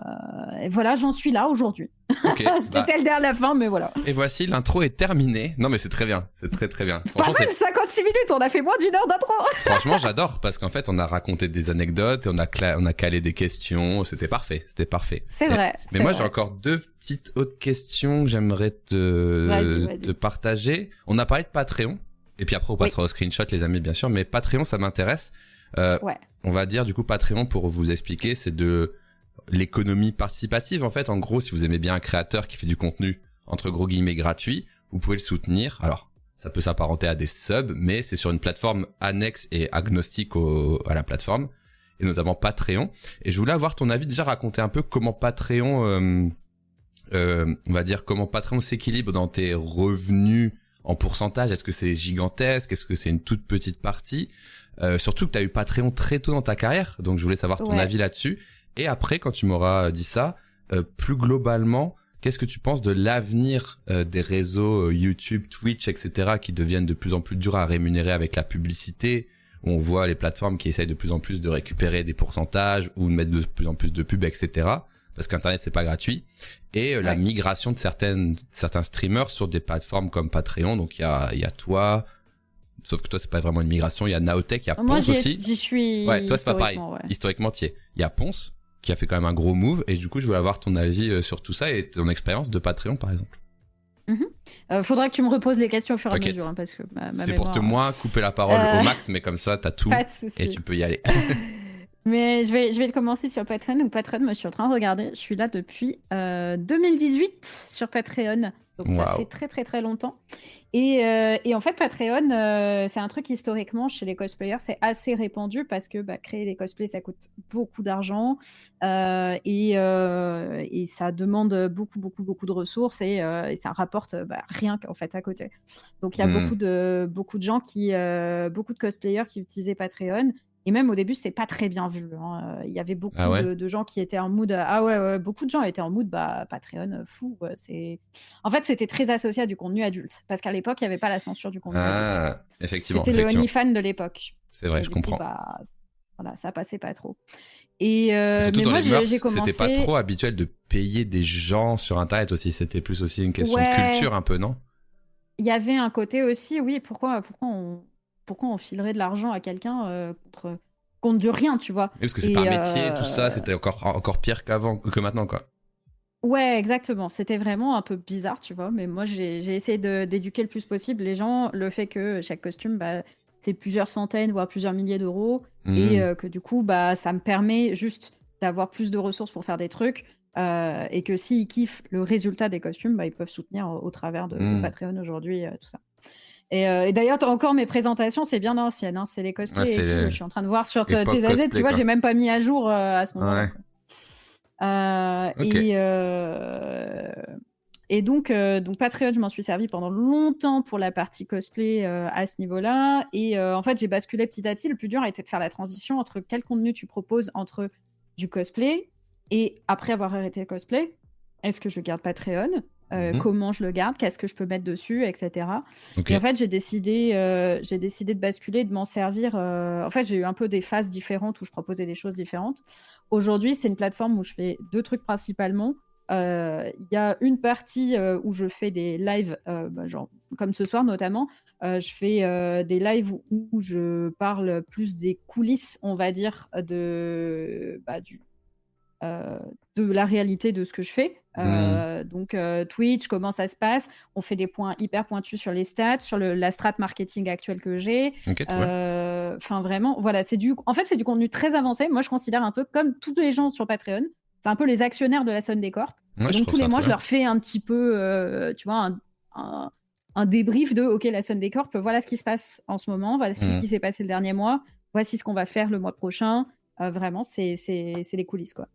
Et voilà, j'en suis là aujourd'hui. Ok. <laughs> J'étais bah, telle derrière la fin, mais voilà. et voici, l'intro est terminée. Non, mais c'est très bien. C'est très, très bien. Pas mal, 56 minutes, on a fait moins d'une heure d'intro. <laughs> Franchement, j'adore parce qu'en fait, on a raconté des anecdotes, et on a cla- on a calé des questions, c'était parfait, c'était parfait. C'est Et- vrai. Mais moi, j'ai encore deux petites autres questions que j'aimerais te, te partager. On a parlé de Patreon, et puis après, on passera au screenshot, les amis, bien sûr. Mais Patreon, ça m'intéresse. Euh, Ouais. On va dire du coup Patreon pour vous expliquer, c'est de l'économie participative. En fait, en gros, si vous aimez bien un créateur qui fait du contenu entre gros guillemets gratuit, vous pouvez le soutenir. Alors, ça peut s'apparenter à des subs, mais c'est sur une plateforme annexe et agnostique au- à la plateforme, et notamment Patreon. Et je voulais avoir ton avis, déjà raconter un peu comment Patreon, euh, euh, on va dire comment Patreon s'équilibre dans tes revenus en pourcentage. Est-ce que c'est gigantesque? Est-ce que c'est une toute petite partie? Euh, Surtout que tu as eu Patreon très tôt dans ta carrière, donc je voulais savoir ton Ouais. avis là-dessus. Et après, quand tu m'auras dit ça, euh, plus globalement, qu'est-ce que tu penses de l'avenir euh, des réseaux euh, YouTube, Twitch, etc., qui deviennent de plus en plus durs à rémunérer avec la publicité où on voit les plateformes qui essayent de plus en plus de récupérer des pourcentages ou de mettre de plus en plus de pubs, etc. Parce qu'Internet c'est pas gratuit. Et euh, la migration de certaines certains streamers sur des plateformes comme Patreon. Donc il y a il y a toi, sauf que toi c'est pas vraiment une migration. Il y a Naotech, il y a Moi, Ponce j'y aussi. j'y suis. Ouais, toi c'est pas pareil. ouais. Historiquement, t'y es. Il y a Ponce qui a fait quand même un gros move. Et du coup, je voulais avoir ton avis euh, sur tout ça et ton expérience de Patreon par exemple. Euh, faudra que tu me reposes les questions au fur et à mesure, hein, parce que ma, ma C'était pour te moins couper la parole Euh, au max, mais comme ça t'as tout Pas de souci. et tu peux y aller. <laughs> Mais je vais, je vais commencer sur Patreon. Donc Patreon, moi, je suis en train de regarder. Je suis là depuis euh, 2018 sur Patreon. Donc ça fait très très très longtemps. Et, euh, et en fait, Patreon, euh, c'est un truc historiquement chez les cosplayers, c'est assez répandu parce que bah, créer des cosplays, ça coûte beaucoup d'argent euh, et, et ça demande beaucoup beaucoup beaucoup de ressources et, et ça rapporte bah, rien qu'en fait à côté. Donc il y a Mhm. beaucoup de beaucoup de gens qui, beaucoup de cosplayers qui utilisaient Patreon. Et même au début, c'était pas très bien vu. hein. Il y avait beaucoup Ah ouais? de, de gens qui étaient en mood. Ah ouais, ouais, beaucoup de gens étaient en mood. Bah, Patreon, euh, fou. C'est. En fait, c'était très associé à du contenu adulte. Parce qu'à l'époque, il n'y avait pas la censure du contenu adulte. Ah, effectivement. C'était le. OnlyFans de l'époque. C'est vrai, Et je coup, comprends. bah, voilà, ça passait pas trop. Et euh, Surtout mais dans moi, les mœurs, c'était pas trop habituel de payer des gens sur Internet aussi. C'était plus aussi une question de culture un peu, non? Il y avait un côté aussi, oui, pourquoi, pourquoi, on, pourquoi on filerait de l'argent à quelqu'un euh, contre, contre du rien, tu vois Oui, parce que c'est Et, pas un métier, euh, tout ça. C'était encore encore pire qu'avant, que maintenant, quoi. Ouais, exactement. C'était vraiment un peu bizarre, tu vois. Mais moi, j'ai essayé de- d'éduquer le plus possible les gens. Le fait que chaque costume, bah, c'est plusieurs centaines, voire plusieurs milliers d'euros. Mhm. Et euh, que du coup, bah, ça me permet juste d'avoir plus de ressources pour faire des trucs. euh, et que s'ils kiffent le résultat des costumes, bah, ils peuvent soutenir au, au travers de, de Mm. Patreon aujourd'hui, euh, tout ça. Et, euh, et d'ailleurs, encore mes présentations, c'est bien ancienne. Hein, c'est les cosplays. Ouais, et tout. Je suis en train de voir sur époque tes AZ, cosplay, tu vois, j'ai même pas mis à jour euh, à ce moment-là. Ouais. Et et donc, donc Patreon, je m'en suis servi pendant longtemps pour la partie cosplay à ce niveau-là. Et en fait, j'ai basculé petit à petit. Le plus dur a été de faire la transition entre quel contenu tu proposes entre du cosplay et après avoir arrêté le cosplay, est-ce que je garde Patreon euh, mhm. comment je le garde, qu'est-ce que je peux mettre dessus, etc. Et en fait, j'ai décidé, euh, j'ai décidé de basculer, de m'en servir. Euh, en fait, j'ai eu un peu des phases différentes où je proposais des choses différentes. Aujourd'hui, c'est une plateforme où je fais deux trucs principalement. Il y a une partie où je fais des lives, bah, genre, comme ce soir notamment. je fais des lives où, je parle plus des coulisses, on va dire, de, bah, du, de la réalité de ce que je fais. Mmh. Euh, donc euh, Twitch, comment ça se passe? On fait des points hyper pointus sur les stats, sur le, la strat marketing actuelle que j'ai. Euh, enfin vraiment, voilà, c'est du. En fait, c'est du contenu très avancé. Moi, je considère un peu comme tous les gens sur Patreon. C'est un peu les actionnaires de la Sunday Corp. donc tous les mois, je leur fais un petit peu, tu vois, un, un, débrief de OK, la Sunday Corp. Voilà ce qui se passe en ce moment. Voici ce mmh. qui s'est passé le dernier mois. Voici ce qu'on va faire le mois prochain. vraiment, c'est les coulisses quoi.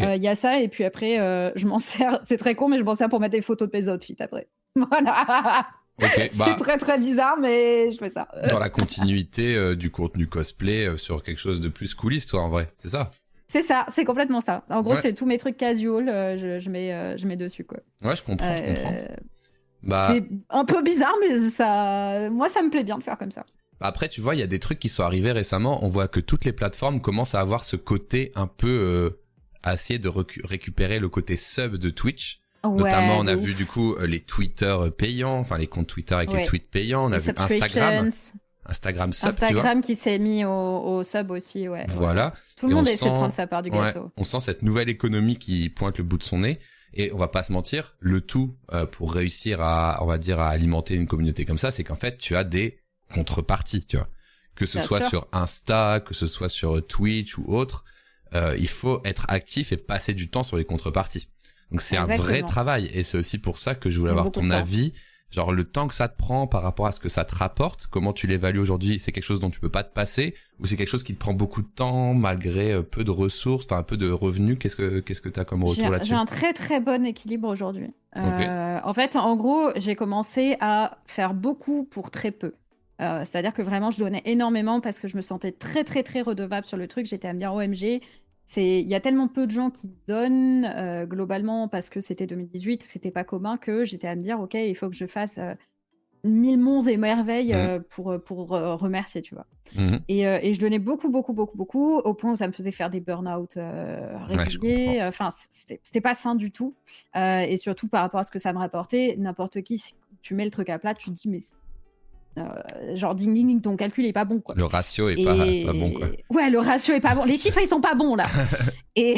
Euh, il y a ça, et puis après, euh, je m'en sers. <laughs> C'est très con, mais je m'en sers pour mettre des photos de mes outfits après. <laughs> Voilà. <laughs> c'est bah, très très bizarre, mais je fais ça. Dans la continuité euh, du contenu cosplay sur quelque chose de plus cooliste, toi, en vrai, c'est ça? C'est ça, c'est complètement ça. En gros, c'est tous mes trucs casual, je, je, mets, je mets dessus, quoi. Ouais, je comprends, je comprends. Bah... C'est un peu bizarre, mais ça, moi, ça me plaît bien de faire comme ça. Après, tu vois, il y a des trucs qui sont arrivés récemment. On voit que toutes les plateformes commencent à avoir ce côté un peu à essayer de récupérer le côté sub de Twitch. Notamment, on a vu du coup euh, les Twitter payants, enfin les comptes Twitter avec les tweets payants. On a vu Instagram. Instagram sub, Instagram qui s'est mis au, sub aussi, ouais. Voilà. Tout le monde essaie de prendre sa part du gâteau. on sent cette nouvelle économie qui pointe le bout de son nez. Et on va pas se mentir, le tout euh, pour réussir à, on va dire, à alimenter une communauté comme ça, c'est qu'en fait, tu as des contreparties, tu vois. Que ce soit sur Insta, que ce soit sur Twitch ou autre, euh, il faut être actif et passer du temps sur les contreparties. Donc c'est un vrai travail et c'est aussi pour ça que je voulais avoir ton avis. Genre le temps que ça te prend par rapport à ce que ça te rapporte, comment tu l'évalues aujourd'hui C'est quelque chose dont tu peux pas te passer ou c'est quelque chose qui te prend beaucoup de temps malgré euh, peu de ressources, enfin un peu de revenus? Qu'est-ce que qu'est-ce que tu as comme retour là-dessus? J'ai un très très bon équilibre aujourd'hui. Euh, en fait, en gros, j'ai commencé à faire beaucoup pour très peu. Euh, c'est-à-dire que vraiment, je donnais énormément parce que je me sentais très, très, très redevable sur le truc. J'étais à me dire, OMG, il y a tellement peu de gens qui donnent euh, globalement parce que c'était 2018, c'était pas commun que j'étais à me dire, OK, il faut que je fasse euh, mille monts et merveilles mmh. pour, pour remercier, tu vois. Mmh. Et, et, je donnais beaucoup, beaucoup, beaucoup, beaucoup, au point où ça me faisait faire des burn-out réguliers. enfin, c'était pas sain du tout. et surtout par rapport à ce que ça me rapportait, n'importe qui, tu mets le truc à plat, tu te dis, mais euh, genre ding ding ding ton calcul est pas bon quoi. Le ratio est pas, bon quoi. Ouais, le ratio est pas bon. Les <laughs> chiffres ils sont pas bons là. <laughs> et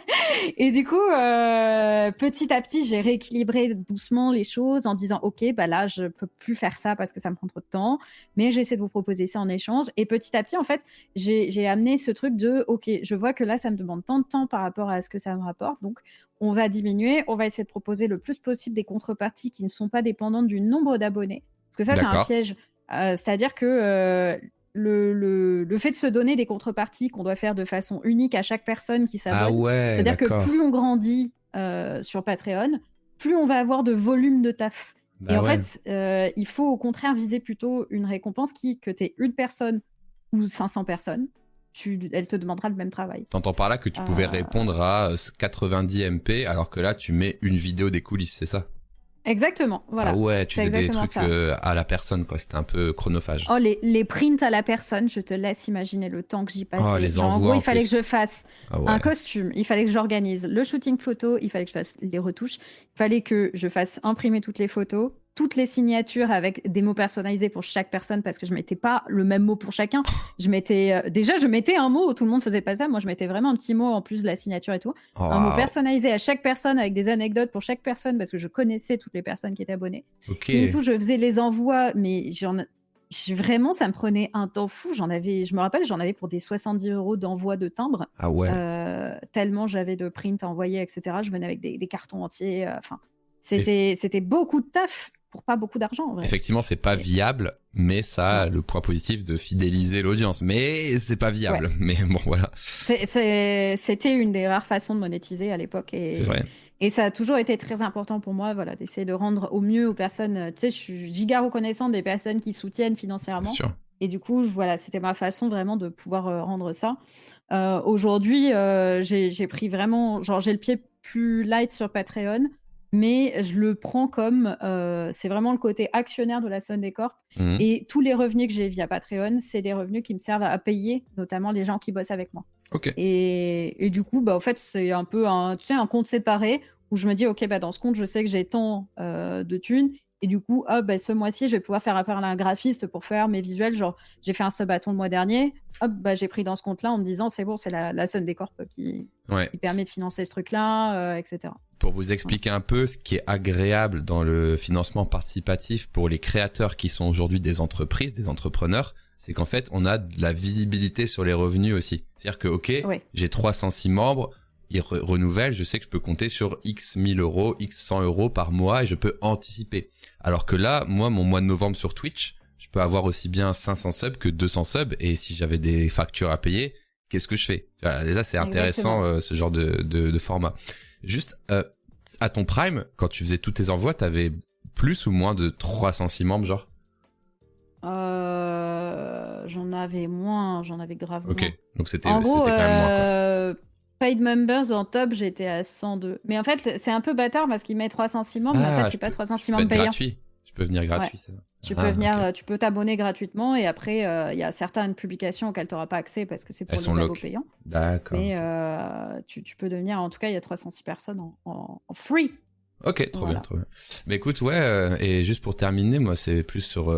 <laughs> et du coup euh, petit à petit j'ai rééquilibré doucement les choses en disant ok bah là je peux plus faire ça parce que ça me prend trop de temps, mais j'essaie de vous proposer ça en échange. Et petit à petit en fait j'ai amené ce truc de ok je vois que là ça me demande tant de temps par rapport à ce que ça me rapporte donc on va diminuer, on va essayer de proposer le plus possible des contreparties qui ne sont pas dépendantes du nombre d'abonnés parce que ça, c'est un piège. Euh, c'est-à-dire que euh, le, fait de se donner des contreparties qu'on doit faire de façon unique à chaque personne qui s'abonne, ah c'est-à-dire que plus on grandit euh, sur Patreon, plus on va avoir de volume de taf. Bah Et en fait, il faut au contraire viser plutôt une récompense qui, que tu es une personne ou 500 personnes, tu, elle te demandera le même travail. T'entends par là que tu pouvais répondre à 90 MP alors que là tu mets une vidéo des coulisses, c'est ça? Exactement, voilà. Ah ouais, tu faisais des trucs euh, à la personne, quoi. C'était un peu chronophage. Oh, les, les prints à la personne, je te laisse imaginer le temps que j'y passais. Oh, les envois, en gros, il fallait que je fasse ah un costume, il fallait que j'organise le shooting photo, il fallait que je fasse les retouches, il fallait que je fasse imprimer toutes les photos, toutes les signatures avec des mots personnalisés pour chaque personne parce que je mettais pas le même mot pour chacun. Je mettais euh, déjà je mettais un mot, tout le monde faisait pas ça. Moi je mettais vraiment un petit mot en plus de la signature et tout, un mot personnalisé à chaque personne avec des anecdotes pour chaque personne parce que je connaissais toutes les personnes qui étaient abonnées. Et tout, je faisais les envois, mais j'en vraiment ça me prenait un temps fou. J'en avais, je me rappelle, j'en avais pour des 70 euros d'envoi de timbre. Ah ouais. Euh, tellement j'avais de print à envoyer, etc. Je venais avec des, cartons entiers. Euh, enfin, c'était c'était beaucoup de taf pour pas beaucoup d'argent. Effectivement, c'est pas viable, mais ça a le point positif de fidéliser l'audience. Mais c'est pas viable. Mais bon, voilà. C'était une des rares façons de monétiser à l'époque. C'est vrai. Et ça a toujours été très important pour moi, voilà, d'essayer de rendre au mieux aux personnes. Tu sais, je suis giga reconnaissante des personnes qui soutiennent financièrement. Et du coup, voilà, c'était ma façon vraiment de pouvoir euh, rendre ça. Euh, aujourd'hui, euh, j'ai pris vraiment, genre, j'ai le pied plus light sur Patreon, mais je le prends comme, c'est vraiment le côté actionnaire de la Sunday Corp. Mmh. Et tous les revenus que j'ai via Patreon, c'est des revenus qui me servent à payer, notamment les gens qui bossent avec moi. Et, et, du coup, bah, en fait, c'est un peu un, tu sais, un compte séparé où je me dis, OK, bah, dans ce compte, je sais que j'ai tant de thunes. Et du coup, hop, bah, ce mois-ci, je vais pouvoir faire appel à un graphiste pour faire mes visuels. Genre, j'ai fait un sub-bâton le mois dernier. Hop, bah, j'ai pris dans ce compte-là en me disant, c'est bon, c'est la, la Sun Corp qui, qui, permet de financer ce truc-là, etc. Pour vous expliquer un peu ce qui est agréable dans le financement participatif pour les créateurs qui sont aujourd'hui des entreprises, des entrepreneurs, c'est qu'en fait, on a de la visibilité sur les revenus aussi. C'est-à-dire que, OK, j'ai 306 membres, ils renouvellent, je sais que je peux compter sur X 1000 euros, X 100 euros par mois et je peux anticiper. Alors que là, moi, mon mois de novembre sur Twitch, je peux avoir aussi bien 500 subs que 200 subs et si j'avais des factures à payer, qu'est-ce que je fais? Déjà, c'est intéressant euh, ce genre de, de, format. Juste, euh, à ton prime, quand tu faisais tous tes envois, t'avais plus ou moins de 306 membres, genre? Euh, J'en avais moins, j'en avais grave moins. Ok, donc c'était quand même moins. Paid members en top, j'étais à 102. Mais en fait, c'est un peu bâtard parce qu'il met 306 membres, mais en ah, fait, c'est pas 306 membres payants. gratuit. Tu peux venir gratuit, ça. Tu peux ah, venir, tu peux t'abonner gratuitement et après, euh, il y a certaines publications auxquelles tu n'auras pas accès parce que c'est pour les abos payants. D'accord. Mais tu, tu, peux devenir, en tout cas, il y a 306 personnes en, en free. Ok, trop bien, trop bien. Mais écoute, ouais, et juste pour terminer, moi, c'est plus sur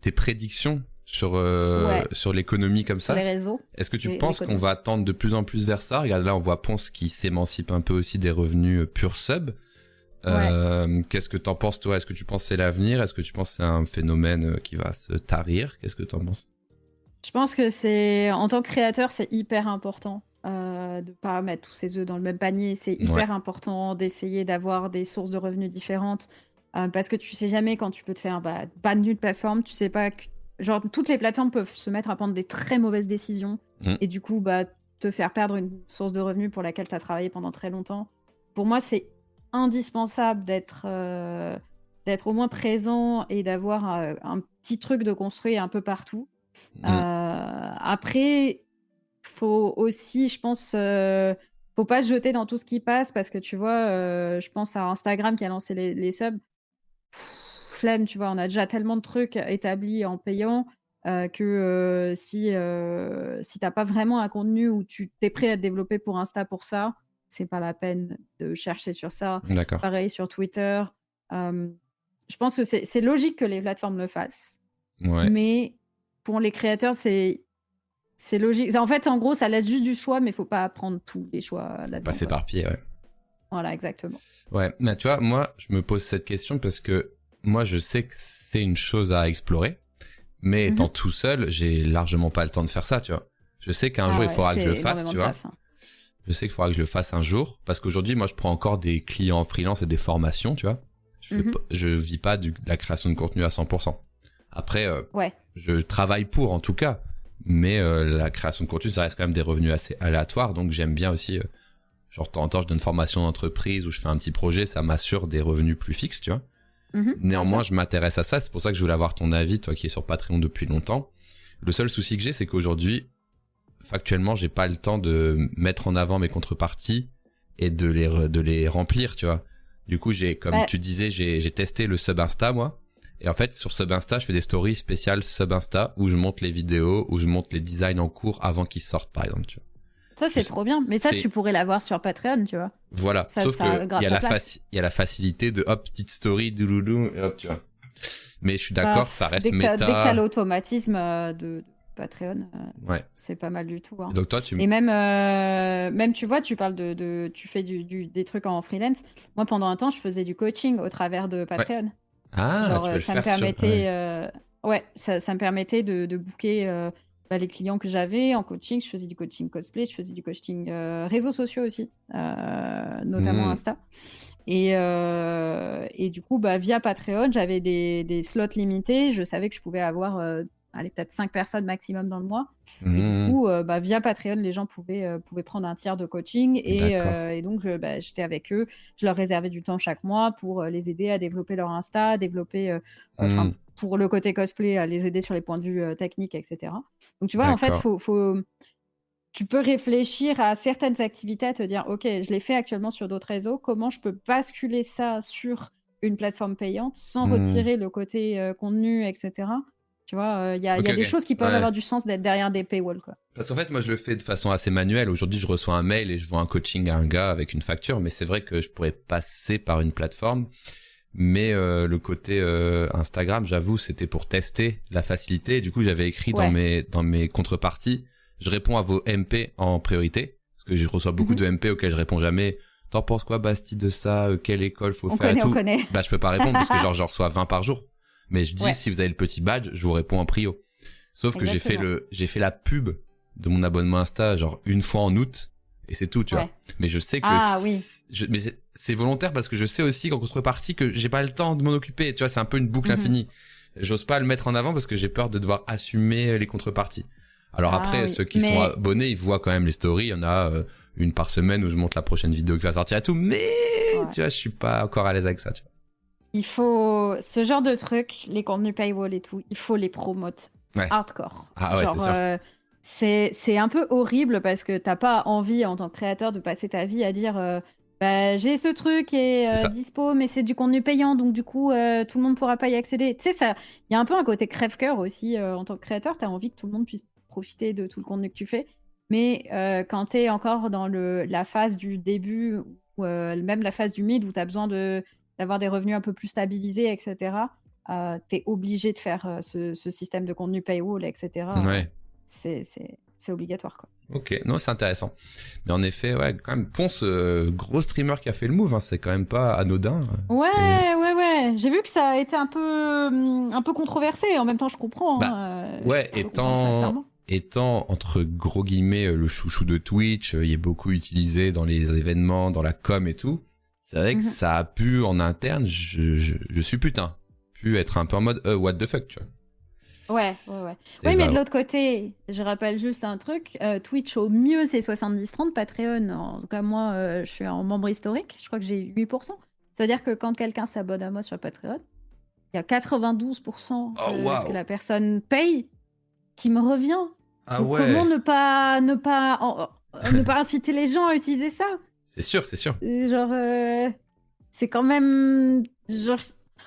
tes prédictions sur euh, sur l'économie comme ça. les réseaux. Est-ce que tu penses qu'on va attendre de plus en plus vers ça? Regarde là, on voit Ponce qui s'émancipe un peu aussi des revenus euh, pur sub. Euh, Qu'est-ce que t'en penses toi? Est-ce que tu penses c'est l'avenir? Est-ce que tu penses c'est un phénomène qui va se tarir? Qu'est-ce que t'en penses? Je pense que c'est en tant que créateur c'est hyper important euh, de pas mettre tous ses œufs dans le même panier. C'est hyper important d'essayer d'avoir des sources de revenus différentes. Euh, parce que tu sais jamais quand tu peux te faire bah, pas de plateforme, tu sais pas genre toutes les plateformes peuvent se mettre à prendre des très mauvaises décisions mm. et du coup bah te faire perdre une source de revenus pour laquelle tu as travaillé pendant très longtemps. Pour moi, c'est indispensable d'être euh, d'être au moins présent et d'avoir euh, un petit truc de construit un peu partout. Mm. après, faut aussi, je pense, faut pas se jeter dans tout ce qui passe parce que tu vois, je pense à Instagram qui a lancé les, les subs flemme, tu vois, on a déjà tellement de trucs établis en payant euh, que euh, si, euh, si t'as pas vraiment un contenu où tu t'es prêt à te développer pour Insta pour ça, c'est pas la peine de chercher sur ça. Pareil sur Twitter. je pense que c'est logique que les plateformes le fassent. Mais pour les créateurs, c'est c'est logique. En fait, en gros, ça laisse juste du choix, mais il faut pas prendre tous les choix là-dedans. Pas s'éparpiller, ouais. Voilà, exactement. Ouais, mais tu vois, moi, je me pose cette question parce que moi, je sais que c'est une chose à explorer, mais étant mhm. tout seul, j'ai largement pas le temps de faire ça, tu vois. Je sais qu'un ah jour, il faudra que je le fasse, tu vois. Hein. Je sais qu'il faudra que je le fasse un jour, parce qu'aujourd'hui, moi, je prends encore des clients freelance et des formations, tu vois. Je, je vis pas de la création de contenu à 100%. Après, euh, ouais. je travaille pour, en tout cas, mais euh, la création de contenu, ça reste quand même des revenus assez aléatoires, donc j'aime bien aussi... Euh, genre, de temps en temps, je donne formation d'entreprise ou je fais un petit projet, ça m'assure des revenus plus fixes, tu vois. Mhm. Néanmoins, je m'intéresse à ça. C'est pour ça que je voulais avoir ton avis, toi qui es sur Patreon depuis longtemps. Le seul souci que j'ai, c'est qu'aujourd'hui, factuellement, j'ai pas le temps de mettre en avant mes contreparties et de les de les remplir, tu vois. Du coup, j'ai, comme tu disais, j'ai j'ai testé le sub Insta moi. Et en fait, sur Sub Insta, je fais des stories spéciales Sub Insta où je monte les vidéos, où je monte les designs en cours avant qu'ils sortent, par exemple. Tu vois. Ça, c'est trop bien. Mais ça, tu pourrais l'avoir sur Patreon, tu vois. Voilà. Sauf qu'il y, a la y a la facilité de hop, petite story, douloulou, et hop, tu vois. Mais je suis d'accord, bah, ça reste méta. Dès que t'as l'automatisme euh, de, Patreon, euh, ouais. c'est pas mal du tout. Hein. Donc toi, tu Et même, euh, même, tu vois, tu parles de, tu fais du, des trucs en freelance. Moi, pendant un temps, je faisais du coaching au travers de Patreon. Ah, tu peux ça le me permettait, ouais. ça, ça, me permettait de, de booker bah, les clients que j'avais en coaching. Je faisais du coaching cosplay, je faisais du coaching euh, réseaux sociaux aussi, euh, notamment mmh. Insta. Et, euh, et du coup, bah, via Patreon, j'avais des, des slots limités. Je savais que je pouvais avoir allez, peut-être 5 personnes maximum dans le mois. Et du Mmh. coup, euh, bah, via Patreon, les gens pouvaient, euh, pouvaient prendre un tiers de coaching. Et, euh, et donc, bah, j'étais avec eux. Je leur réservais du temps chaque mois pour les aider à développer leur Insta, développer, Mmh. pour le côté cosplay, à les aider sur les points de vue techniques, etc. Donc, tu vois, en fait, faut, faut... tu peux réfléchir à certaines activités, à te dire, OK, je l'ai fait actuellement sur d'autres réseaux. Comment je peux basculer ça sur une plateforme payante sans Hmm. retirer le côté contenu, etc. Tu vois, il y a, y a des choses qui peuvent Ouais. avoir du sens d'être derrière des paywalls, quoi. Parce qu'en fait, moi, je le fais de façon assez manuelle. Aujourd'hui, je reçois un mail et je vois un coaching à un gars avec une facture, mais c'est vrai que je pourrais passer par une plateforme. Mais euh, le côté euh, Instagram, j'avoue, c'était pour tester la facilité. Et du coup, j'avais écrit dans mes dans mes contreparties, je réponds à vos MP en priorité parce que je reçois beaucoup Mhm. de MP auxquels je réponds jamais. T'en penses quoi, Bastille, de ça? Euh, Quelle école faut On faire et connaît, on tout? Bah, je peux pas répondre parce que <laughs> genre, j'en reçois 20 par jour. Mais je dis, Ouais. si vous avez le petit badge, je vous réponds en prio. Sauf que j'ai fait le, j'ai fait la pub de mon abonnement Insta, genre, une fois en août. Et c'est tout, tu Ouais. vois. Mais je sais que, Ah, c'est- oui. je- mais c'est- volontaire parce que je sais aussi qu'en contrepartie que j'ai pas le temps de m'en occuper. Tu vois, c'est un peu une boucle Mhm. infinie. J'ose pas le mettre en avant parce que j'ai peur de devoir assumer les contreparties. Alors Ah après, oui. ceux qui Mais- sont abonnés, ils voient quand même les stories. Il y en a euh, une par semaine où je montre la prochaine vidéo qui va sortir et tout. Mais, Ouais. tu vois, je suis pas encore à l'aise avec ça, tu vois. Il faut ce genre de trucs, les contenus paywall et tout, il faut les promotes Ouais. hardcore. Ah ouais, Genre, c'est sûr. euh, c'est c'est un peu horrible parce que t'as pas envie en tant que créateur de passer ta vie à dire euh, bah, j'ai ce truc C'est euh, dispo mais c'est du contenu payant donc du coup euh, tout le monde pourra pas y accéder. Tu sais ça, il y a un peu un côté crève-cœur aussi euh, en tant que créateur. T'as envie que tout le monde puisse profiter de tout le contenu que tu fais. Mais quand t'es encore dans le la phase du début ou même la phase du mid où t'as besoin de d'avoir des revenus un peu plus stabilisés, etc. Euh, t'es obligé de faire euh, ce, ce système de contenu paywall, etc. Ouais. C'est- obligatoire, quoi. Ok, non, c'est intéressant. Mais en effet, ouais, quand même, Ponce, euh, gros streamer qui a fait le move, hein, c'est quand même pas anodin. Ouais, C'est- ouais, ouais. J'ai vu que ça a été un peu, hum, un peu controversé. En même temps, je comprends. Bah, hein, euh, ouais, étant, étant entre gros guillemets le chouchou de Twitch, euh, il est beaucoup utilisé dans les événements, dans la com et tout. C'est vrai que Mhm. ça a pu en interne, je, je, je suis putain, pu être un peu en mode euh, what the fuck, tu vois. Ouais, ouais, ouais. Oui, mais de l'autre côté, je rappelle juste un truc. euh, Twitch, au mieux, c'est 70-30. Patreon, en tout cas, moi, euh, je suis en membre historique. Je crois que j'ai 8%. Ça veut dire que quand quelqu'un s'abonne à moi sur Patreon, il y a 92% Oh, de wow. ce que la personne paye qui me revient. Ah Donc, ouais, Comment ne pas, ne, pas, en- ne pas inciter les gens à utiliser ça? C'est sûr, c'est sûr. Genre, euh, c'est quand même. Genre,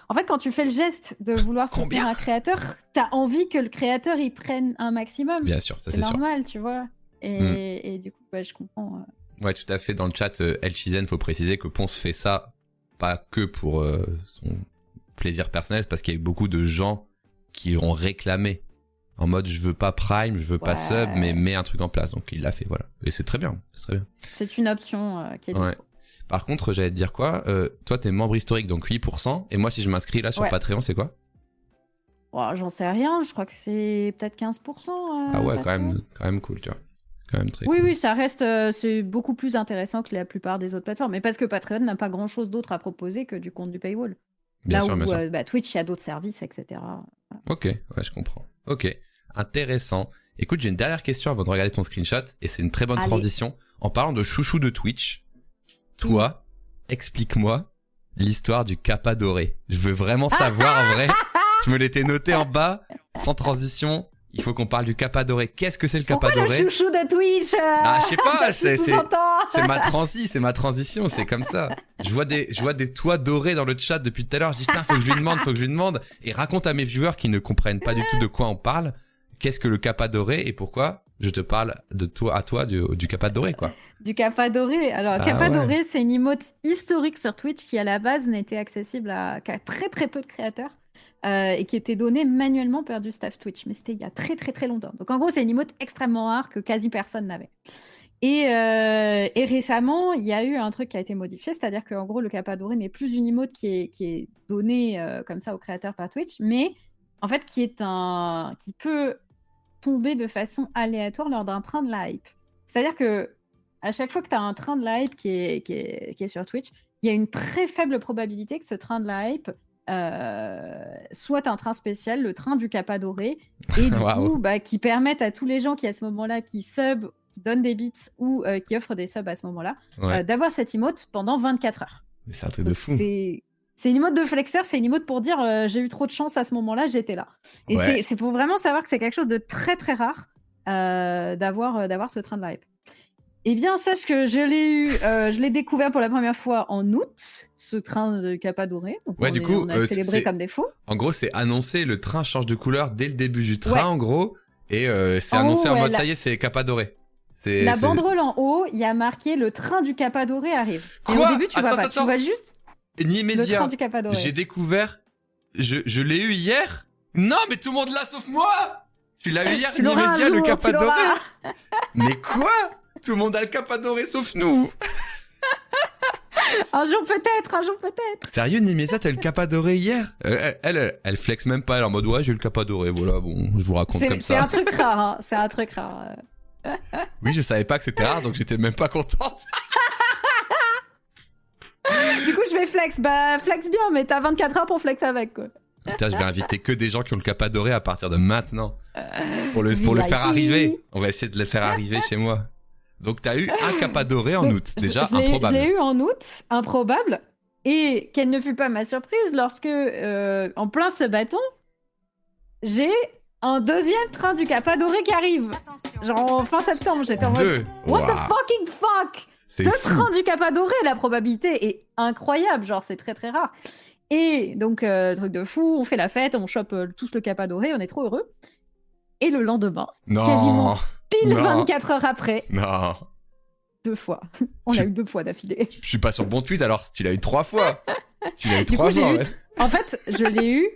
en fait, quand tu fais le geste de vouloir soutenir un créateur, t'as envie que le créateur il prenne un maximum. Bien sûr, ça C'est sûr. normal, tu vois. Et, Mm. et du coup, je comprends. euh. Ouais, tout à fait. Dans le chat, euh, El Chizen, faut préciser que Ponce fait ça pas que pour euh, son plaisir personnel, parce qu'il y a eu beaucoup de gens qui ont réclamé en mode je veux pas Prime, je veux pas sub, mais mets un truc en place. Donc il l'a fait, voilà. Et c'est très bien, c'est très bien. C'est une option euh, qui est Ouais. Par contre, j'allais te dire quoi euh, Toi, t'es membre historique, donc 8%. Et moi, si je m'inscris là sur Ouais. Patreon, c'est quoi? Oh, J'en sais rien, je crois que c'est peut-être 15%. euh, Ah ouais, quand même, quand même cool, tu vois. Quand même très Oui, cool. oui, ça reste, euh, c'est beaucoup plus intéressant que la plupart des autres plateformes. Mais parce que Patreon n'a pas grand-chose d'autre à proposer que du compte du paywall. Bien Là sûr, où bien sûr. euh, bah, Twitch, il y a d'autres services, etc. Ok, ouais, je comprends. Ok, intéressant. Écoute, j'ai une dernière question avant de regarder ton screenshot, et c'est une très bonne Allez. transition. En parlant de chouchou de Twitch, toi, explique-moi l'histoire du Kappa doré. Je veux vraiment <laughs> savoir en vrai. Je me l'étais noté en bas, sans transition. Il faut qu'on parle du Kappa doré. Qu'est-ce que c'est le Kappa Pourquoi le doré chouchou de Twitch euh, Ah, je sais pas, <laughs> c'est- c'est- ma transi, c'est ma transition, c'est comme ça. Je vois des, je vois des toits dorés dans le chat depuis tout à l'heure. Je dis, putain, faut que je lui demande, faut que je lui demande. Et raconte à mes viewers qui ne comprennent pas du tout de quoi on parle. Qu'est-ce que le kappa doré et pourquoi je te parle de toi à toi du, du kappa doré, quoi. Du Kappa doré. Alors, Ah ouais. doré, c'est une emote historique sur Twitch qui, à la base, n'était accessible à, qu'à très très peu de créateurs euh, et qui était donnée manuellement par du staff Twitch. Mais c'était il y a très très très longtemps. Donc, en gros, c'est une emote extrêmement rare que quasi personne n'avait. Et, euh, récemment, il y a eu un truc qui a été modifié, c'est-à-dire qu'en gros, le Kappa doré n'est plus une emote qui est, qui est donnée euh, comme ça aux créateurs par Twitch, mais en fait, qui est un. qui peut tomber de façon aléatoire lors d'un train de la hype. C'est-à-dire que à chaque fois que tu as un train de la hype qui est, qui est, qui est sur Twitch, il y a une très faible probabilité que ce train de la hype euh, soit un train spécial, le train du Cap Adoré, <laughs> et du coup, bah, qui permettent à tous les gens qui à ce moment-là, qui sub, qui donnent des bits ou euh, qui offrent des subs à ce moment-là, euh, d'avoir cette emote pendant 24 heures. C'est un truc de fou. C'est une emote de flexeur, c'est une emote pour dire j'ai eu trop de chance à ce moment-là, j'étais là. Et c'est pour vraiment savoir que c'est quelque chose de très très rare d'avoir d'avoir ce train de la hype. Eh bien, sache que je l'ai eu, euh, je l'ai découvert pour la première fois en août, ce train de Capadoré. Donc ouais, du coup, on a euh, célébré comme. En gros, c'est annoncé, le train change de couleur dès le début du train, en gros, et euh, c'est annoncé en, mode ça y est, c'est Capadoré. La banderole en haut, il y a marqué le train du Capadoré arrive. Quoi et au début, tu vois pas, tu vois juste le train du. J'ai découvert, je, je l'ai eu hier. Non, mais tout le monde l'a sauf moi. Tu l'as eu hier, Nimésia, le Capadoré. mais quoi tout le monde a le cap adoré sauf nous. <laughs> un jour peut-être, un jour peut-être. Sérieux, Nimesa, t'as le cap adoré hier elle, elle, elle, flex même pas, elle est en mode ouais, j'ai le cap adoré, voilà, bon, je vous raconte comme ça. C'est un truc rare, hein. c'est un truc rare. oui, je savais pas que c'était rare, donc j'étais même pas contente. <laughs> du coup, je vais flex. Bah, flex bien, mais t'as 24 heures pour flex avec, quoi. Putain, je vais inviter que des gens qui ont le cap adoré à partir de maintenant. Pour le, pour le faire arriver. On va essayer de le faire arriver chez moi. Donc, tu as eu un capadoré en août, déjà improbable. Je l'ai eu en août, improbable. Et quelle ne fut pas ma surprise lorsque, euh, en plein ce bâton, j'ai un deuxième train du Capadoré qui arrive. Genre en fin septembre, j'étais en mode What the fucking fuck? Deux trains du Capadoré, la probabilité est incroyable. Genre, c'est très très rare. Et donc, euh, truc de fou, on fait la fête, on chope euh, tous le Capadoré, on est trop heureux. Et le lendemain, quasiment pile 24 heures après. Non. Deux fois. <laughs> On l'a eu deux fois d'affilée. Je suis pas sur le bon tweet alors, tu l'as eu trois fois. <laughs> tu l'as eu trois fois. En fait, je l'ai eu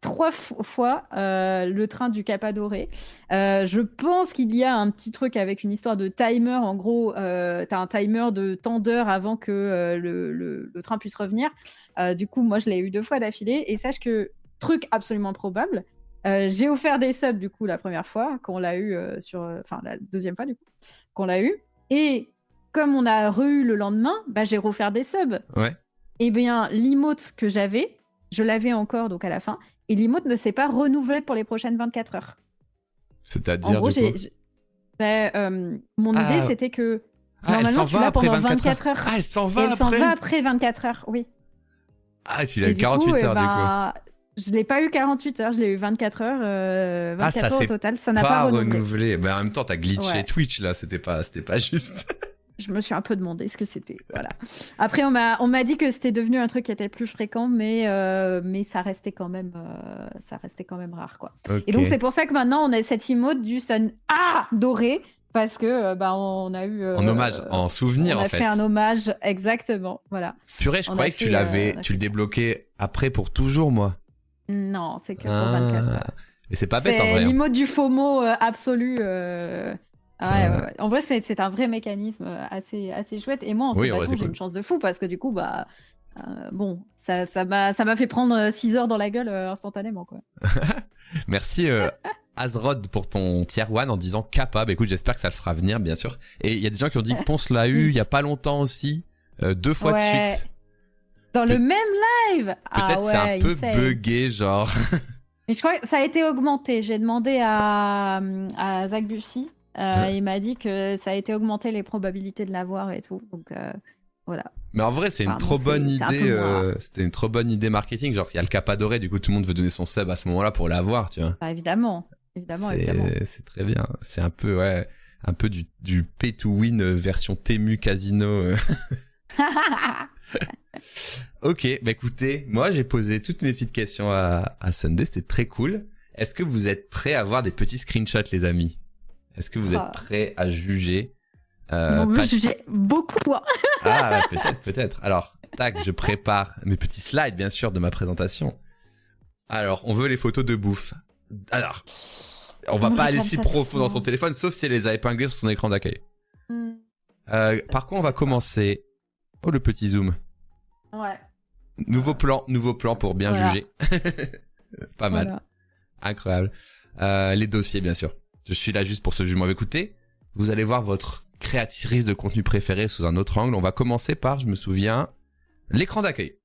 trois fois euh, le train du Cap Adoré. Euh, je pense qu'il y a un petit truc avec une histoire de timer. En gros, euh, tu as un timer de temps d'heure avant que le, le, train puisse revenir. du coup, moi, je l'ai eu deux fois d'affilée. Et sache que, truc absolument probable, euh, j'ai offert des subs du coup la première fois qu'on l'a eu euh, sur, euh, enfin la deuxième fois du coup qu'on l'a eu. Et comme on a re eu le lendemain, bah, j'ai refaire des subs. Ouais. Et eh bien l'emote que j'avais, je l'avais encore donc à la fin, et l'emote ne s'est pas renouvelé pour les prochaines 24 heures. C'est-à-dire du coup bah, mon idée ah. c'était que ah, normalement tu l'as pendant 24 heures. Ah, elle s'en va elle s'en va après 24 heures, oui. Ah, tu l'as eu 48 heures du coup. Bah, je l'ai pas eu 48 heures, je l'ai eu 24 heures, euh, 24 ah, heures au total. Ça n'a pas, renouvelé. Mais en même temps, t'as glitché Twitch là, c'était pas, c'était pas juste. <laughs> je me suis un peu demandé ce que c'était. Voilà. Après, on m'a, on m'a dit que c'était devenu un truc qui était plus fréquent, mais, euh, mais ça restait quand même, euh, ça restait quand même rare, quoi. Et donc c'est pour ça que maintenant on a cette emote du sun ah doré parce que euh, bah on a eu en hommage, en souvenir en fait. On a fait un hommage exactement, voilà. Purée, je croyais que tu l'avais, tu le débloquais après pour toujours, moi. Non, c'est que pour 24 heures. Mais c'est pas bête en vrai. C'est hein. l'IMO du FOMO euh, absolu. Euh... Ah, En vrai, c'est un vrai mécanisme euh, assez, assez chouette. Et moi, en oui, j'ai une chance de fou parce que du coup, bah, euh, bon, ça m'a ça m'a fait prendre 6 heures dans la gueule instantanément. Quoi. <laughs> Merci Azrod pour ton tier one en disant capable. Écoute, j'espère que ça le fera venir, bien sûr. Et il y a des gens qui ont dit <laughs> Ponce l'a eu il y a pas longtemps aussi, deux fois de suite. Dans le même live Peut-être ah c'est un peu buggé, genre. Mais je crois que ça a été augmenté. J'ai demandé à, à Zach Bussy. Euh, il m'a dit que ça a été augmenté les probabilités de l'avoir et tout. Donc euh, voilà. Mais en vrai, c'est une trop bonne idée. Euh, c'était une trop bonne idée marketing. Genre, il y a le cap adoré, du coup, tout le monde veut donner son sub à ce moment-là pour l'avoir, tu vois. Bah, évidemment, évidemment, C'est très bien. C'est un peu, ouais, un peu du, du pay to win version Temu Casino. <laughs> ok, bah écoutez, moi j'ai posé toutes mes petites questions à, à Sunday, c'était très cool. Est-ce que vous êtes prêts à voir des petits screenshots, les amis? Est-ce que vous êtes ah. prêts à juger euh, Ils juger beaucoup. Hein. ah, peut-être, peut-être. Alors, tac, je prépare mes petits slides, bien sûr, de ma présentation. Alors, on veut les photos de bouffe. Alors, on va pas aller si profond dans son téléphone, sauf si elle les a épinglées sur son écran d'accueil. Hmm. Euh, par contre, on va commencer? Oh, le petit zoom. Ouais. Nouveau plan, nouveau plan pour bien juger. <laughs> Pas mal. Incroyable. Euh, les dossiers, bien sûr. Je suis là juste pour ce jugement. Écoutez, vous allez voir votre créatrice de contenu préférée sous un autre angle. On va commencer par, je me souviens, l'écran d'accueil.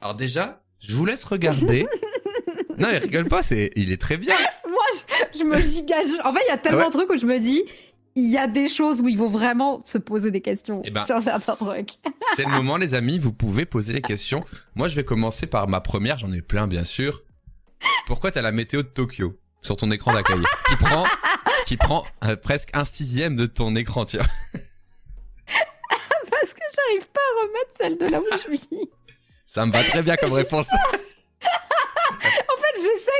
Alors déjà, je vous laisse regarder. <laughs> non, il rigole pas, c'est, il est très bien. Moi, je, je me gigage. En fait, il y a tellement Ouais. de trucs où je me dis, il y a des choses où il faut vraiment se poser des questions Eh ben, sur certains trucs. <laughs> C'est le moment, les amis, vous pouvez poser les questions. Moi, je vais commencer par ma première, j'en ai plein, bien sûr. Pourquoi t'as la météo de Tokyo sur ton écran d'accueil <laughs> qui prend, qui prend euh, presque un sixième de ton écran, tu vois. Parce que j'arrive pas à remettre celle de là où je suis. Ça me va très bien comme réponse.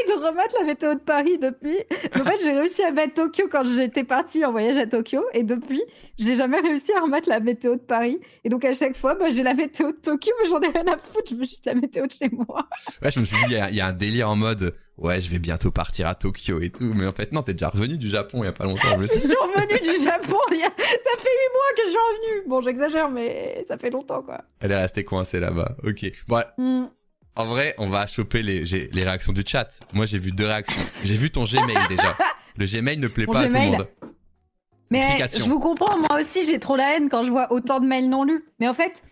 J'essaye de remettre la météo de Paris depuis. En fait, j'ai réussi à mettre Tokyo quand j'étais partie en voyage à Tokyo. Et depuis, j'ai jamais réussi à remettre la météo de Paris. Et donc, à chaque fois, bah, j'ai la météo de Tokyo, mais j'en ai rien à foutre. Je veux juste la météo de chez moi. Ouais, je me suis dit, il y a, il y a un délire en mode, ouais, je vais bientôt partir à Tokyo et tout. Mais en fait, non, t'es déjà revenu du Japon il y a pas longtemps, je <laughs> Je suis revenue du Japon. il y a- Ça fait huit mois que je suis revenue. Bon, j'exagère, mais ça fait longtemps, quoi. Elle est restée coincée là-bas. Ok. Bon, Hmm. En vrai, on va choper les, les réactions du chat. Moi, j'ai vu deux réactions. J'ai vu ton Gmail <laughs> déjà. Le Gmail ne plaît Mon pas à tout le monde. Mais je vous comprends, moi aussi j'ai trop la haine quand je vois autant de mails non lus. Mais en fait,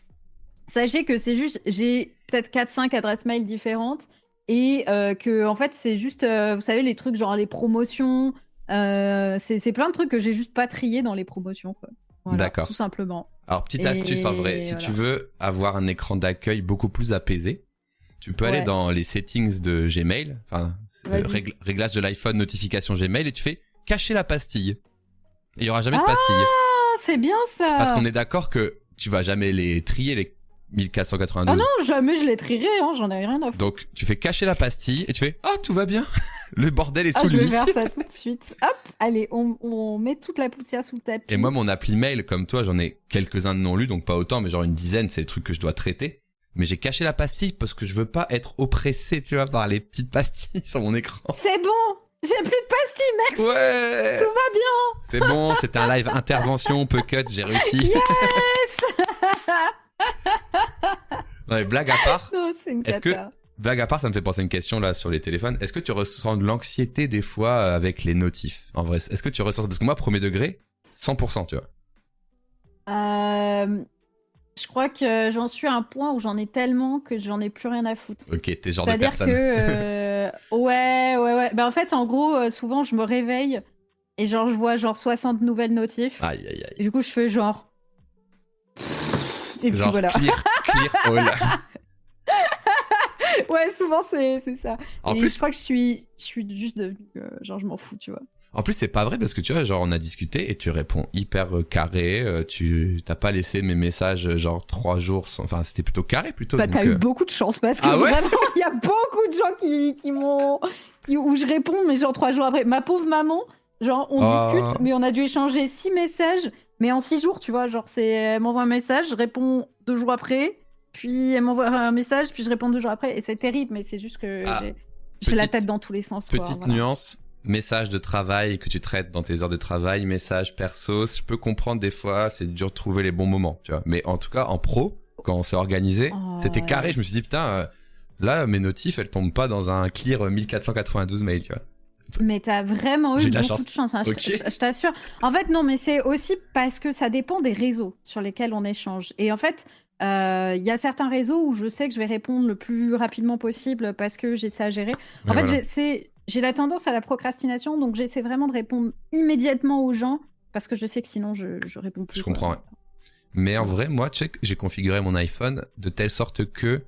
sachez que c'est juste, j'ai peut-être 4-5 adresses mail différentes et euh, que en fait c'est juste, euh, vous savez, les trucs genre les promotions, euh, c'est plein de trucs que j'ai juste pas triés dans les promotions. quoi. Voilà, D'accord. Tout simplement. Alors, petite Et astuce en vrai, si tu veux avoir un écran d'accueil beaucoup plus apaisé, tu peux aller dans les settings de Gmail, enfin, régl- réglage de l'iPhone, notification Gmail, et tu fais cacher la pastille. Il y aura jamais de Ah, pastille. Ah, c'est bien ça Parce qu'on est d'accord que tu vas jamais les trier, les 1492. Ah non, jamais je les trierai, hein, j'en ai rien à foutre. Donc, tu fais cacher la pastille et tu fais, oh, tout va bien. <laughs> le bordel est Ah, sous je le vais lit. faire ça tout de suite. Hop, allez, on, on met toute la poussière sous le tapis. Et moi, mon appli mail, comme toi, j'en ai quelques-uns de non lus, donc pas autant, mais genre une dizaine, c'est le truc que je dois traiter. Mais j'ai caché la pastille parce que je veux pas être oppressé, tu vois, par les petites pastilles <laughs> sur mon écran. C'est bon, j'ai plus de pastilles, merci. Ouais Tout va bien. C'est bon, c'était un live intervention, peu cut, j'ai réussi. non <laughs> mais blague à part, Non, c'est une Est-ce que- blague à part, ça me fait penser à une question là sur les téléphones. Est-ce que tu ressens de l'anxiété des fois euh, avec les notifs? En vrai, est-ce que tu ressens parce que moi premier degré, 100%, tu vois. Euh, je crois que j'en suis à un point où j'en ai tellement que j'en ai plus rien à foutre. Ok, t'es genre de C'est-à-dire personne. que euh, ouais, ouais, ouais. Ben, en fait, en gros, euh, souvent je me réveille et genre je vois genre 60 nouvelles notifs. Aïe aïe aïe. Et du coup, je fais genre. Et puis Genre voilà. clear, clear all. <laughs> Ouais, souvent c'est ça. En et je plus, crois que je suis, je suis juste devenue. euh, genre, je m'en fous, tu vois. En plus, c'est pas vrai parce que tu vois, genre, on a discuté et tu réponds hyper euh, carré. euh, tu t'as pas laissé mes messages euh, genre trois jours. Sans... Enfin, c'était plutôt carré plutôt. Bah, t'as eu beaucoup de chance parce que Ah ouais vraiment, il y a beaucoup de gens qui, qui m'ont. Qui, où je réponds, mais genre trois jours après. Ma pauvre maman, genre, on Ah. discute, mais on a dû échanger six messages, mais en six jours, tu vois. Genre, c'est. Elle m'envoie un message, je réponds deux jours après, puis elle m'envoie un message, puis je réponds deux jours après, et c'est terrible, mais c'est juste que Ah, j'ai la tête dans tous les sens. quoi, Petite voilà. nuance. Message de travail que tu traites dans tes heures de travail, message perso. Je peux comprendre des fois, c'est dur de trouver les bons moments, tu vois. Mais en tout cas, en pro, quand on s'est organisé, Oh, c'était ouais. carré. Je me suis dit putain, euh, là, mes notifs, elles tombent pas dans un clear 1492 mails, tu vois. Mais t'as vraiment eu J'ai la beaucoup chance. de chance, hein, je- Ok. je, je t'assure. En fait, non, mais c'est aussi parce que ça dépend des réseaux sur lesquels on échange. Et en fait, euh, il y a certains réseaux où je sais que je vais répondre le plus rapidement possible parce que j'essaie à gérer. En fait, voilà. j'ai- c'est- j'ai la tendance à la procrastination, donc j'essaie vraiment de répondre immédiatement aux gens parce que je sais que sinon je, je réponds plus. Je quoi. comprends. Mais en vrai, moi, tu sais que j'ai configuré mon iPhone de telle sorte que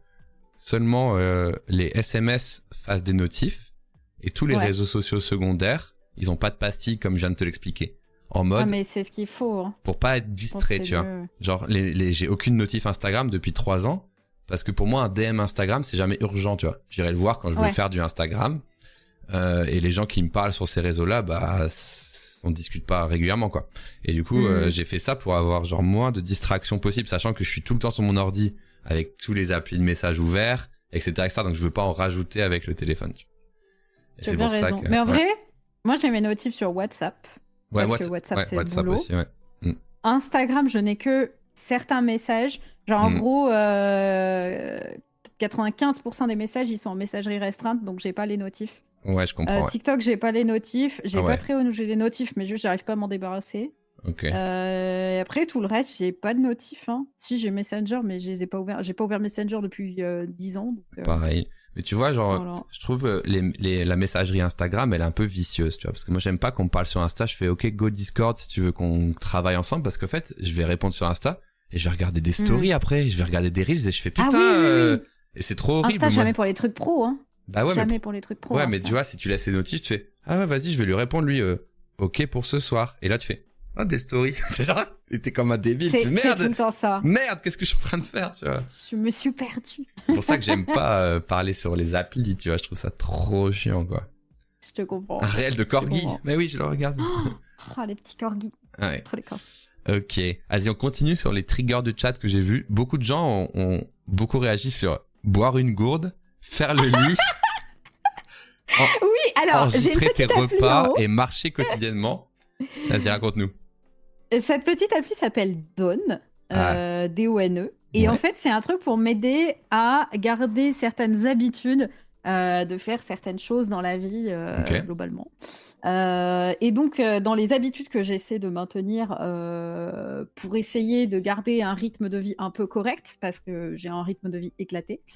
seulement euh, les SMS fassent des notifs et tous les Ouais. réseaux sociaux secondaires, ils ont pas de pastille comme je viens de te l'expliquer. En Ah, mode mais c'est ce qu'il faut. hein. pour pas être distrait, tu vois. mieux. Genre, les, les, j'ai aucune notif Instagram depuis trois ans parce que pour moi, un DM Instagram, c'est jamais urgent, tu vois. J'irai le voir quand je veux faire du Instagram. Euh, et les gens qui me parlent sur ces réseaux-là, bah, on discute pas régulièrement, quoi. Et du coup, Mhm. euh, j'ai fait ça pour avoir genre moins de distractions possibles, sachant que je suis tout le temps sur mon ordi avec tous les applis de messages ouverts, etc., etc. Donc je veux pas en rajouter avec le téléphone. Et as bien raison. que- Mais en ouais. vrai, moi j'ai mes notifs sur WhatsApp. ouais, parce que Whats- WhatsApp, ouais, c'est WhatsApp boulot. aussi, ouais. Instagram, je n'ai que certains messages. Genre, en Hmm. gros, euh, 95% des messages, ils sont en messagerie restreinte, donc j'ai pas les notifs. Ouais, je comprends. Euh, ouais. TikTok, j'ai pas les notifs. J'ai Ah pas ouais. très haut, j'ai les notifs, mais juste, j'arrive pas à m'en débarrasser. Ok. Euh, et après, tout le reste, j'ai pas de notif. Hein. Si, j'ai Messenger, mais je les ai pas ouverts. J'ai pas ouvert Messenger depuis euh, 10 ans. donc, euh, Pareil. Mais tu vois, genre, voilà. je trouve euh, les, les, la messagerie Instagram, elle est un peu vicieuse, tu vois. Parce que moi, j'aime pas qu'on parle sur Insta. Je fais, OK, go Discord si tu veux qu'on travaille ensemble. Parce qu'en fait, je vais répondre sur Insta et je vais regarder des stories après. Je vais regarder des reels et je fais, Ah putain, oui, oui, oui. euh, et c'est trop horrible. Insta, jamais pour les trucs pro. Hein. Bah ouais, mais jamais pour les trucs pro. Ouais, mais Insta. tu vois, si tu laisses les notifs, tu fais Ah ouais, vas-y, je vais lui répondre lui. euh, ok pour ce soir. Et là, tu fais Ah des stories. <laughs> c'est genre, t'es comme un débile. C'est c'est tout merde, le temps ça. merde, qu'est-ce que je suis en train de faire, tu vois Je me suis perdue. C'est pour ça que j'aime pas euh, parler sur les applis, tu vois. Je trouve ça trop chiant, quoi. Je te comprends. Un réel de corgi. Mais oui, je le regarde. <gasps> Oh, les petits corgis. Ouais. Trop les corgis. Ok. Vas-y, on continue sur les triggers de chat que j'ai vus. Beaucoup de gens ont, ont beaucoup réagi sur boire une gourde, faire le lit, <laughs> Oui, alors, enregistrer tes repas et marcher quotidiennement. Vas-y, raconte-nous. Cette petite appli s'appelle Dawn, euh, D-O-N-E. Et Ouais. en fait, c'est un truc pour m'aider à garder certaines habitudes, euh, de faire certaines choses dans la vie euh, globalement. Euh, et donc, euh, dans les habitudes que j'essaie de maintenir euh, pour essayer de garder un rythme de vie un peu correct, parce que j'ai un rythme de vie éclaté, euh,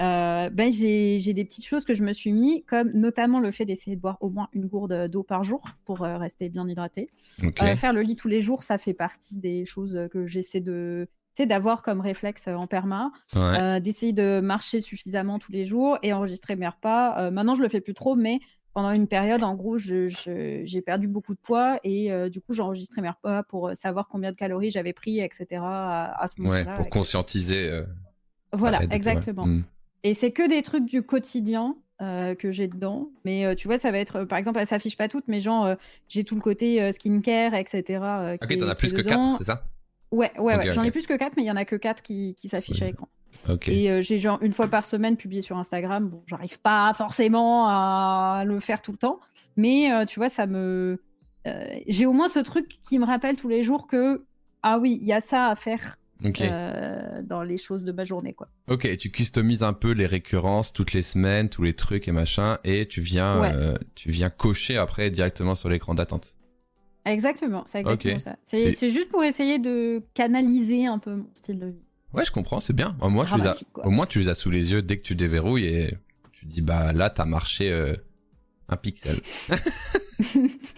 ben j'ai des petites choses que je me suis mis, comme notamment le fait d'essayer de boire au moins une gourde d'eau par jour pour euh, rester bien hydraté. Euh, faire le lit tous les jours, ça fait partie des choses euh, que j'essaie de d'avoir comme réflexe euh, en perma, ouais. Euh, d'essayer de marcher suffisamment tous les jours et enregistrer mes repas. Euh, maintenant, je le fais plus trop, mais pendant une période, en gros, j'ai perdu beaucoup de poids et euh, du coup, j'enregistrais mes repas pour euh, savoir combien de calories j'avais pris, etc. à, à ce ouais, moment-là. pour etc. conscientiser. euh, Voilà, exactement. Hmm. Et c'est que des trucs du quotidien euh, que j'ai dedans. Mais euh, tu vois, ça va être, euh, par exemple, elle s'affiche pas toutes, mais genre, j'ai tout le côté skincare, etc. Ok, t'en as plus que dedans. 4, c'est ça? Ouais, ouais, ouais. J'en ai plus que 4, mais il y en a que 4 qui, qui s'affichent à l'écran. Ok. Et euh, j'ai genre une fois par semaine publié sur Instagram. Bon, j'arrive pas forcément à le faire tout le temps, mais euh, tu vois, ça me. euh, j'ai au moins ce truc qui me rappelle tous les jours que, ah oui, il y a ça à faire Euh, dans les choses de ma journée, quoi. Ok, tu customises un peu les récurrences toutes les semaines, tous les trucs et machin, et tu viens, Ouais. euh, tu viens cocher après directement sur l'écran d'attente. Exactement, c'est exactement ça. C'est Et- c'est juste pour essayer de canaliser un peu mon style de vie. Ouais, je comprends, c'est bien. Au moins, tu les as, Dramatique, quoi. au moins, tu les as sous les yeux dès que tu déverrouilles et tu dis, bah là, t'as marché euh, un pixel. <laughs>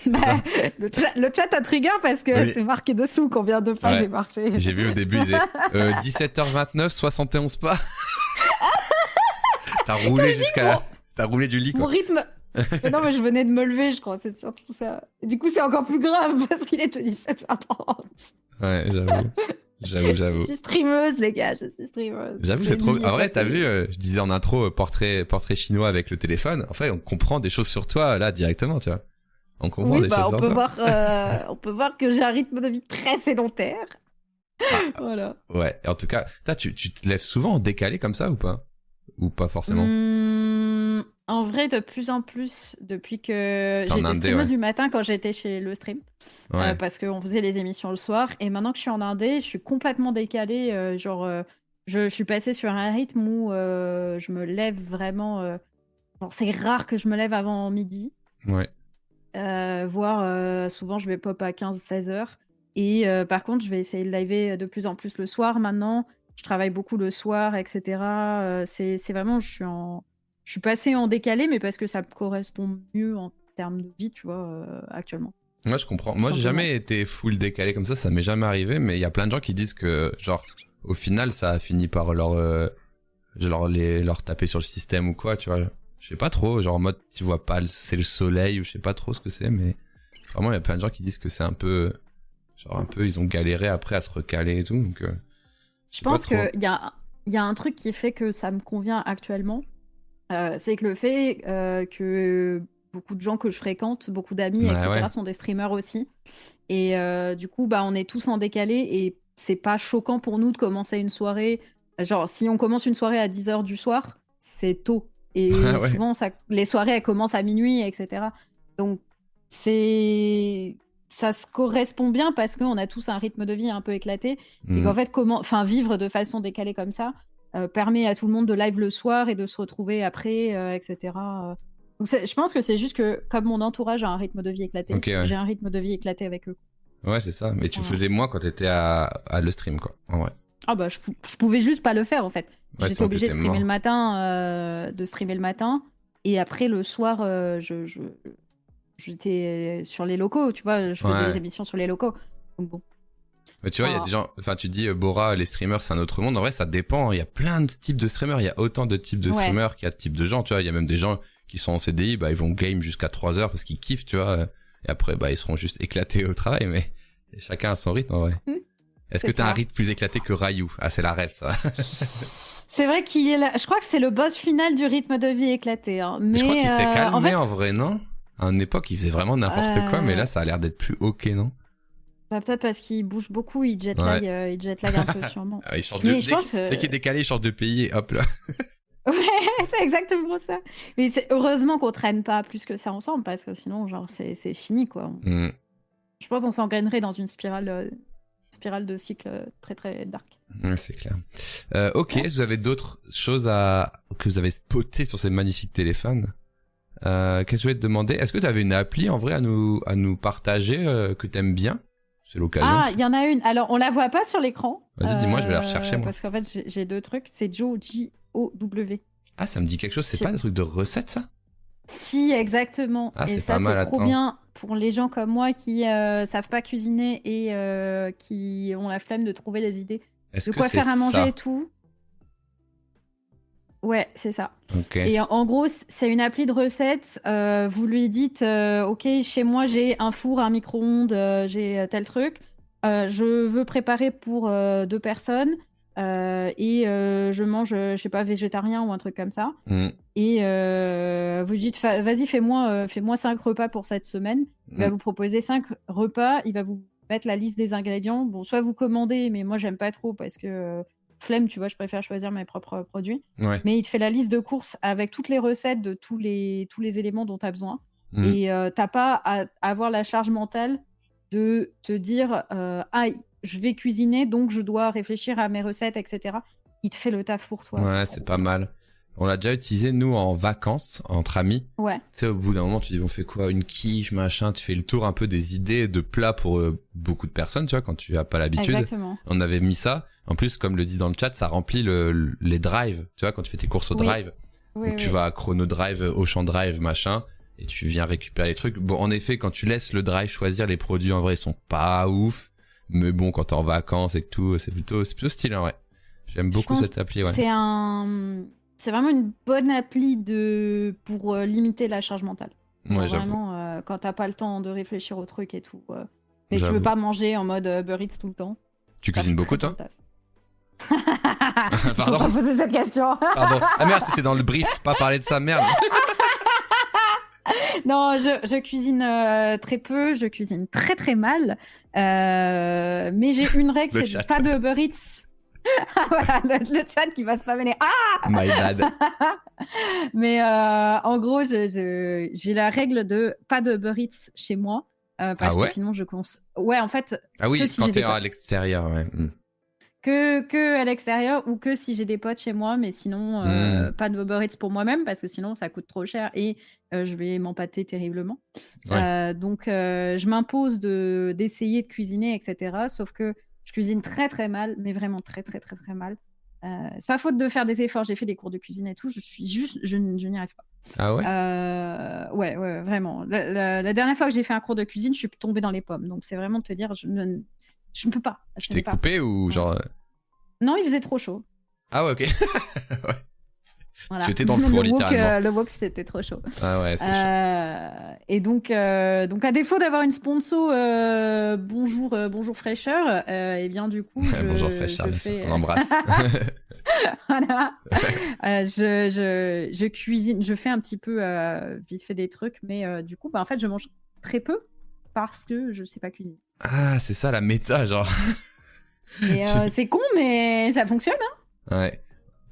Bah, le, chat, le chat a trigger parce que Oui. c'est marqué dessous combien de pas Ouais. j'ai marché. J'ai vu au début, il disait euh, 17h29, 71 pas. <laughs> t'as roulé jusqu'à la... T'as roulé du lit, Mon rythme. Mais non, mais je venais de me lever, je crois, c'est surtout ça. Et du coup, c'est encore plus grave parce qu'il est 17h30. Ouais, j'avoue. <laughs> J'avoue, Je j'avoue. suis streameuse, les gars, je suis streameuse. J'avoue, Je c'est trop. En vrai, t'as vu, euh, je disais en intro euh, portrait portrait chinois avec le téléphone. En fait, on comprend des choses sur toi là directement, tu vois. On comprend Oui, des bah, choses on, sur peut toi. voir, euh, <laughs> on peut voir que j'ai un rythme de vie très sédentaire. Ah. voilà. Ouais. Et en tout cas, t'as, tu tu te lèves souvent en décalé comme ça ou pas? Ou pas forcément? Mmh, en vrai, de plus en plus, depuis que j'étais Indé, streameuse ouais. du matin quand j'étais chez le stream. Ouais. Euh, parce qu'on faisait les émissions le soir. Et maintenant que je suis en Indé, je suis complètement décalée. euh, genre, euh, je, je suis passée sur un rythme où je me lève vraiment. c'est rare que je me lève avant midi. Ouais. voire souvent, je vais pop à 15-16 heures. Et par contre, je vais essayer de liver de plus en plus le soir maintenant. Je travaille beaucoup le soir, etc. C'est c'est vraiment, je suis en. Je suis passée en décalé, mais parce que ça me correspond mieux en termes de vie, tu vois, euh, actuellement. Moi, je comprends. Moi, j'ai jamais été full décalé comme ça. Ça m'est jamais arrivé. Mais il y a plein de gens qui disent que, genre, au final, ça a fini par leur, euh, genre, les, leur taper sur le système ou quoi, tu vois. Je sais pas trop. Genre, en mode, tu vois pas, c'est le soleil ou je sais pas trop ce que c'est. Mais vraiment, il y a plein de gens qui disent que c'est un peu, genre, un peu, ils ont galéré après à se recaler et tout. Donc, euh, Je pense qu'il y a, y a un truc qui fait que ça me convient actuellement. Euh, c'est que le fait euh, que beaucoup de gens que je fréquente, beaucoup d'amis, etc., ouais. sont des streamers aussi. Et euh, du coup, bah, on est tous en décalé et c'est pas choquant pour nous de commencer une soirée. Genre, si on commence une soirée à 10h du soir, c'est tôt. Et Ah <laughs> ouais. souvent, ça, les soirées, elles commencent à minuit, etc. Donc, c'est. Ça se correspond bien parce qu'on a tous un rythme de vie un peu éclaté. Et hmm. qu'en fait, comment, enfin, vivre de façon décalée comme ça euh, permet à tout le monde de live le soir et de se retrouver après, euh, etc. euh. Donc, je pense que c'est juste que comme mon entourage a un rythme de vie éclaté, ouais. j'ai un rythme de vie éclaté avec eux. Ouais, c'est ça. Mais tu Ouais. faisais moins quand t'étais à, à le stream, quoi. En vrai. Ah bah je, je pouvais juste pas le faire en fait. Ouais, J'étais obligée de streamer mort. le matin, euh, de streamer le matin, et après le soir, euh, je, j'étais sur les locaux, tu vois, je faisais Ouais. des émissions sur les locaux. Donc bon. Mais tu vois, il y a Ah. des gens, enfin, tu dis, euh, Bora, les streamers, c'est un autre monde. En vrai, ça dépend. Il y a plein de types de streamers. Il y a autant de types de Ouais. streamers qu'il y a de types de gens, tu vois. Il y a même des gens qui sont en CDI, bah, ils vont game jusqu'à 3 heures parce qu'ils kiffent, tu vois. Et après, bah, ils seront juste éclatés au travail, mais <laughs> chacun a son rythme, en vrai. Hmm. Est-ce que t'as un rythme plus éclaté que Ryu? Ah, c'est la rêve, ça. <laughs> C'est vrai qu'il est là. Je crois que c'est le boss final du rythme de vie éclaté. hein. Mais, Mais je crois qu'il s'est euh, calmé, en fait, en vrai, non? À une époque, il faisait vraiment n'importe Euh. quoi, mais là, ça a l'air d'être plus ok, non? Bah, peut-être parce qu'il bouge beaucoup, il jet lag, euh, il jet lag un peu sûrement. Ah, il change de, dès, pense qu'il est décalé, il change de pays, et hop là. <laughs> Ouais, c'est exactement ça. Mais c'est heureusement qu'on traîne pas plus que ça ensemble parce que sinon, genre, c'est c'est fini quoi. Hmm. Je pense qu'on s'engrainerait dans une spirale, euh, spirale de cycle euh, très très dark. Ouais, c'est clair. Euh, ok, que vous avez d'autres choses à que vous avez spoté sur ces magnifiques téléphones euh, Qu'est-ce que je voulais te demander? Est-ce que tu avais une appli en vrai à nous à nous partager euh, que t'aimes bien? C'est l'occasion. Ah, il y en a une. Alors, on la voit pas sur l'écran. Vas-y, dis-moi, je vais la rechercher, moi. Parce qu'en fait, j'ai- deux trucs. C'est Joe, J-O-W. Ah, ça me dit quelque chose. C'est pas des trucs de recettes ça? Si, exactement. Ah, et c'est ça, pas mal, c'est trop bien pour les gens comme moi qui euh, savent pas cuisiner et euh, qui ont la flemme de trouver des idées Est-ce de quoi faire à manger et tout. Ouais, c'est ça. Et en, gros, c'est une appli de recettes. euh, vous lui dites, euh, OK, chez moi, j'ai un four, un micro-ondes, euh, j'ai tel truc. Je veux préparer pour deux personnes et je mange, je sais pas, végétarien ou un truc comme ça. Hmm, Et vous lui dites, vas-y, fais-moi fais-moi cinq repas pour cette semaine. Il va hmm. vous proposer cinq repas. Il va vous mettre la liste des ingrédients. Bon, soit vous commandez, mais moi, j'aime pas trop parce que flemme, tu vois, je préfère choisir mes propres produits Ouais. mais il te fait la liste de courses avec toutes les recettes de tous les, tous les éléments dont tu as besoin. Mm. Et euh, t'as pas à avoir la charge mentale de te dire euh, Ah, je vais cuisiner, donc je dois réfléchir à mes recettes, etc. Il te fait le taf pour toi. Ouais, c'est pas mal. On l'a déjà utilisé nous en vacances entre amis. Ouais, Tu sais, au bout d'un moment, tu dis, on fait quoi? Une quiche, machin. Tu fais le tour un peu des idées de plats pour euh, beaucoup de personnes, tu vois, quand tu as pas l'habitude. exactement. On avait mis ça. En plus, comme le dit dans le chat, ça remplit le, le- les drives. Tu vois, quand tu fais tes courses au Oui. drive. Oui, Donc tu vas à Chrono Drive, Auchan Drive, machin. Et tu viens récupérer les trucs. Bon, en effet, quand tu laisses le drive choisir les produits, en vrai, ils sont pas ouf. Mais bon, quand t'es en vacances et que tout, c'est plutôt, c'est plutôt stylé, vrai. J'aime beaucoup cette appli, ouais. C'est un. C'est vraiment une bonne appli de... pour euh, limiter la charge mentale. Ouais, vraiment, euh, quand t'as pas le temps de réfléchir au truc et tout. euh, mais tu veux pas manger en mode Uber Eats tout le temps. Tu Ça cuisines beaucoup, toi. <laughs> Faut Pardon pas poser cette question. Pardon. Ah merde, c'était dans le brief, pas parler de ça, merde. <laughs> non, je, je cuisine euh, très peu, je cuisine très très mal. Euh, mais j'ai une règle, Le c'est pas de Uber Eats. Ah, voilà, le, le chat qui va se m'amener. Ah My bad. <laughs> Mais euh, en gros, j'ai la règle de pas de Uber Eats chez moi. euh, parce Ah ouais que sinon, je cons. Ouais, en fait, Ah oui, si quand t'es à l'extérieur, ouais. Hmm. que, que à l'extérieur ou que si j'ai des potes chez moi, mais sinon, euh, Mm. pas de Uber Eats pour moi-même parce que sinon, ça coûte trop cher et je vais m'empâter terriblement. Ouais. Donc, je m'impose de d'essayer de cuisiner, etc. Sauf que je cuisine très très mal, mais vraiment très très très très mal. Euh, c'est pas faute de faire des efforts. J'ai fait des cours de cuisine et tout. Je suis juste, je, je n'y arrive pas. Ah ouais? Euh, ouais, ouais, vraiment. La, la- la dernière fois que j'ai fait un cours de cuisine, je suis tombée dans les pommes. Donc c'est vraiment de te dire, je ne, je ne peux pas. Je Tu ne t'es peux pas. coupé ou genre... Non, il faisait trop chaud. Ah ouais, ok. <laughs> Voilà. Tu étais dans le four, <laughs> littéralement. euh, le wok, c'était trop chaud. Ah ouais, c'est chaud. Euh, et donc, euh, donc, à défaut d'avoir une sponsor bonjour, bonjour fraîcheur, et bien du coup, <laughs> je, Bonjour fraîcheur, je fais, On l'embrasse. <laughs> voilà. Je, je, je cuisine, je fais un petit peu vite fait des trucs, mais du coup, bah, en fait, je mange très peu parce que je sais pas cuisiner. ah, c'est ça la méta, genre. Tu- c'est con, mais ça fonctionne. Hein Ouais.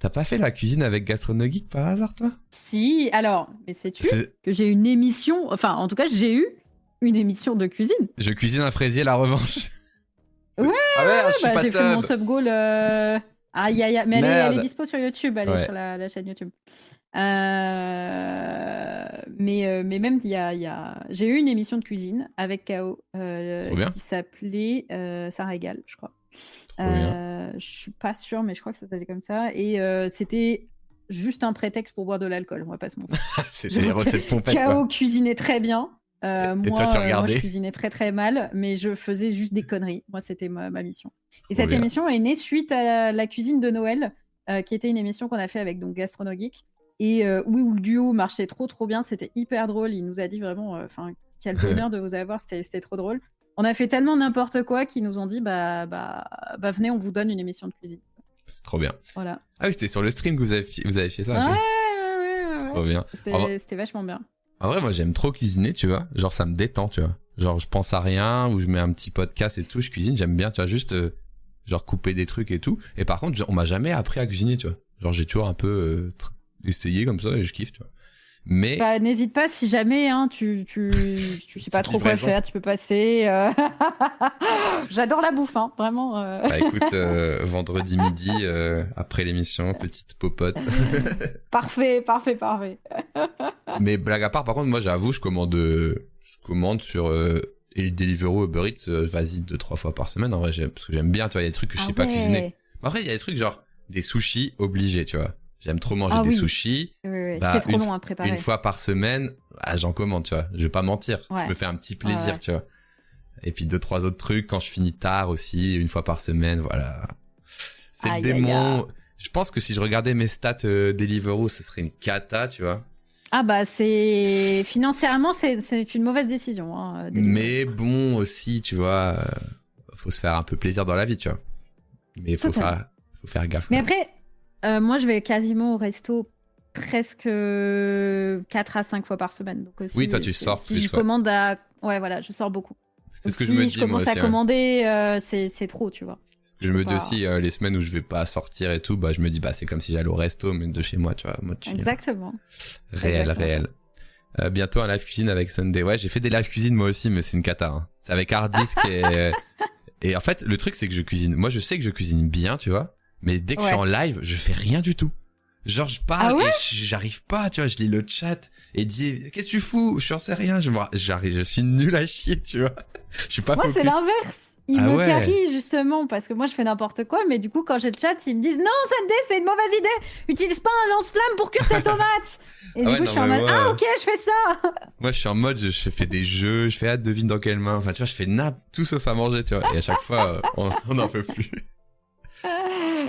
T'as pas fait la cuisine avec Gastronogeek par hasard, toi? Si, alors, mais sais-tu que j'ai une émission, enfin, en tout cas, j'ai eu une émission de cuisine. Je cuisine un fraisier, la revanche. Ouais, Ah merde, je suis Bah, j'ai fait mon sub. goal. euh, Aïe, aïe, aïe. Mais elle est, elle est dispo sur YouTube. Elle Ouais. est sur la, la chaîne YouTube. Euh, mais, euh, mais même, il y a, y a... j'ai eu une émission de cuisine avec K.O. euh, qui s'appelait Ça régale, je crois. Euh, je suis pas sûre, mais je crois que ça s'appelait comme ça. Et euh, c'était juste un prétexte pour boire de l'alcool, on va pas se mentir. <laughs> c'était les recettes <laughs> pompettes. K.O. cuisinait très bien. Euh, moi, toi, tu moi, je cuisinais très très mal, mais je faisais juste des conneries. Moi, c'était ma, ma, mission. Et cette émission est née suite à la, la cuisine de Noël, qui était une émission qu'on a fait avec donc Gastronogeek et oui, où le duo marchait trop trop bien, c'était hyper drôle. Il nous a dit vraiment, enfin, quel bonheur de vous avoir, c'était trop drôle. On a fait tellement n'importe quoi qu'ils nous ont dit, bah, bah, bah, venez, on vous donne une émission de cuisine. C'est trop bien. Voilà. Ah oui, c'était sur le stream que vous avez, vous avez fait ça. Ouais, ouais, ouais, Trop bien. C'était vachement bien. En vrai, moi, j'aime trop cuisiner, tu vois. Genre, ça me détend, tu vois. Genre, je pense à rien, ou je mets un petit podcast et tout, je cuisine, j'aime bien, tu vois, juste, euh, genre, couper des trucs et tout. Et par contre, on m'a jamais appris à cuisiner, tu vois. Genre, j'ai toujours un peu essayer comme ça et je kiffe, tu vois. Mais bah, n'hésite pas si jamais hein, tu, tu, tu sais pas trop quoi faire, tu peux passer. Euh... <laughs> J'adore la bouffe, hein, vraiment. Euh... Bah écoute, euh, vendredi midi euh, après l'émission, petite popote. <laughs> parfait, parfait, parfait. <laughs> Mais blague à part, par contre, moi j'avoue, je commande, je commande sur euh, Deliveroo, Uber Eats, vas-y deux trois fois par semaine. En vrai, parce que j'aime bien, tu vois, il y a des trucs que je sais ah pas cuisiner. Après, il y a des trucs genre des sushis obligés, tu vois. J'aime trop manger ah des sushis. Oui, oui. Bah, c'est trop long à préparer. Une fois par semaine, ah, j'en commande, tu vois. Je vais pas mentir. Je me fais un petit plaisir, tu vois. Et puis deux, trois autres trucs quand je finis tard aussi, une fois par semaine, voilà. C'est le démon. Je pense que si je regardais mes stats euh, Deliveroo, ce serait une cata, tu vois. Ah bah c'est financièrement c'est une mauvaise décision. Hein, Mais bon aussi, tu vois, euh, faut se faire un peu plaisir dans la vie, tu vois. Mais faut faire faut faire gaffe. Mais après euh, moi, je vais quasiment au resto presque 4 à 5 fois par semaine. Donc oui, toi, tu sors si plus. je commande à... Ouais, voilà, je sors beaucoup. C'est ce que je me dis, je commence à commander, euh, c'est trop, tu vois. Ce que je me dis aussi, euh, les semaines où je vais pas sortir et tout, bah, je me dis, bah, c'est comme si j'allais au resto, mais de chez moi, tu vois. Moi, Exactement. Réel, réel. Euh, bientôt un live cuisine avec Sunday. Ouais, j'ai fait des live cuisine moi aussi, mais c'est une cata. Hein. C'est avec Hardisk et <laughs> et en fait le truc c'est que je cuisine. Moi je sais que je cuisine bien, tu vois. Mais dès que je suis en live, je fais rien du tout. Genre, je parle ah et j'arrive pas, tu vois, je lis le chat et dis, qu'est-ce que tu fous? Je sais rien, je j'arrive, je suis nul à chier, tu vois. <laughs> Je suis pas Moi, c'est l'inverse. Ils ah me ouais. justement parce que moi je fais n'importe quoi, mais du coup quand j'ai le chat, ils me disent non Sandy, c'est une mauvaise idée. Utilise pas un lance-flamme pour cuire tes <laughs> tomates. Et ah du coup je suis en mode ah ok je fais ça. <laughs> Moi je suis en mode je, fais des jeux, je fais ah devine dans quelle main. Enfin tu vois je fais nap tout sauf à manger tu vois. Et à chaque fois euh, on, on en peut plus.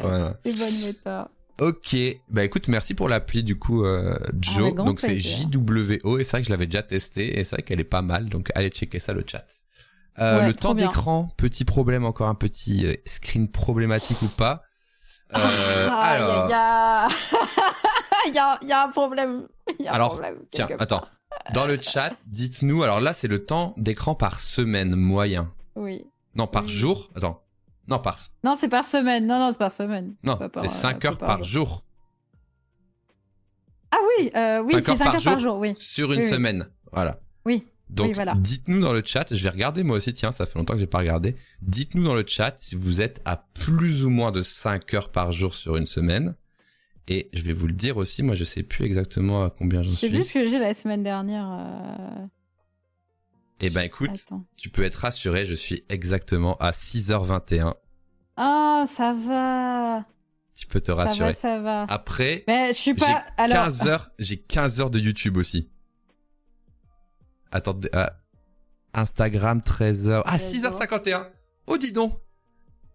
Voilà. Bonne méta. Ok, bah écoute, merci pour l'appli du coup, euh, Joe. donc c'est JWO et c'est vrai que je l'avais déjà testé et c'est vrai qu'elle est pas mal. Donc allez checker ça le chat. Euh, le temps d'écran, petit problème, encore un petit euh, screen problématique ou pas. <laughs> Euh, ah, alors, <laughs> il y a... y a, y a un problème. Y a alors, un problème, tiens, attends. Dans le chat, dites-nous. Alors là, c'est le temps d'écran par semaine moyen. Oui. Non, par jour. Attends. Non, par. Non, c'est par semaine. Non, non, c'est par semaine. Non, c'est 5 heures par, jour. Ah oui, euh, oui, c'est 5 heures par jour, oui. Sur une semaine. Voilà. Oui. Donc, voilà. dites-nous dans le chat, je vais regarder moi aussi, tiens, ça fait longtemps que j'ai pas regardé. Dites-nous dans le chat si vous êtes à plus ou moins de 5 heures par jour sur une semaine. Et je vais vous le dire aussi, moi je sais plus exactement à combien j'en suis. C'est juste que j'ai la semaine dernière. Euh... Eh ben écoute, tu peux être rassuré, je suis exactement à 6h21. Oh, ça va. Tu peux te rassurer. Ça va, ça va. Après, Mais je suis pas... j'ai 15 heures, j'ai 15 heures de YouTube aussi. Attends, euh, Instagram 13 h Ah, 6h51. Oh, dis donc.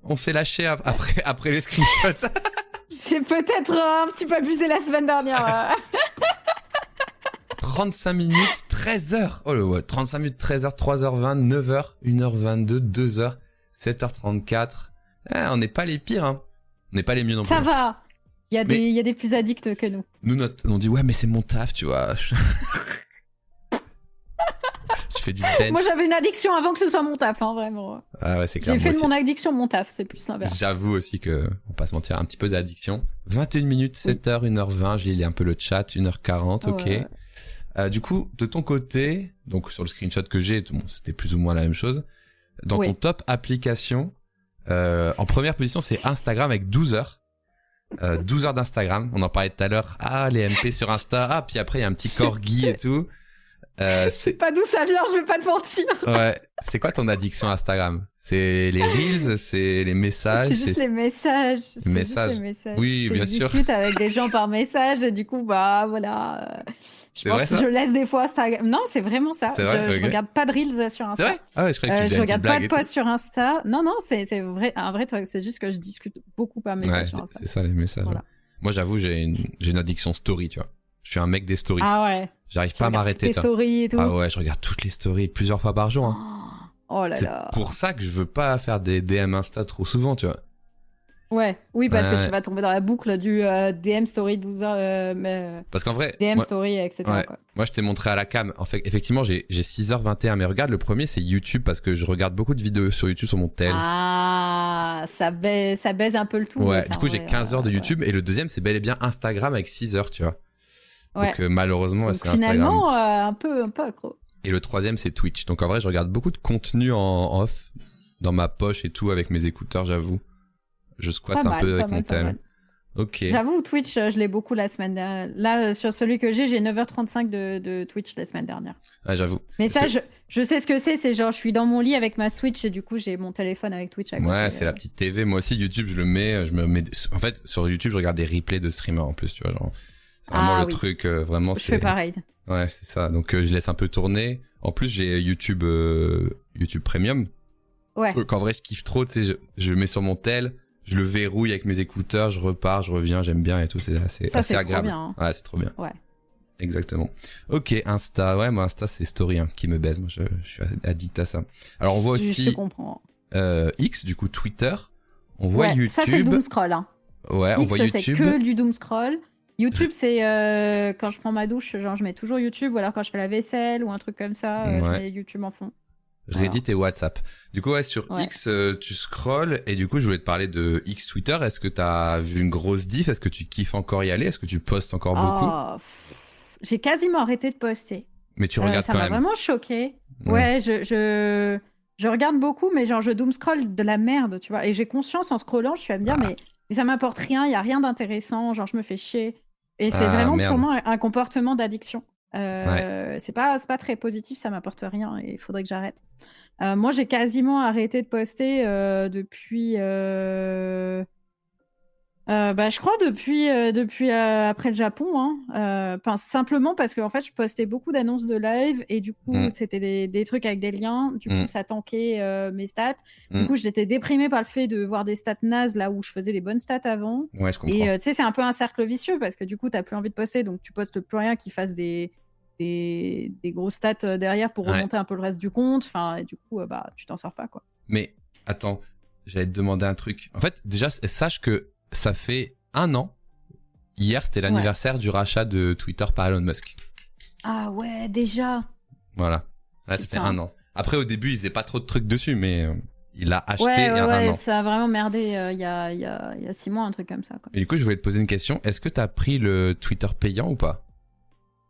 On s'est lâché après, <laughs> après les screenshots. <laughs> j'ai peut-être un petit peu abusé la semaine dernière. <laughs> 35 minutes, 13 heures. Oh le ouais, 35 minutes, 13 heures, 3h20, 9h, 1h22, 2h, 7h34. On n'est pas les pires, hein. On n'est pas les mieux non plus. Ça va. Il y, a des, il y a des plus addicts que nous. Nous, on dit, ouais, mais c'est mon taf, tu vois. <laughs> Je fais du bench. Moi, j'avais une addiction avant que ce soit mon taf, hein, vraiment. Ah ouais, c'est clair. J'ai fait de mon addiction mon taf, c'est plus l'inverse. J'avoue aussi que, on va pas se mentir, un petit peu d'addiction. 21 minutes, 7h, 1h20, j'ai lu un peu le chat, 1h40, ok. Euh, du coup, de ton côté, donc sur le screenshot que j'ai, bon, c'était plus ou moins la même chose. Dans ton top application, euh, en première position, c'est Instagram avec 12 heures. euh, 12 heures d'Instagram. On en parlait tout à l'heure. Ah, les MP sur Insta. Ah, puis après, il y a un petit corgi et tout. Euh, Je sais c'est pas d'où ça vient, je vais pas te mentir. ouais. C'est quoi ton addiction Instagram? C'est les reels, c'est les messages, C'est juste les messages. C'est juste messages. les messages. Oui, Je bien sûr. discute avec des gens par message et du coup, bah voilà. Je C'est pense vrai, que je laisse des fois Instagram. Non, c'est vraiment ça. C'est vrai je, regarde pas de reels sur C'est Insta. vrai? Ah ouais, je que tu Euh, je regarde pas de posts sur Insta. Non, non, c'est c'est vrai, un vrai truc. C'est juste que je discute beaucoup par message Ouais, sur Insta. c'est ça les messages. Voilà. ouais. Moi, j'avoue, j'ai une, une addiction story, tu vois. Je suis un mec des stories. Ah ouais. J'arrive pas à m'arrêter, stories et tout. Ah ouais, je regarde toutes les stories plusieurs fois par jour. hein. Oh là C'est là. pour ça que je veux pas faire des DM Insta trop souvent, tu vois. Ouais, oui, parce Ouais. que tu vas tomber dans la boucle du euh, DM story 12 heures, euh, mais, euh, Parce qu'en vrai, DM moi, story, etc. Ouais. quoi. moi, je t'ai montré à la cam. En fait, effectivement, j'ai j'ai 6h21, mais regarde, le premier, c'est YouTube parce que je regarde beaucoup de vidéos sur YouTube sur mon tel. Ah, ça baise, ça baise un peu le tout. ouais, ça, du coup, j'ai vrai, 15 heures de. YouTube et le deuxième, c'est bel et bien Instagram avec 6 heures, tu vois. Ouais. Donc, euh, malheureusement, Donc, c'est Instagram. finalement, un peu, un peu accro. Et le troisième, c'est Twitch. Donc, en vrai, je regarde beaucoup de contenu en off, dans ma poche et tout, avec mes écouteurs, j'avoue. Je squatte un mal, peu avec mal, mon mal. Ok. J'avoue, Twitch, euh, je l'ai beaucoup la semaine dernière. Là, euh, sur celui que j'ai, j'ai 9h35 de, de Twitch la semaine dernière. Ouais, j'avoue. Mais Parce ça, que- je, je sais ce que c'est. C'est genre, je suis dans mon lit avec ma Switch et du coup, j'ai mon téléphone avec Twitch à côté. Ouais, c'est la petite TV. Moi aussi, YouTube, je le mets, je me mets. En fait, sur YouTube, je regarde des replays de streamers en plus, tu vois. Genre, c'est vraiment Ah le oui. truc, euh, vraiment. Je c'est- fais pareil. Ouais, c'est ça. Donc, euh, je laisse un peu tourner. En plus, j'ai YouTube, euh, YouTube Premium. Ouais. Euh, Qu'en vrai, je kiffe trop. Tu sais, je, je le mets sur mon tel, je le verrouille avec mes écouteurs, je repars, je reviens, j'aime bien et tout. C'est assez, Ça, assez c'est trop agréable. bien, hein. Ouais, c'est trop bien. Ouais. Exactement. Ok, Insta. Ouais, moi, Insta, c'est Story hein, qui me baise. Moi, je, je suis addict à ça. Alors, on voit Je- Je te aussi comprends. euh, X, du coup Twitter. On voit Ouais, YouTube. ça, c'est le doom scroll. Hein. Ouais, on voit c'est YouTube. que du doom scroll. YouTube, <laughs> c'est euh, quand je prends ma douche, genre je mets toujours YouTube, ou alors quand je fais la vaisselle ou un truc comme ça, euh, je mets YouTube en fond. Reddit et WhatsApp. Du coup, ouais, sur Ouais. X, euh, tu scrolls et du coup, je voulais te parler de X Twitter. Est-ce que t'as vu une grosse diff? Est-ce que tu kiffes encore y aller? Est-ce que tu postes encore beaucoup? Oh, J'ai quasiment arrêté de poster. Mais tu Euh, regardes ça quand m'a même. vraiment choqué. Ouais, je, je, je regarde beaucoup, mais genre je doom scroll de la merde, tu vois. Et j'ai conscience en scrollant, je suis à me dire, Ah. mais, mais ça m'apporte rien, il y a rien d'intéressant, genre je me fais chier. Et c'est Ah, vraiment merde. purement un, un comportement d'addiction. Euh, C'est pas, très positif, ça m'apporte rien et il faudrait que j'arrête. Euh, moi, j'ai quasiment arrêté de poster euh, depuis. bah, je crois depuis, depuis après le Japon, hein. Simplement parce que en fait, je postais beaucoup d'annonces de live et du coup, Mm. c'était des, des trucs avec des liens. Du Mm. coup, ça tankait mes stats. Du Mm. coup, j'étais déprimée par le fait de voir des stats nazes là où je faisais des bonnes stats avant. Ouais, je comprends. Et tu sais, c'est un peu un cercle vicieux parce que du coup, t'as plus envie de poster, donc tu postes plus rien qui fasse des, des, des grosses stats euh, derrière pour Ouais. remonter un peu le reste du compte. Enfin, et du coup, euh, bah, tu t'en sors pas quoi. Mais attends, j'allais te demander un truc. En fait, déjà, sache que ça fait un an. Hier, c'était l'anniversaire du rachat de Twitter par Elon Musk. Ah ouais, déjà. Voilà. Là, ça fait un an. Après, au début, il faisait pas trop de trucs dessus, mais euh, il l'a acheté Ouais, il y ouais, a un ouais, an. ça a vraiment merdé euh, il y, a, y, a, y a six mois, un truc comme ça. Quoi. Et du coup, je voulais te poser une question. Est-ce que t'as pris le Twitter payant ou pas?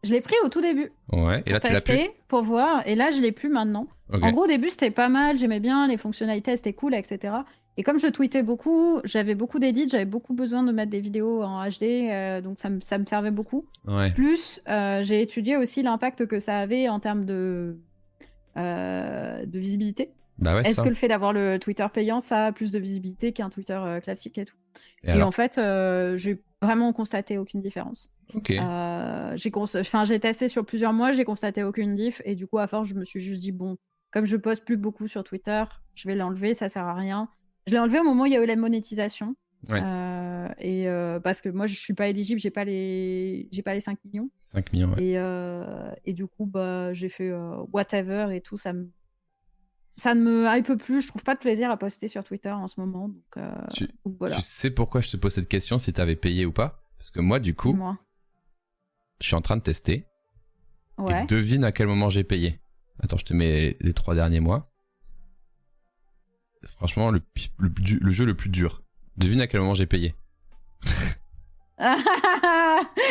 Je l'ai pris au tout début Ouais. Et là, pour tu l'as plus. pour voir, et là, je l'ai plus maintenant. En gros, au début, c'était pas mal, j'aimais bien, les fonctionnalités, c'était cool, etc. Et comme je tweetais beaucoup, j'avais beaucoup d'édits, j'avais beaucoup besoin de mettre des vidéos en HD, euh, donc ça me, ça me servait beaucoup. Ouais. Plus, euh, j'ai étudié aussi l'impact que ça avait en termes de, euh, de visibilité. Bah ouais, Est-ce que le fait d'avoir le Twitter payant, ça a plus de visibilité qu'un Twitter classique et tout? Et Et, en fait, j'ai vraiment constaté aucune différence. Ok. Euh, j'ai cons- enfin, j'ai testé sur plusieurs mois, j'ai constaté aucune diff, et du coup, à force, je me suis juste dit, bon, comme je poste plus beaucoup sur Twitter, je vais l'enlever, ça sert à rien. Je l'ai enlevé au moment où il y a eu la monétisation. Ouais. Euh, et euh, parce que moi, je suis pas éligible, j'ai pas les, j'ai pas les 5 millions. 5 millions, ouais. Et, euh, et du coup, bah, j'ai fait whatever et tout. Ça me, ça ne me hype plus. Je trouve pas de plaisir à poster sur Twitter en ce moment. Donc, euh, Tu- donc voilà. Tu sais pourquoi je te pose cette question si t'avais payé ou pas? Parce que moi, du coup, je suis en train de tester. Ouais. Et devine à quel moment j'ai payé. Attends, je te mets les trois derniers mois. Franchement, le, jeu le plus dur. Devine à quel moment j'ai payé. <laughs>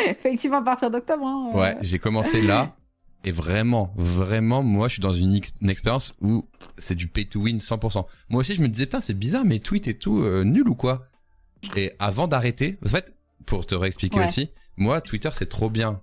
Effectivement, à partir d'octobre. hein, euh. Ouais, j'ai commencé là. <laughs> Et vraiment, vraiment, moi, je suis dans une, ex- une expérience où c'est du pay to win 100%. Moi aussi, je me disais, putain, c'est bizarre, mes tweets et tout, euh, nul ou quoi? Et avant d'arrêter, en fait, pour te réexpliquer Ouais. aussi, moi, Twitter, c'est trop bien.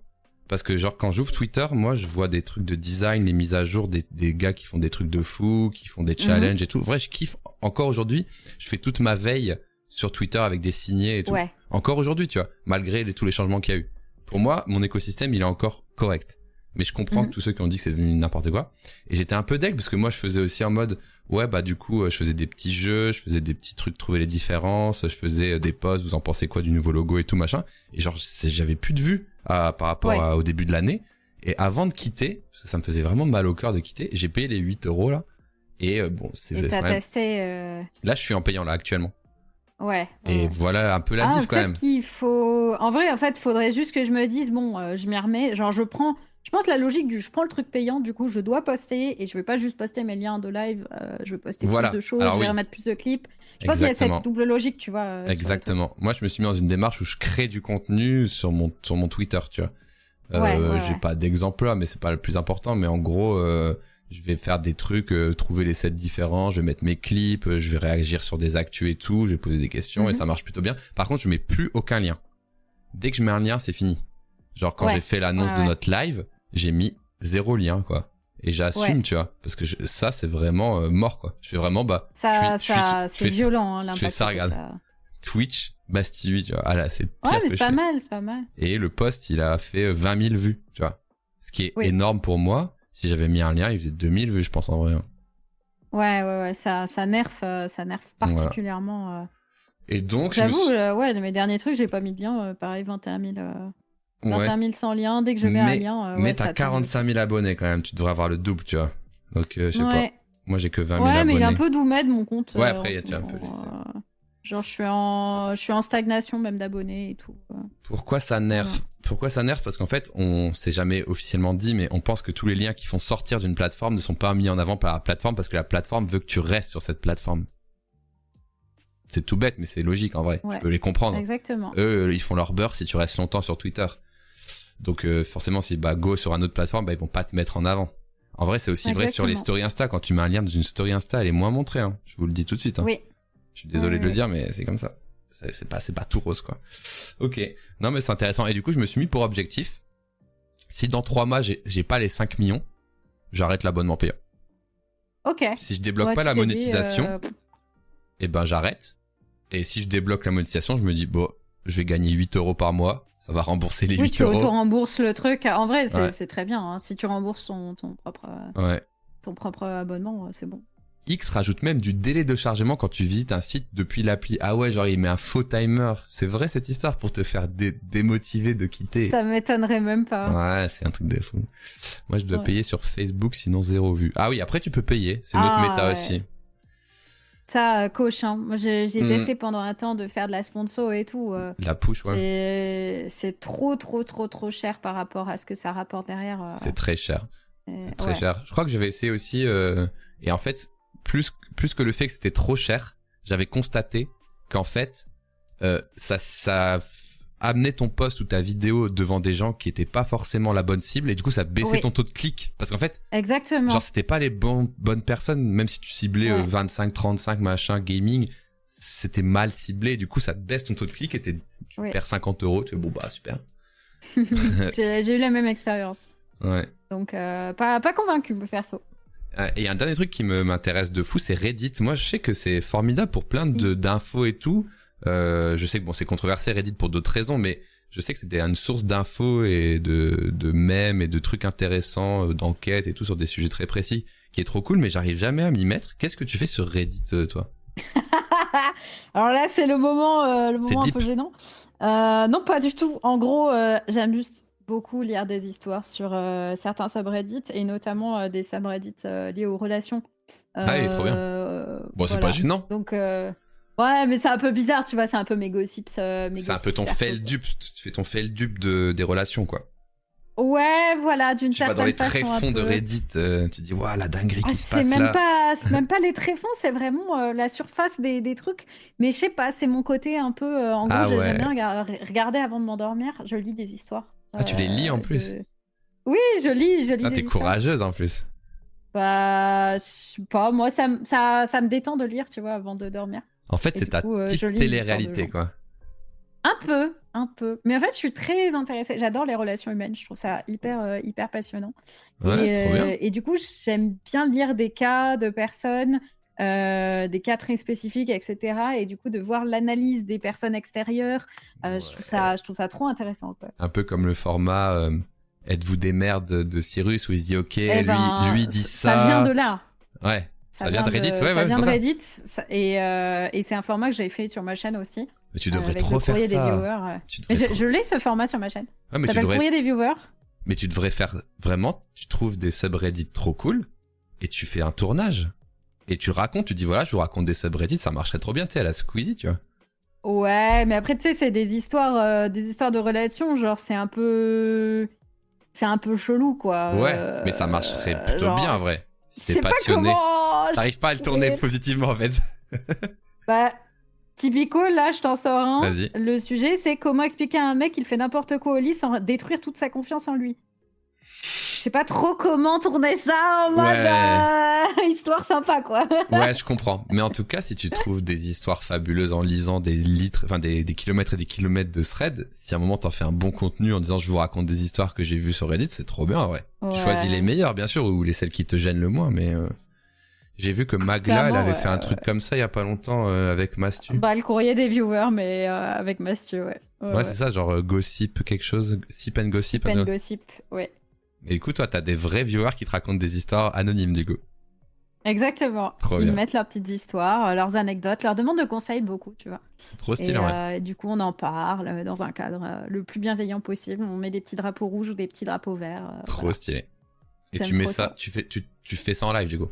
Parce que genre, quand j'ouvre Twitter, moi, je vois des trucs de design, les mises à jour, des, des gars qui font des trucs de fou, qui font des challenges et tout. Vrai, je kiffe. Encore aujourd'hui, je fais toute ma veille sur Twitter avec des signés et tout. Ouais. Encore aujourd'hui, tu vois, malgré les- tous les changements qu'il y a eu. Pour moi, mon écosystème, il est encore correct. Mais je comprends Mhm. tous ceux qui ont dit que c'est devenu n'importe quoi. Et j'étais un peu deg parce que moi, je faisais aussi en mode, ouais, bah du coup, euh, je faisais des petits jeux, je faisais des petits trucs, trouver les différences, je faisais euh, des posts, vous en pensez quoi du nouveau logo et tout machin. Et genre, j'avais plus de vues à- par rapport Ouais. à- au début de l'année. Et avant de quitter, parce que ça me faisait vraiment mal au cœur de quitter, j'ai payé les 8 euros là. Et euh, bon, c'est Et t'as quand même- testé. euh, là, je suis en payant là actuellement. Ouais. Et ouais. voilà un peu la Ah, diff quand même. qu'il faut. En vrai, en fait, faudrait juste que je me dise bon, euh, je m'y remets. Genre, je prends. Je pense la logique du je prends le truc payant, du coup, je dois poster et je vais pas juste poster mes liens de live. euh, je vais poster Voilà. plus de choses, Alors je vais oui. remettre plus de clips. Je pense qu'il y a cette double logique, tu vois. euh, Exactement. Moi, je me suis mis dans une démarche où je crée du contenu sur mon sur mon Twitter, tu vois. Euh, Ouais, ouais, j'ai ouais. pas d'exemple là, mais c'est pas le plus important. Mais en gros, euh, je vais faire des trucs, euh, trouver les sets différents, je vais mettre mes clips, euh, je vais réagir sur des actus et tout, je vais poser des questions et Mhm. ça marche plutôt bien. Par contre, je mets plus aucun lien. Dès que je mets un lien, c'est fini. Genre quand Ouais. j'ai fait l'annonce Ouais, de notre live, j'ai mis zéro lien quoi. Et j'assume, Ouais. tu vois, parce que je- ça c'est vraiment euh, mort quoi. Je fais vraiment bah Ça, je suis- je ça, suis- je c'est fais- violent, hein, je fais ça, regarde. ça- Twitch, Bastille, tu vois. Ah là, c'est pire Ouais, mais c'est pas mal, c'est pas mal. Et le post, il a fait euh, 20 000 vues, tu vois. Ce qui est Oui. énorme pour moi. Si j'avais mis un lien, il faisait 2000 vues, je pense, en vrai. hein. Ouais, ouais, ouais, ça, ça nerf, euh, ça nerf Voilà. particulièrement. euh. Et donc, J'avoue, suis... euh, ouais, mes derniers trucs, j'ai pas mis de lien, euh, pareil, 21 000, euh, Ouais. 21 000 sans lien. Dès que je mets un Mais- lien, euh, Mais ouais, t'as ça tombe. 45 000 abonnés quand même. Tu devrais avoir le double, tu vois. Donc, euh, je sais pas. Ouais, Moi, j'ai que 20 000 ouais abonnés. mais il est un peu doumé de mon compte. Ouais, euh, après, il y a- un peu laissé. euh, Genre, je suis en, je suis en stagnation même d'abonnés et tout. Pourquoi ça nerve Pourquoi ça nerve Parce qu'en fait, on s'est jamais officiellement dit, mais on pense que tous les liens qui font sortir d'une plateforme ne sont pas mis en avant par la plateforme parce que la plateforme veut que tu restes sur cette plateforme. C'est tout bête, mais c'est logique en vrai. Ouais. Je peux les comprendre. Exactement. eux ils font leur beurre si tu restes longtemps sur Twitter donc euh, forcément si bah go sur un autre plateforme bah ils vont pas te mettre en avant. En vrai c'est aussi vrai sur les stories Insta. Quand tu mets un lien dans une story Insta elle est moins montrée hein. je vous le dis tout de suite hein. Oui. je suis désolé Oui, de le dire mais c'est comme ça. C'est pas c'est pas tout rose quoi. Ok. Non mais c'est intéressant. Et du coup je me suis mis pour objectif. Si dans trois mois j'ai pas les 5 millions j'arrête l'abonnement payant. Ok. si je débloque Ouais, pas la monétisation euh, et ben j'arrête. Et si je débloque la monétisation, je me dis bon, je vais gagner 8 euros par mois, ça va rembourser les Oui, 8 tu euros. auto-rembourses le truc. En vrai, c'est Ouais. très bien. hein. Si tu rembourses ton, ton, propre, Ouais. ton propre abonnement, euh, c'est bon. X rajoute même du délai de chargement quand tu visites un site depuis l'appli. Ah ouais, genre il met un faux timer. C'est vrai cette histoire pour te faire dé- démotiver de quitter. Ça m'étonnerait même pas. Ouais, c'est un truc de fou. Moi, je dois Ouais. payer sur Facebook, sinon zéro vue. Ah oui, après tu peux payer. C'est notre Ah, méta ouais. aussi. Ça, euh, coche. hein. Moi, j'ai Mhm. testé pendant un temps de faire de la sponsor et tout. euh, La push, ouais. c'est- trop, trop, trop, trop cher par rapport à ce que ça rapporte derrière. euh, C'est très cher. C'est très ouais. cher. Je crois que j'avais essayé aussi, euh, et en fait, plus, plus que le fait que c'était trop cher, j'avais constaté qu'en fait, euh, ça, ça amenait ton post ou ta vidéo devant des gens qui étaient pas forcément la bonne cible, et du coup, ça baissait Oui. ton taux de clic. Parce qu'en fait, Exactement. genre, c'était pas les bonnes personnes, même si tu ciblais euh, Ouais. 25, 35, machin, gaming, c'était mal ciblé, du coup, ça baisse ton taux de clic et tu Oui. perds 50 euros, tu fais bon, bah, super. <laughs> <laughs> J'ai eu la même expérience. Ouais. Donc, euh, pas, pas convaincu, perso. Euh, Et un dernier truc qui me m'intéresse de fou, c'est Reddit. Moi, je sais que c'est formidable pour plein de d'infos et tout. Euh, je sais que bon, c'est controversé Reddit pour d'autres raisons, mais je sais que c'était une source d'infos et de de mèmes et de trucs intéressants, euh, d'enquêtes et tout sur des sujets très précis, qui est trop cool. Mais j'arrive jamais à m'y mettre. Qu'est-ce que tu fais sur Reddit, euh, toi? <laughs> Alors là, c'est le moment, euh, le moment un peu gênant. Euh, non, pas du tout. En gros, j'aime juste beaucoup lire des histoires sur certains subreddits et notamment des subreddits liés aux relations. Ah, il est trop bien. Bon, c'est pas gênant. Donc, ouais, mais c'est un peu bizarre, tu vois, c'est un peu mes gossips. euh, C'est un peu ton fail dupe. Tu fais ton fail dupe de des relations, quoi. Ouais, voilà, d'une Tu vas certaine dans les façon. tréfonds de. Reddit, euh, tu dis waouh la dinguerie Ah, qui se passe même là. pas, c'est même <laughs> pas les tréfonds, c'est vraiment euh, la surface des, des trucs. Mais je sais pas, c'est mon côté un peu. euh, en gros, Ah je- ouais. j'aime bien regar- regarder avant de m'endormir. Je lis des histoires. Ah, tu les lis en plus? Oui, je lis, je lis Ah, t'es courageuse en plus. Bah, je sais pas, moi, ça, ça, ça me détend de lire, tu vois, avant de dormir. En fait, c'est ta coup, euh, petite télé-réalité, quoi. Un peu, un peu. Mais en fait, je suis très intéressée. J'adore les relations humaines. Je trouve ça hyper, euh, hyper passionnant. Ouais, et, c'est trop bien. euh, et du coup, j'aime bien lire des cas de personnes, euh, des cas très spécifiques, etc. Et du coup, de voir l'analyse des personnes extérieures, euh, je, trouve ça, je trouve ça trop intéressant. Quoi. Un peu comme le format euh, Êtes-vous des merdes de Cyrus où il se dit Ok, Eh lui, ben, lui dit ça. Ça vient de là. Ouais. Ça vient de Reddit, ouais, ouais, ça c'est vient de. Reddit. ça- et euh, et c'est un format que j'avais fait sur ma chaîne aussi. Mais tu euh, devrais avec trop faire des ça. viewers. euh. Tu Mais je, trop- je l'ai ce format sur ma chaîne. Ouais, mais ça tu devrais... courrier des viewers. mais tu devrais faire vraiment. Tu trouves des subreddits trop cool et tu fais un tournage. Et tu racontes, tu dis voilà, je vous raconte des subreddits, ça marcherait trop bien, tu sais, à la Squeezie, tu vois. Ouais, mais après, tu sais, c'est des histoires, euh, des histoires de relations, genre, c'est un peu. C'est un peu chelou, quoi. Ouais, Euh, mais ça marcherait plutôt genre, bien en vrai. Si t'es pas passionné. comment. <laughs> T'arrives pas à le tourner positivement en fait. <laughs> Bah, typico, là, je t'en sors un. Vas-y. Le sujet, c'est comment expliquer à un mec qu'il fait n'importe quoi au lit sans détruire toute sa confiance en lui. Je sais pas trop comment tourner ça en mode Ouais. euh, <laughs> histoire sympa, quoi. Ouais, je comprends. Mais en tout cas, si tu trouves des histoires fabuleuses en lisant des litres, enfin des, des kilomètres et des kilomètres de thread, si à un moment t'en fais un bon contenu en disant je vous raconte des histoires que j'ai vues sur Reddit, c'est trop bien en vrai. Tu choisis les meilleures, bien sûr, ou les celles qui te gênent le moins, mais euh, j'ai vu que Magla, elle avait ouais, fait un truc comme ça il y a pas longtemps euh, avec Mastu. Bah, le courrier des viewers, mais euh, avec Mathieu, ouais. ouais, c'est ça, genre euh, gossip quelque chose, sip and gossip. Pen un- gossip, ouais. Et écoute, toi, t'as des vrais viewers qui te racontent des histoires anonymes du coup. Exactement. Trop Ils bien. mettent leurs petites histoires, leurs anecdotes, leurs demandes de conseils beaucoup, tu vois. C'est trop Et stylé, ouais. euh, du coup, on en parle dans un cadre le plus bienveillant possible. On met des petits drapeaux rouges ou des petits drapeaux verts. Trop voilà. stylé. Et tu mets ça. tu fais, tu, tu fais ça en live du coup.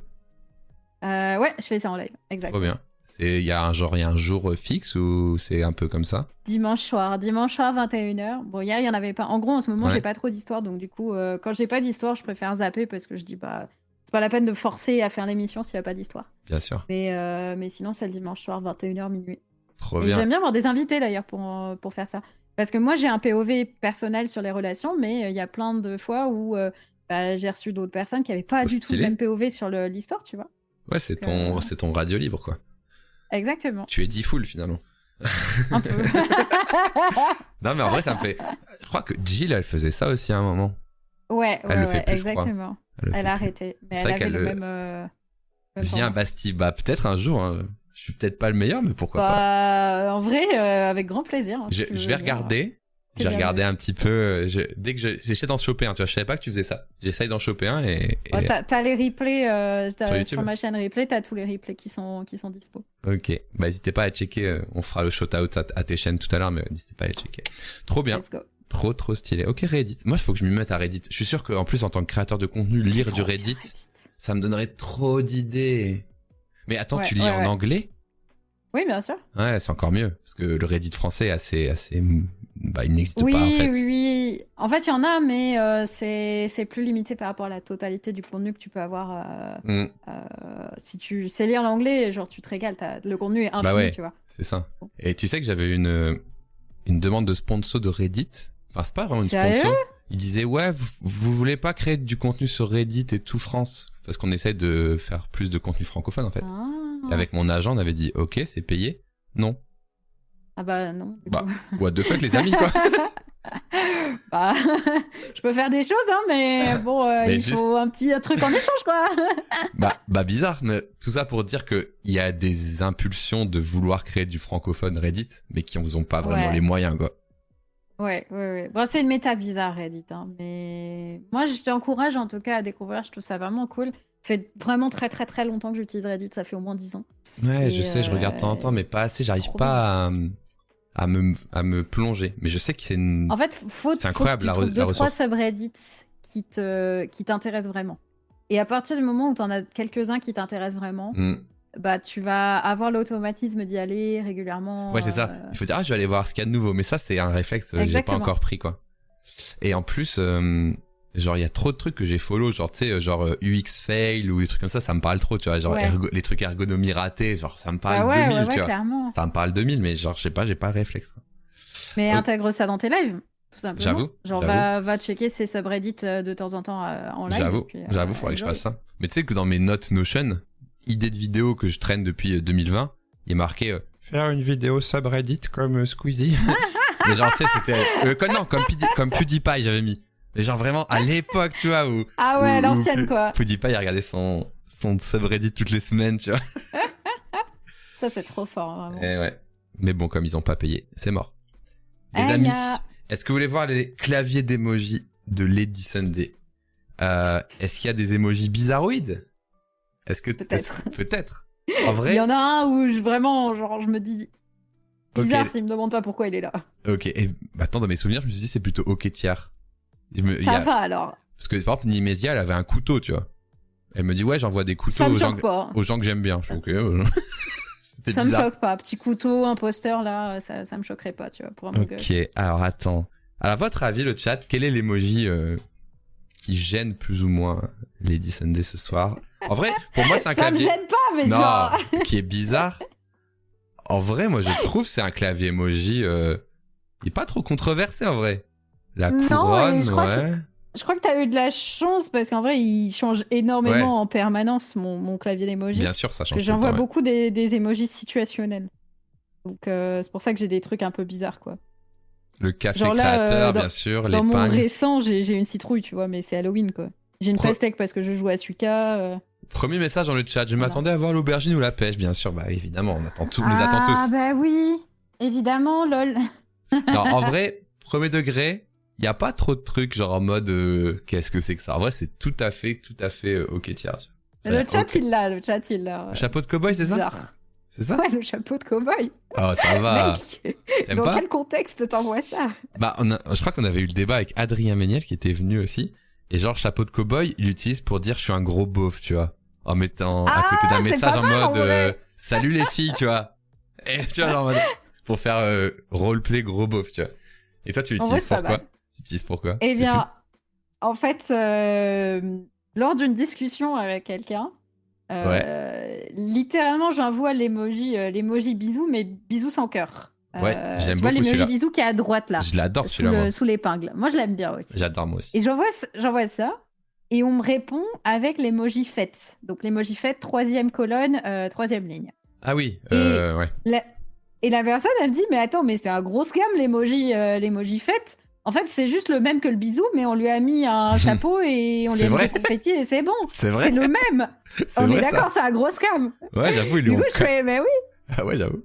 Euh, ouais, je fais ça en live. Exact. Trop bien. Il y a un genre, il y a un jour euh, fixe ou c'est un peu comme ça? Dimanche soir, dimanche soir 21h. Bon, hier, il y en avait pas. En gros, en ce moment, Ouais. j'ai pas trop d'histoire. Donc, du coup, euh, quand j'ai pas d'histoire, je préfère zapper parce que je dis, bah, c'est pas la peine de forcer à faire l'émission s'il y a pas d'histoire. Bien sûr. Mais, euh, mais sinon, c'est le dimanche soir 21h minuit. Trop Et bien. j'aime bien avoir des invités d'ailleurs pour, pour faire ça. Parce que moi, j'ai un POV personnel sur les relations, mais il y a plein de fois où bah, j'ai reçu d'autres personnes qui n'avaient pas du tout le même POV sur l'histoire, tu vois. Ouais, c'est ton, Euh. c'est ton radio libre quoi. Exactement. Tu es dit full finalement. Un peu. <laughs> Non mais en vrai, ça me fait. Je crois que Jill, elle faisait ça aussi à un moment. ouais, Elle ouais, le fait ouais, plus, je crois. exactement. Elle, le Elle a plus. arrêté. Mais C'est elle vrai avait qu'elle le même. euh, Viens. Bastille, bah peut-être un jour. hein. Je suis peut-être pas le meilleur, mais pourquoi pas. Bah, en vrai, euh, avec grand plaisir. hein, Je, vais venir. regarder. J'ai regardé un petit peu. euh, je- dès que je- j'essaie d'en choper un, tu vois, je savais pas que tu faisais ça. J'essaye d'en choper un et. et- Oh, t'as, les replays euh, Sur ma chaîne replay, t'as tous les replays qui sont, qui sont dispo. Ok, bah n'hésitez pas à checker. euh, On fera le shout out à, à tes chaînes tout à l'heure, mais n'hésitez pas à les checker. Trop bien, Let's go. trop trop stylé. Ok Reddit. Moi, il faut que je m'y mette à Reddit. Je suis sûr qu'en plus, en tant que créateur de contenu, lire du Reddit, ça me donnerait trop d'idées. Mais attends, Ouais, tu lis ouais, en ouais. anglais? Oui, bien sûr. Ouais, c'est encore mieux parce que le Reddit français est assez assez bah il n'existe Oui, pas en fait. oui, oui. En fait, il y en a, mais euh, c'est plus limité par rapport à la totalité du contenu que tu peux avoir. euh, Hmm, euh, si tu sais lire l'anglais, genre tu te régales, le contenu est infini, Bah ouais. tu vois. c'est ça. Et tu sais que j'avais une une demande de sponsor de Reddit. Enfin, c'est pas vraiment une sponsor. Il disait ouais, vous, vous voulez pas créer du contenu sur Reddit et tout France? Parce qu'on essaie de faire plus de contenu francophone en fait. Ah. Avec mon agent, on avait dit ok, c'est payé. Non. Ah bah non. Bah. What the fuck les amis quoi. <laughs> Bah, <laughs> je peux faire des choses, hein, mais bon, euh, Mais il juste- faut un petit truc en échange, quoi. <laughs> bah bah bizarre, mais tout ça pour dire que il y a des impulsions de vouloir créer du francophone Reddit, mais qui en ont pas vraiment Ouais. les moyens quoi. Ouais, ouais, ouais. Bon, c'est une méta bizarre, Reddit, hein, mais moi, je t'encourage en tout cas à découvrir. Je trouve ça vraiment cool. Ça fait vraiment très, très, très longtemps que j'utilise Reddit. Ça fait au moins 10 ans. Ouais, Et, je sais, je regarde de temps en temps, euh, mais pas assez. J'arrive pas à, à me à me plonger. Mais je sais que c'est une. En fait, faut, C'est incroyable, faut la que tu re- trouves la deux, trois ressource. subreddits qui te qui t'intéressent vraiment. Et à partir du moment où tu en as quelques-uns qui t'intéressent vraiment, Hmm. bah tu vas avoir l'automatisme d'y aller régulièrement. Ouais, c'est ça. euh, Il faut dire, ah, je vais aller voir ce qu'il y a de nouveau. Mais ça, c'est un réflexe que j'ai pas encore pris, quoi. Et en plus, euh, genre, il y a trop de trucs que j'ai follow, genre, tu sais, genre euh, UX fail ou des trucs comme ça, ça me parle trop, tu vois. Genre, Ouais. ergo- les trucs ergonomie ratés, genre, ça me parle Bah ouais, 2000, ouais, tu ouais, vois. clairement. Ça me parle 2000, mais genre, je sais pas, j'ai pas le réflexe. quoi. Mais intègre ça dans tes lives, tout simplement. J'avoue, Genre, va, va checker ces subreddits euh, de temps en temps euh, en live. J'avoue, euh, j'avoue, faudrait que je fasse ça. Mais tu sais que dans mes notes Notion, idées de vidéos que je traîne depuis euh, 2020, il est marqué euh, faire une vidéo subreddit comme euh, Squeezie. <laughs> mais genre, tu sais, c'était euh, comme, non, comme, comme PewDiePie, j'avais mis. Mais genre vraiment à l'époque, tu vois, où Ah ouais, où- où l'ancienne Pew- quoi. PewDiePie il regardait son son subreddit toutes les semaines, tu vois. <laughs> Ça c'est trop fort vraiment. Et ouais. Mais bon, comme ils ont pas payé, c'est mort. Les Eh, amis, a- est-ce que vous voulez voir les claviers d'emoji de Lady Sunday? Euh, Est-ce qu'il y a des emojis bizarroïdes? Est-ce que Peut-être. est-ce- Peut-être. En Il vrai, y en a un où je, vraiment, genre, je me dis bizarre Ok. s'il me demande pas pourquoi il est là. ok. Et attends, dans mes souvenirs, je me suis dit c'est plutôt ok tiers. Me- Ça a- va alors. Parce que par exemple, Nimésia, elle avait un couteau, tu vois. Elle me dit ouais, j'envoie des couteaux Ça me aux gens, aux gens que j'aime bien. Je suis ok. euh, <laughs> C'était Ça me bizarre. choque pas. Petit couteau, un poster là, ça, ça me choquerait pas, tu vois, pour un. Ok, alors attends. Alors, à votre avis, le chat, quel est l'emoji euh, qui gêne plus ou moins Lady Sunday ce soir? En vrai, pour moi, c'est un Ça me clavier. gêne pas, mais non, genre. qui est bizarre. En vrai, moi, je trouve que c'est un clavier emoji. Euh... Il est pas trop controversé en vrai. La couronne, et je crois ouais. Je crois que t'as eu de la chance parce qu'en vrai, il change énormément Ouais. en permanence mon, mon clavier d'emoji. Bien sûr, ça change. tout j'envoie temps, ouais. beaucoup des, des emojis situationnels. Donc euh, c'est pour ça que j'ai des trucs un peu bizarres, quoi. Le café Genre là, créateur, euh, dans- bien sûr, Dans mon récent, j'ai une citrouille, tu vois, mais c'est Halloween, quoi. J'ai une Pro- pastèque parce que je joue à Suika. euh. Premier message dans le chat. Je Voilà. m'attendais à voir l'aubergine ou la pêche, bien sûr. Bah évidemment, on attend tous, on les attend Ah tous. bah oui, évidemment, lol. Non, en <laughs> vrai, premier degré, il y a pas trop de trucs genre en mode euh, qu'est-ce que c'est que ça? En vrai, c'est tout à fait, tout à fait euh, ok vois. Le Ouais, chat, ok. il l'a, le chat, il l'a. Chapeau de cowboy, c'est ça? C'est ça? Ouais, le chapeau de cowboy. Oh, ça <laughs> va. Mec, dans pas? quel contexte t'envoies ça? Bah, on a, je crois qu'on avait eu le débat avec Adrien Méniel qui était venu aussi. Et genre, chapeau de cowboy, il l'utilise pour dire je suis un gros beauf, tu vois. En mettant à Ah, côté d'un message en mode euh, salut les filles, tu vois. Et tu vois, genre pour faire roleplay gros beauf, tu vois. Et toi, tu l'utilises pourquoi mal. Tu pourquoi Eh bien, en fait, euh, lors d'une discussion avec quelqu'un, euh, littéralement, j'envoie l'emoji, euh, l'emoji bisou, mais bisou sans cœur. Ouais, Euh, j'aime tu vois beaucoup l'emoji celui-là. bisou qui est à droite là, Je l'adore sous celui-là, le- sous l'épingle. Moi, je l'aime bien aussi. J'adore moi aussi. Et j'envoie, j'envoie ça, et on me répond avec l'emoji fête. Donc l'emoji fête, troisième colonne, troisième ligne. Ah oui, euh, ouais. La- Et la personne, elle me dit, mais attends, mais c'est un gros scam l'emoji, l'emoji fête. En fait, c'est juste le même que le bisou, mais on lui a mis un <laughs> chapeau et on lui C'est a mis vrai des confettis et c'est bon. C'est C'est vrai, le même. <laughs> c'est on est vrai d'accord, c'est un gros scam. Ouais, j'avoue, lui Du coup, je fais, mais oui, <laughs> Ah ouais, j'avoue.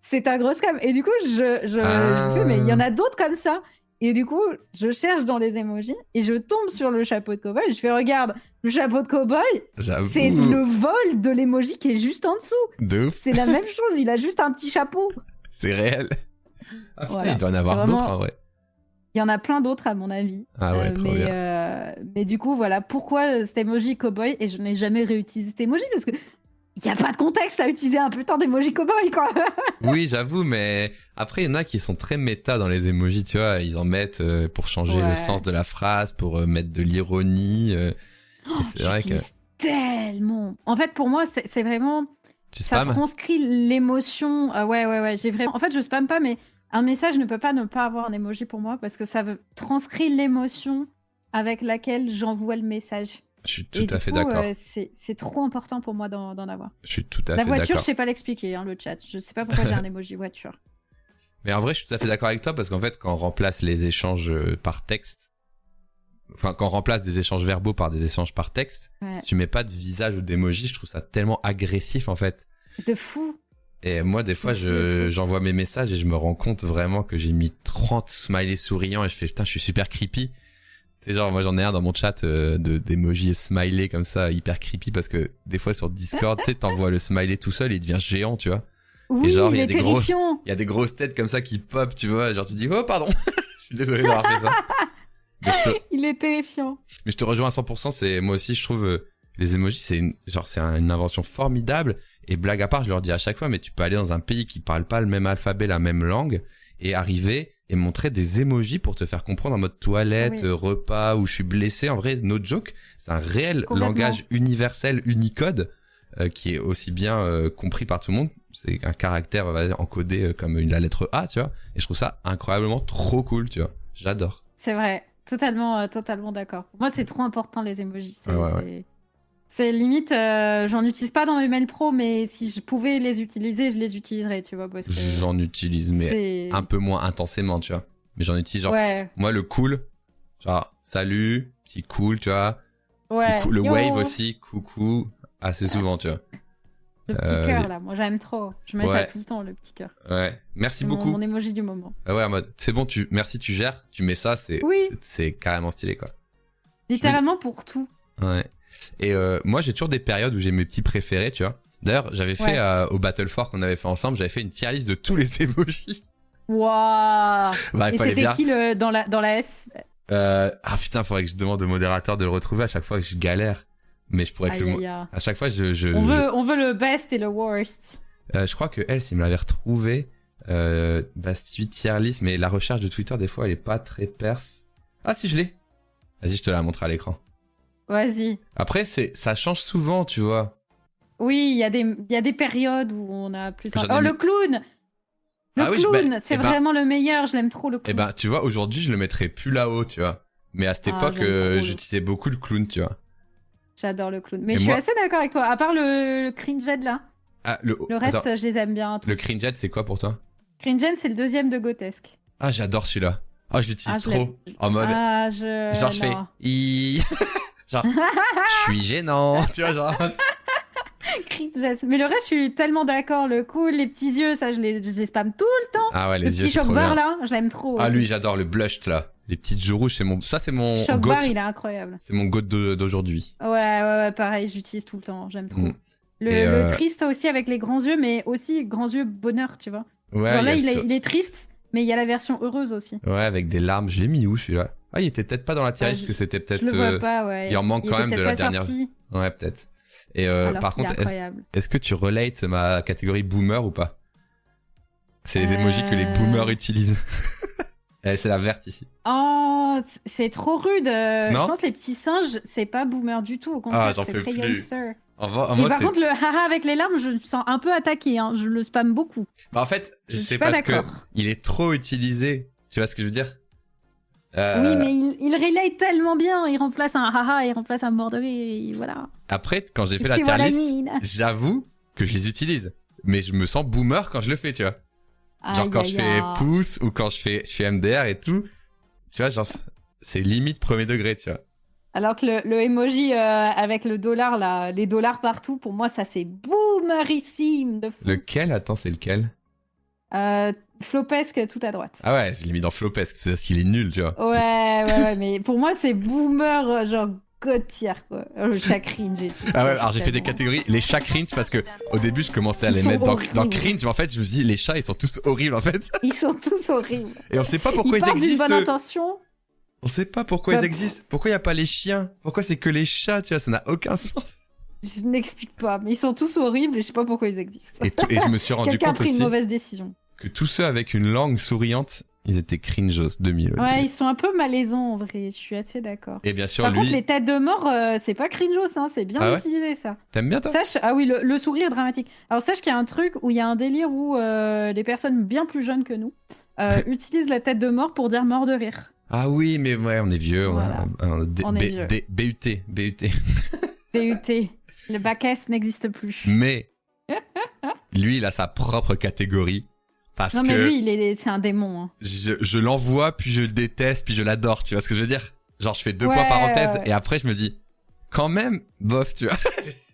c'est un gros scam. Et du coup, je, je, Ah. je fais, mais il y en a d'autres comme ça. Et du coup, je cherche dans les emojis et je tombe sur le chapeau de cowboy. Je fais, regarde, le chapeau de cowboy, c'est le vol de l'emoji qui est juste en dessous. De C'est la même chose, il a juste un petit chapeau. c'est réel. Ah putain, Voilà. il doit en avoir C'est d'autres en vrai. Il y en a plein d'autres à mon avis. Ah ouais, Euh, trop mais, bien. euh, mais du coup, voilà, pourquoi cet emoji cowboy Et je n'ai jamais réutilisé cet emoji parce que il n'y a pas de contexte à utiliser un putain d'emoji cowboy, quoi. <laughs> Oui, j'avoue, mais après, il y en a qui sont très méta dans les emojis, tu vois. Ils en mettent euh, pour changer Ouais. le sens de la phrase, pour euh, mettre de l'ironie. euh, et c'est vrai que tellement. En fait, pour moi, c'est vraiment. tu Ça transcrit l'émotion. Ah ouais, ouais, ouais. J'ai vraiment. En fait, je spamme pas, mais un message ne peut pas ne pas avoir un emoji pour moi parce que ça transcrit l'émotion avec laquelle j'envoie le message. Je suis tout à fait coup, d'accord. euh, c'est trop important pour moi d'en avoir. Je suis tout à La fait voiture, je d'accord. sais pas l'expliquer, hein, le chat. Je sais pas pourquoi j'ai un <laughs> emoji voiture. Mais en vrai, je suis tout à fait d'accord avec toi parce qu'en fait, quand on remplace les échanges euh, par texte, enfin, quand on remplace des échanges verbaux par des échanges par texte, Ouais. si tu mets pas de visage ou d'émoji, je trouve ça tellement agressif en fait. De fou. Et moi, des fois, je, j'envoie mes messages et je me rends compte vraiment que j'ai mis 30 smileys souriants et je fais, putain, je suis super creepy. C'est genre, moi, j'en ai un dans mon chat euh, de, d'emojis smiley comme ça, hyper creepy parce que des fois sur Discord, tu sais, t'envoies le smiley tout seul et il devient géant, tu vois. Oui, genre, il y a est des gros-. Il y a des grosses têtes comme ça qui pop, tu vois. Genre, tu dis, oh, pardon. <laughs> je suis désolé d'avoir fait ça. <laughs> Mais je te, Il est terrifiant. mais je te rejoins à 100%. C'est moi aussi, je trouve euh, les emojis, c'est une, genre c'est un- une invention formidable. Et blague à part, je leur dis à chaque fois, mais tu peux aller dans un pays qui parle pas le même alphabet, la même langue, et arriver et montrer des emojis pour te faire comprendre en mode toilette, Oui. repas, où je suis blessé. En vrai, no joke, c'est un réel langage universel, Unicode, euh, qui est aussi bien euh, compris par tout le monde. C'est un caractère on va dire, encodé euh, comme une- la lettre A, tu vois. Et je trouve ça incroyablement trop cool, tu vois. J'adore. C'est vrai. Totalement, totalement d'accord. Pour moi, c'est trop important les emojis. C'est Ouais, ouais, c'est- limite, euh, j'en utilise pas dans mes mails pro, mais si je pouvais les utiliser, je les utiliserais, tu vois. Parce que J'en utilise, mais un peu moins intensément, tu vois. Mais j'en utilise genre, Ouais, moi le cool, genre salut, petit cool, tu vois. ouais. Coucou- le Yo, wave aussi, coucou, assez souvent, tu vois. Le petit Euh, cœur, là, moi j'aime trop. Je mets Ouais. ça tout le temps, le petit cœur. Ouais. Merci C'est mon, beaucoup. mon emoji du moment. Ah ouais, c'est bon, tu, merci, tu gères, tu mets ça, c'est, Oui. carrément stylé, quoi. Littéralement pour tout. Ouais. Et euh, moi, j'ai toujours des périodes où j'ai mes petits préférés, tu vois. D'ailleurs, j'avais fait Ouais. euh, au Battle 4 qu'on avait fait ensemble, j'avais fait une tier list de tous les <laughs> emojis. Waouh Bah, Et c'était qui le, dans, la, dans la S? Euh, ah putain, faudrait que je demande au modérateur de le retrouver à chaque fois que je galère. Mais je pourrais que le. À chaque fois, je, je, On je- veut, on veut le best et le worst. Euh, je crois que elle, s'il me l'avait retrouvé, euh, bah, suite tier list, mais la recherche de Twitter, des fois, elle est pas très perf. Ah, si, je l'ai. Vas-y, je te la montre à l'écran. Vas-y. Après, c'est, ça change souvent, tu vois. Oui, il y, a des- y a des périodes où on a plus... Oh, mis- le clown Le Ah oui, je- clown, bah, c'est eh ben- vraiment le meilleur, je l'aime trop le Et clown. ben, tu vois, aujourd'hui, je le mettrais plus là-haut, tu vois. Mais à cette Ah, époque, euh, j'utilisais beaucoup le clown, tu vois. J'adore le clown. Mais Et je moi- suis assez d'accord avec toi. À part le, le Cringed là, Ah, le, le reste, attends, je les aime bien. Tous. le cringehead, c'est quoi pour toi? Cringed, c'est le deuxième de Grotesque. Ah, j'adore celui-là. Ah, je l'utilise Ah, trop. En mode, Ah, je. genre, je fais, <laughs> genre, <laughs> je suis gênant, <laughs> tu vois, genre. Mais le reste, je suis tellement d'accord. Le cool, les petits yeux, ça, je les, je les spam tout. Ah ouais, Le les petit yeux, choc trop bar bien. là, je l'aime trop. Ah aussi. lui j'adore le blush là, les petites joues rouges, c'est mon ça c'est mon goat, bar, il est incroyable. c'est mon goat d'aujourd'hui. Ouais, ouais, ouais, pareil, j'utilise tout le temps. J'aime trop. Mm. Le, le euh, triste aussi avec les grands yeux, mais aussi grands yeux bonheur, tu vois. Ouais, Genre là, il est, il est triste, mais il y a la version heureuse aussi. ouais avec des larmes, je l'ai mis où celui-là? Ah, il était peut-être pas dans la tier Ah, je- que c'était Je peut-être le vois euh, pas, ouais. il en manque quand même de la dernière. sorti, Ouais, peut-être. Et euh, par contre, est-ce que tu relates ma catégorie boomer ou pas? C'est les Euh. emojis que les boomers utilisent. <laughs> Eh, c'est la verte ici. Oh, c'est trop rude. euh, Non? je pense que les petits singes, c'est pas boomer du tout. Au contraire, Ah, j'en c'est très plus. youngster. En, mode par contre, le haha avec les larmes, je me sens un peu attaqué. Hein. Je le spam beaucoup. Bah, en fait, Je c'est parce que il est trop utilisé. Tu vois ce que je veux dire? Euh, Oui, mais il, il relate tellement bien. Il remplace un haha, il remplace un mort de Voilà. Après, quand j'ai fait la tier list, j'avoue que je les utilise. Mais je me sens boomer quand je le fais, tu vois. Genre Aïe, quand aïe, je fais pouce ou quand je fais, je fais MDR et tout. Tu vois, genre, c'est limite premier degré, tu vois. Alors que le, le emoji euh, avec le dollar, là, les dollars partout, pour moi, ça c'est boomerissime de fou. Lequel? Attends, c'est lequel? Euh, flopesque tout à droite. Ah ouais, je l'ai mis dans Flopesque, parce qu'il est nul, tu vois. Ouais, ouais, ouais, mais pour moi, c'est boomer, genre god tier, quoi. Euh, Le chat cringe et tout. Ah ouais, alors j'ai fait des catégories, les chats cringe, parce que au début je commençais à Ils les mettre dans, dans cringe, mais en fait je me dis, les chats ils sont tous horribles en fait. Ils sont tous horribles. Et on sait pas pourquoi ils ils, existent. bonne intention. On sait pas pourquoi ils Comme- existent. Pourquoi il y a pas les chiens? Pourquoi c'est que les chats, tu vois, ça n'a aucun sens. Je n'explique pas, mais ils sont tous horribles et je sais pas pourquoi ils existent. Et, et je me suis <laughs> rendu Quelqu'un a compte pris aussi une mauvaise décision. Que tous ceux avec une langue souriante, ils étaient cringeos 2000 aussi. Ouais, ils sont un peu malaisants en vrai, je suis assez d'accord. Et bien sûr, Par lui, contre, les têtes de mort, euh, c'est pas cringeos, hein, c'est bien Ah ouais utilisé ça. t'aimes bien toi Sache, ah oui, le, le sourire dramatique. Alors sache qu'il y a un truc où il y a un délire où euh, des personnes bien plus jeunes que nous euh, <laughs> utilisent la tête de mort pour dire mort de rire. Ah oui, mais ouais, on est vieux. on Voilà. on D- On est vieux. BUT, BUT. <laughs> BUT. Le bac S n'existe plus. Mais lui, il a sa propre catégorie parce Non que mais lui, il est, c'est un démon. hein. je, je l'envoie, puis je le déteste, puis je l'adore. Tu vois ce que je veux dire? Genre, je fais deux Ouais, points parenthèse ouais. et après, je me dis, quand même, bof, tu vois.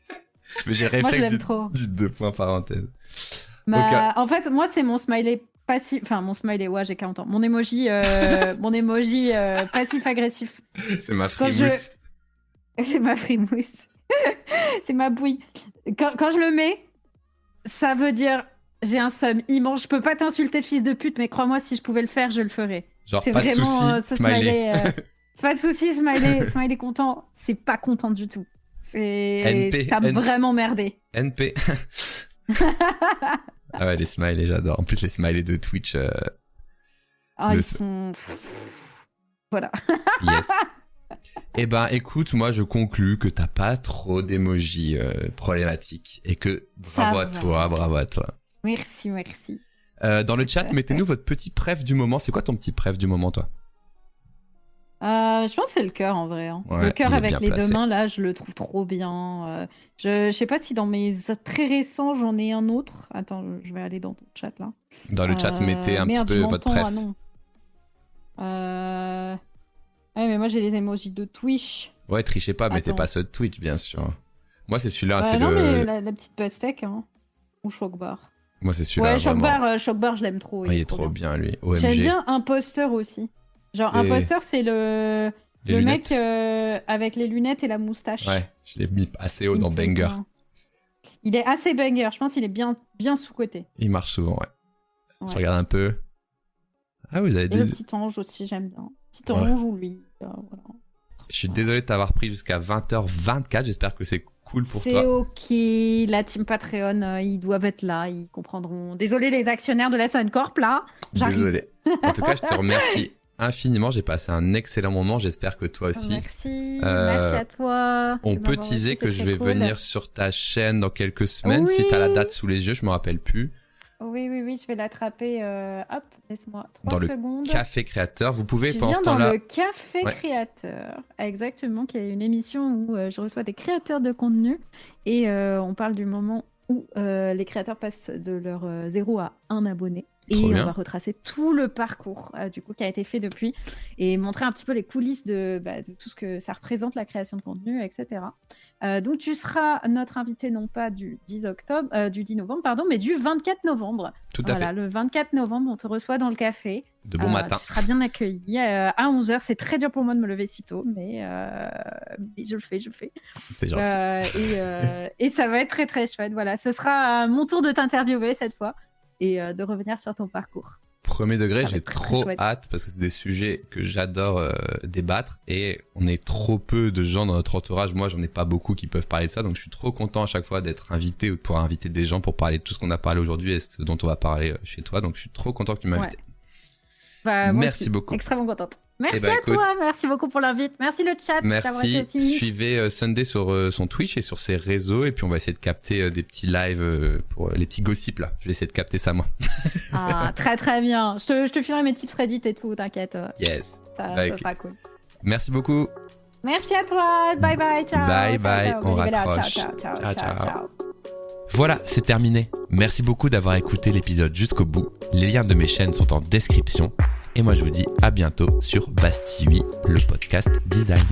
<laughs> Mais j'ai réflexe du, trop. du deux points parenthèse. Bah, En fait, moi, c'est mon smiley passif. Enfin, mon smiley, ouais, j'ai 40 ans. Mon emoji, euh, <laughs> mon emoji euh, passif-agressif. C'est ma je- frimousse. <laughs> C'est ma frimousse. c'est ma bouille. Quand, quand je le mets, ça veut dire j'ai un somme immense. Je peux pas t'insulter de fils de pute, mais crois-moi, si je pouvais le faire, je le ferais. Genre, C'est pas de vraiment euh, soucis, ce smiley. smiley. euh, <laughs> c'est pas de soucis, smiley. Smiley content. C'est pas content du tout. C'est. NP, T'as vraiment merdé. NP. <laughs> ah ouais, les smileys, j'adore. En plus, les smileys de Twitch, euh, Ah, Le- ils sont. Voilà. <laughs> yes. Eh ben, écoute, moi, je conclus que t'as pas trop d'émojis euh, problématiques et que bravo Ça à va. toi, bravo à toi. Merci, merci. Euh, dans le chat, mettez-nous votre petit préf du moment. C'est quoi ton petit préf du moment, toi Euh, je pense que c'est le cœur en vrai. hein. Ouais, le cœur avec les placé. deux mains, là, je le trouve trop bien. Euh, je, je sais pas si dans mes très récents, j'en ai un autre. Attends, je vais aller dans ton chat là. Dans le chat, mettez un merde, petit peu votre préf. ah non. Ouais, mais moi j'ai les emojis de Twitch. ouais, trichez pas, mettez Attends. pas ceux de Twitch, bien sûr. Moi, c'est celui-là, Euh, c'est le. mais la, la petite pastèque, hein. Ou Shockbar. Moi, c'est celui-là. Ouais. Shockbar, euh, Shockbar, je l'aime trop. Ouais, il est trop bien, lui. OMG. J'aime bien Imposteur aussi. Genre, Imposteur, c'est le, Les le lunettes. mec euh, avec les lunettes et la moustache. Ouais, je l'ai mis assez haut dans Banger. bien. Il est assez banger, je pense qu'il est bien, bien sous-côté. Il marche souvent, ouais. Ouais. Je regarde un peu. Ah, vous avez Et le petit ange aussi, j'aime bien. Petit Ouais. ange ou lui. euh, voilà. Je suis désolé de t'avoir pris jusqu'à 20h24. J'espère que c'est cool pour C'est toi. ok, la team Patreon, euh, ils doivent être là, ils comprendront. Désolé les actionnaires de la Suncorp là. Désolé. En tout cas, je te <laughs> remercie infiniment. J'ai passé un excellent moment. J'espère que toi aussi. Merci, Euh, merci à toi. On peut teaser que c'est je vais cool. venir sur ta chaîne dans quelques semaines. Si Oui. t'as la date sous les yeux, je me rappelle plus. Oui, oui, oui, je vais l'attraper. euh, Hop, laisse-moi Dans 3 le secondes. Café créateur. Vous pouvez pendant viens ce dans temps-là. le Café Ouais. Créateur, exactement, qui est une émission où euh, je reçois des créateurs de contenu et euh, on parle du moment où les créateurs passent de leur 0 à 1 abonné. Et on va retracer tout le parcours du coup qui a été fait depuis et montrer un petit peu les coulisses de, bah, de tout ce que ça représente la création de contenu, etc. Euh, donc tu seras notre invité non pas du 10 octobre, euh, du 10 novembre, pardon, mais du 24 novembre. Tout à Voilà, le 24 novembre, on te reçoit dans le café. fait. De bon Euh, matin. Tu seras bien accueilli à 11h. C'est très dur pour moi de me lever si tôt, mais, mais je le fais, je le fais. C'est gentil. Et, et ça va être très très chouette. Voilà, ce sera mon tour de t'interviewer cette fois et de revenir sur ton parcours. Premier degré, j'ai trop chouette. hâte parce que c'est des sujets que j'adore euh, débattre et on est trop peu de gens dans notre entourage. Moi, j'en ai pas beaucoup qui peuvent parler de ça, donc je suis trop content à chaque fois d'être invité ou de pouvoir inviter des gens pour parler de tout ce qu'on a parlé aujourd'hui et ce dont on va parler euh, chez toi. Donc je suis trop content que tu m'as Ouais. invité. Bah, Merci beaucoup. Extrêmement contente. Merci Eh ben, à écoute. toi, merci beaucoup pour l'invite. Merci le chat. Merci. Suivez euh, Sunday sur euh, son Twitch et sur ses réseaux et puis on va essayer de capter euh, des petits lives pour les petits gossips là. Je vais essayer de capter ça moi. <laughs> Ah, très très bien. Je te, je te filerai mes tips Reddit et tout, t'inquiète. Yes. Ça, Bah, ça sera cool. Merci beaucoup. Merci à toi. Bye bye. Ciao. Bye, ciao, bye, ciao. on raccroche. ciao, ciao. ciao. Voilà, c'est terminé. Merci beaucoup d'avoir écouté l'épisode jusqu'au bout. Les liens de mes chaînes sont en description. Et moi je vous dis à bientôt sur Bastille, le podcast design.